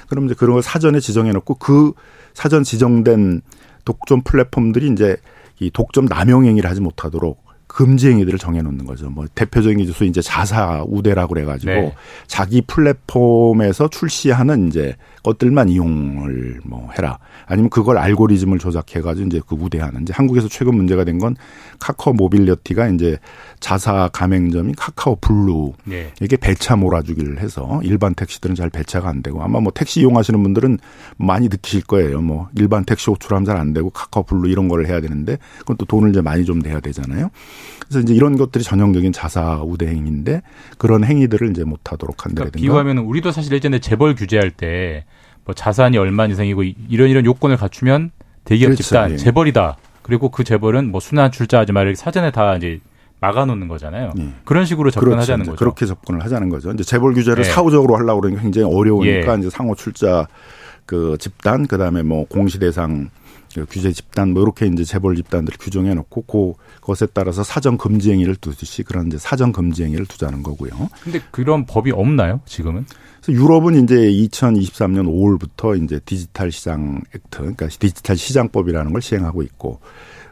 [SPEAKER 12] 그럼 이제 그런 걸 사전에 지정해 놓고 그 사전 지정된 독점 플랫폼들이 이제 이 독점 남용 행위를 하지 못하도록 금지 행위들을 정해놓는 거죠. 뭐 대표적인 게 이제 자사 우대라고 그래가지고 네. 자기 플랫폼에서 출시하는 이제 것들만 이용을 뭐 해라. 아니면 그걸 알고리즘을 조작해가지고 이제 그 우대하는. 이제 한국에서 최근 문제가 된 건 카카오 모빌리티가 이제 자사 가맹점인 카카오 블루 네. 이게 배차 몰아주기를 해서 일반 택시들은 잘 배차가 안 되고 아마 뭐 택시 이용하시는 분들은 많이 느끼실 거예요. 뭐 일반 택시 호출하면 잘 안 되고 카카오 블루 이런 거를 해야 되는데 그건 또 돈을 이제 많이 좀 내야 되잖아요. 그래서 이제 이런 것들이 전형적인 자사 우대 행위인데 그런 행위들을 이제 못하도록 한다든가. 그러니까
[SPEAKER 2] 비유하면 우리도 사실 예전에 재벌 규제할 때 뭐 자산이 얼마 이상이고 이런 이런 요건을 갖추면 대기업 그렇죠. 집단 예. 재벌이다. 그리고 그 재벌은 뭐 순환 출자하지 말을 사전에 다 이제 막아놓는 거잖아요. 예. 그런 식으로 접근하자는
[SPEAKER 12] 그렇죠.
[SPEAKER 2] 거죠.
[SPEAKER 12] 그렇게 접근을 하자는 거죠. 이제 재벌 규제를 예. 사후적으로 하려고 그러니까 굉장히 어려우니까 예. 이제 상호 출자 그 집단 그다음에 뭐 공시 대상 그 규제 집단 뭐 이렇게 이제 재벌 집단들을 규정해 놓고 그 것에 따라서 사전 금지 행위를 두듯이 그런 이제 사전 금지 행위를 두자는 거고요.
[SPEAKER 2] 근데 그런 법이 없나요, 지금은?
[SPEAKER 12] 그래서 유럽은 이제 2023년 5월부터 이제 디지털 시장 액트, 그러니까 디지털 시장법이라는 걸 시행하고 있고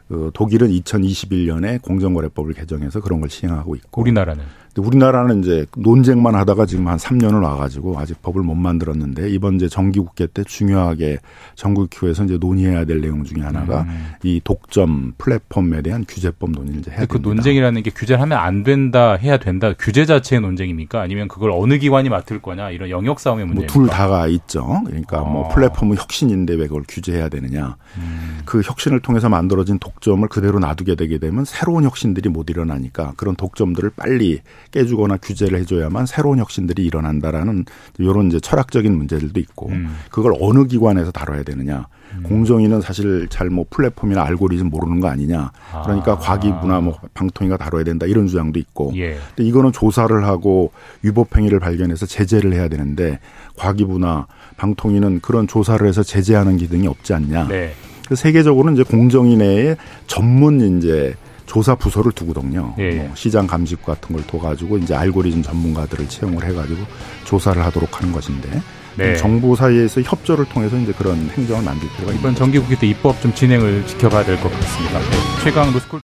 [SPEAKER 12] 그 독일은 2021년에 공정거래법을 개정해서 그런 걸 시행하고 있고
[SPEAKER 2] 우리나라는
[SPEAKER 12] 우리나라는 이제 논쟁만 하다가 지금 한 3년을 와가지고 아직 법을 못 만들었는데 이번 이제 정기국회 때 중요하게 전국기구에서 이제 논의해야 될 내용 중에 하나가 음. 이 독점 플랫폼에 대한 규제법 논의를 이제 해야
[SPEAKER 2] 그 됩니다. 그 논쟁이라는 게 규제를 하면 안 된다, 해야 된다. 규제 자체의 논쟁입니까? 아니면 그걸 어느 기관이 맡을 거냐 이런 영역 싸움의 문제입니까?
[SPEAKER 12] 뭐둘 다가 있죠. 그러니까 어. 뭐 플랫폼은 혁신인데 왜 그걸 규제해야 되느냐. 음. 그 혁신을 통해서 만들어진 독 독점을 그대로 놔두게 되게 되면 새로운 혁신들이 못 일어나니까 그런 독점들을 빨리 깨주거나 규제를 해줘야만 새로운 혁신들이 일어난다라는 이런 이제 철학적인 문제들도 있고 음. 그걸 어느 기관에서 다뤄야 되느냐. 음. 공정위는 사실 잘 뭐 플랫폼이나 알고리즘 모르는 거 아니냐. 그러니까 아. 과기부나 뭐 방통위가 다뤄야 된다 이런 주장도 있고. 예. 근데 이거는 조사를 하고 위법 행위를 발견해서 제재를 해야 되는데 과기부나 방통위는 그런 조사를 해서 제재하는 기능이 없지 않냐. 네. 세계적으로는 이제 공정위 내에 전문 이제 조사 부서를 두거든요. 예. 뭐 시장 감식 같은 걸 둬가지고 이제 알고리즘 전문가들을 채용을 해가지고 조사를 하도록 하는 것인데 네. 정부 사이에서 협조를 통해서 이제 그런 행정을 만들 필요가
[SPEAKER 2] 이번 정기국회 때 입법 좀 진행을 지켜봐야 될 것 같습니다. 네. 최강 로스쿨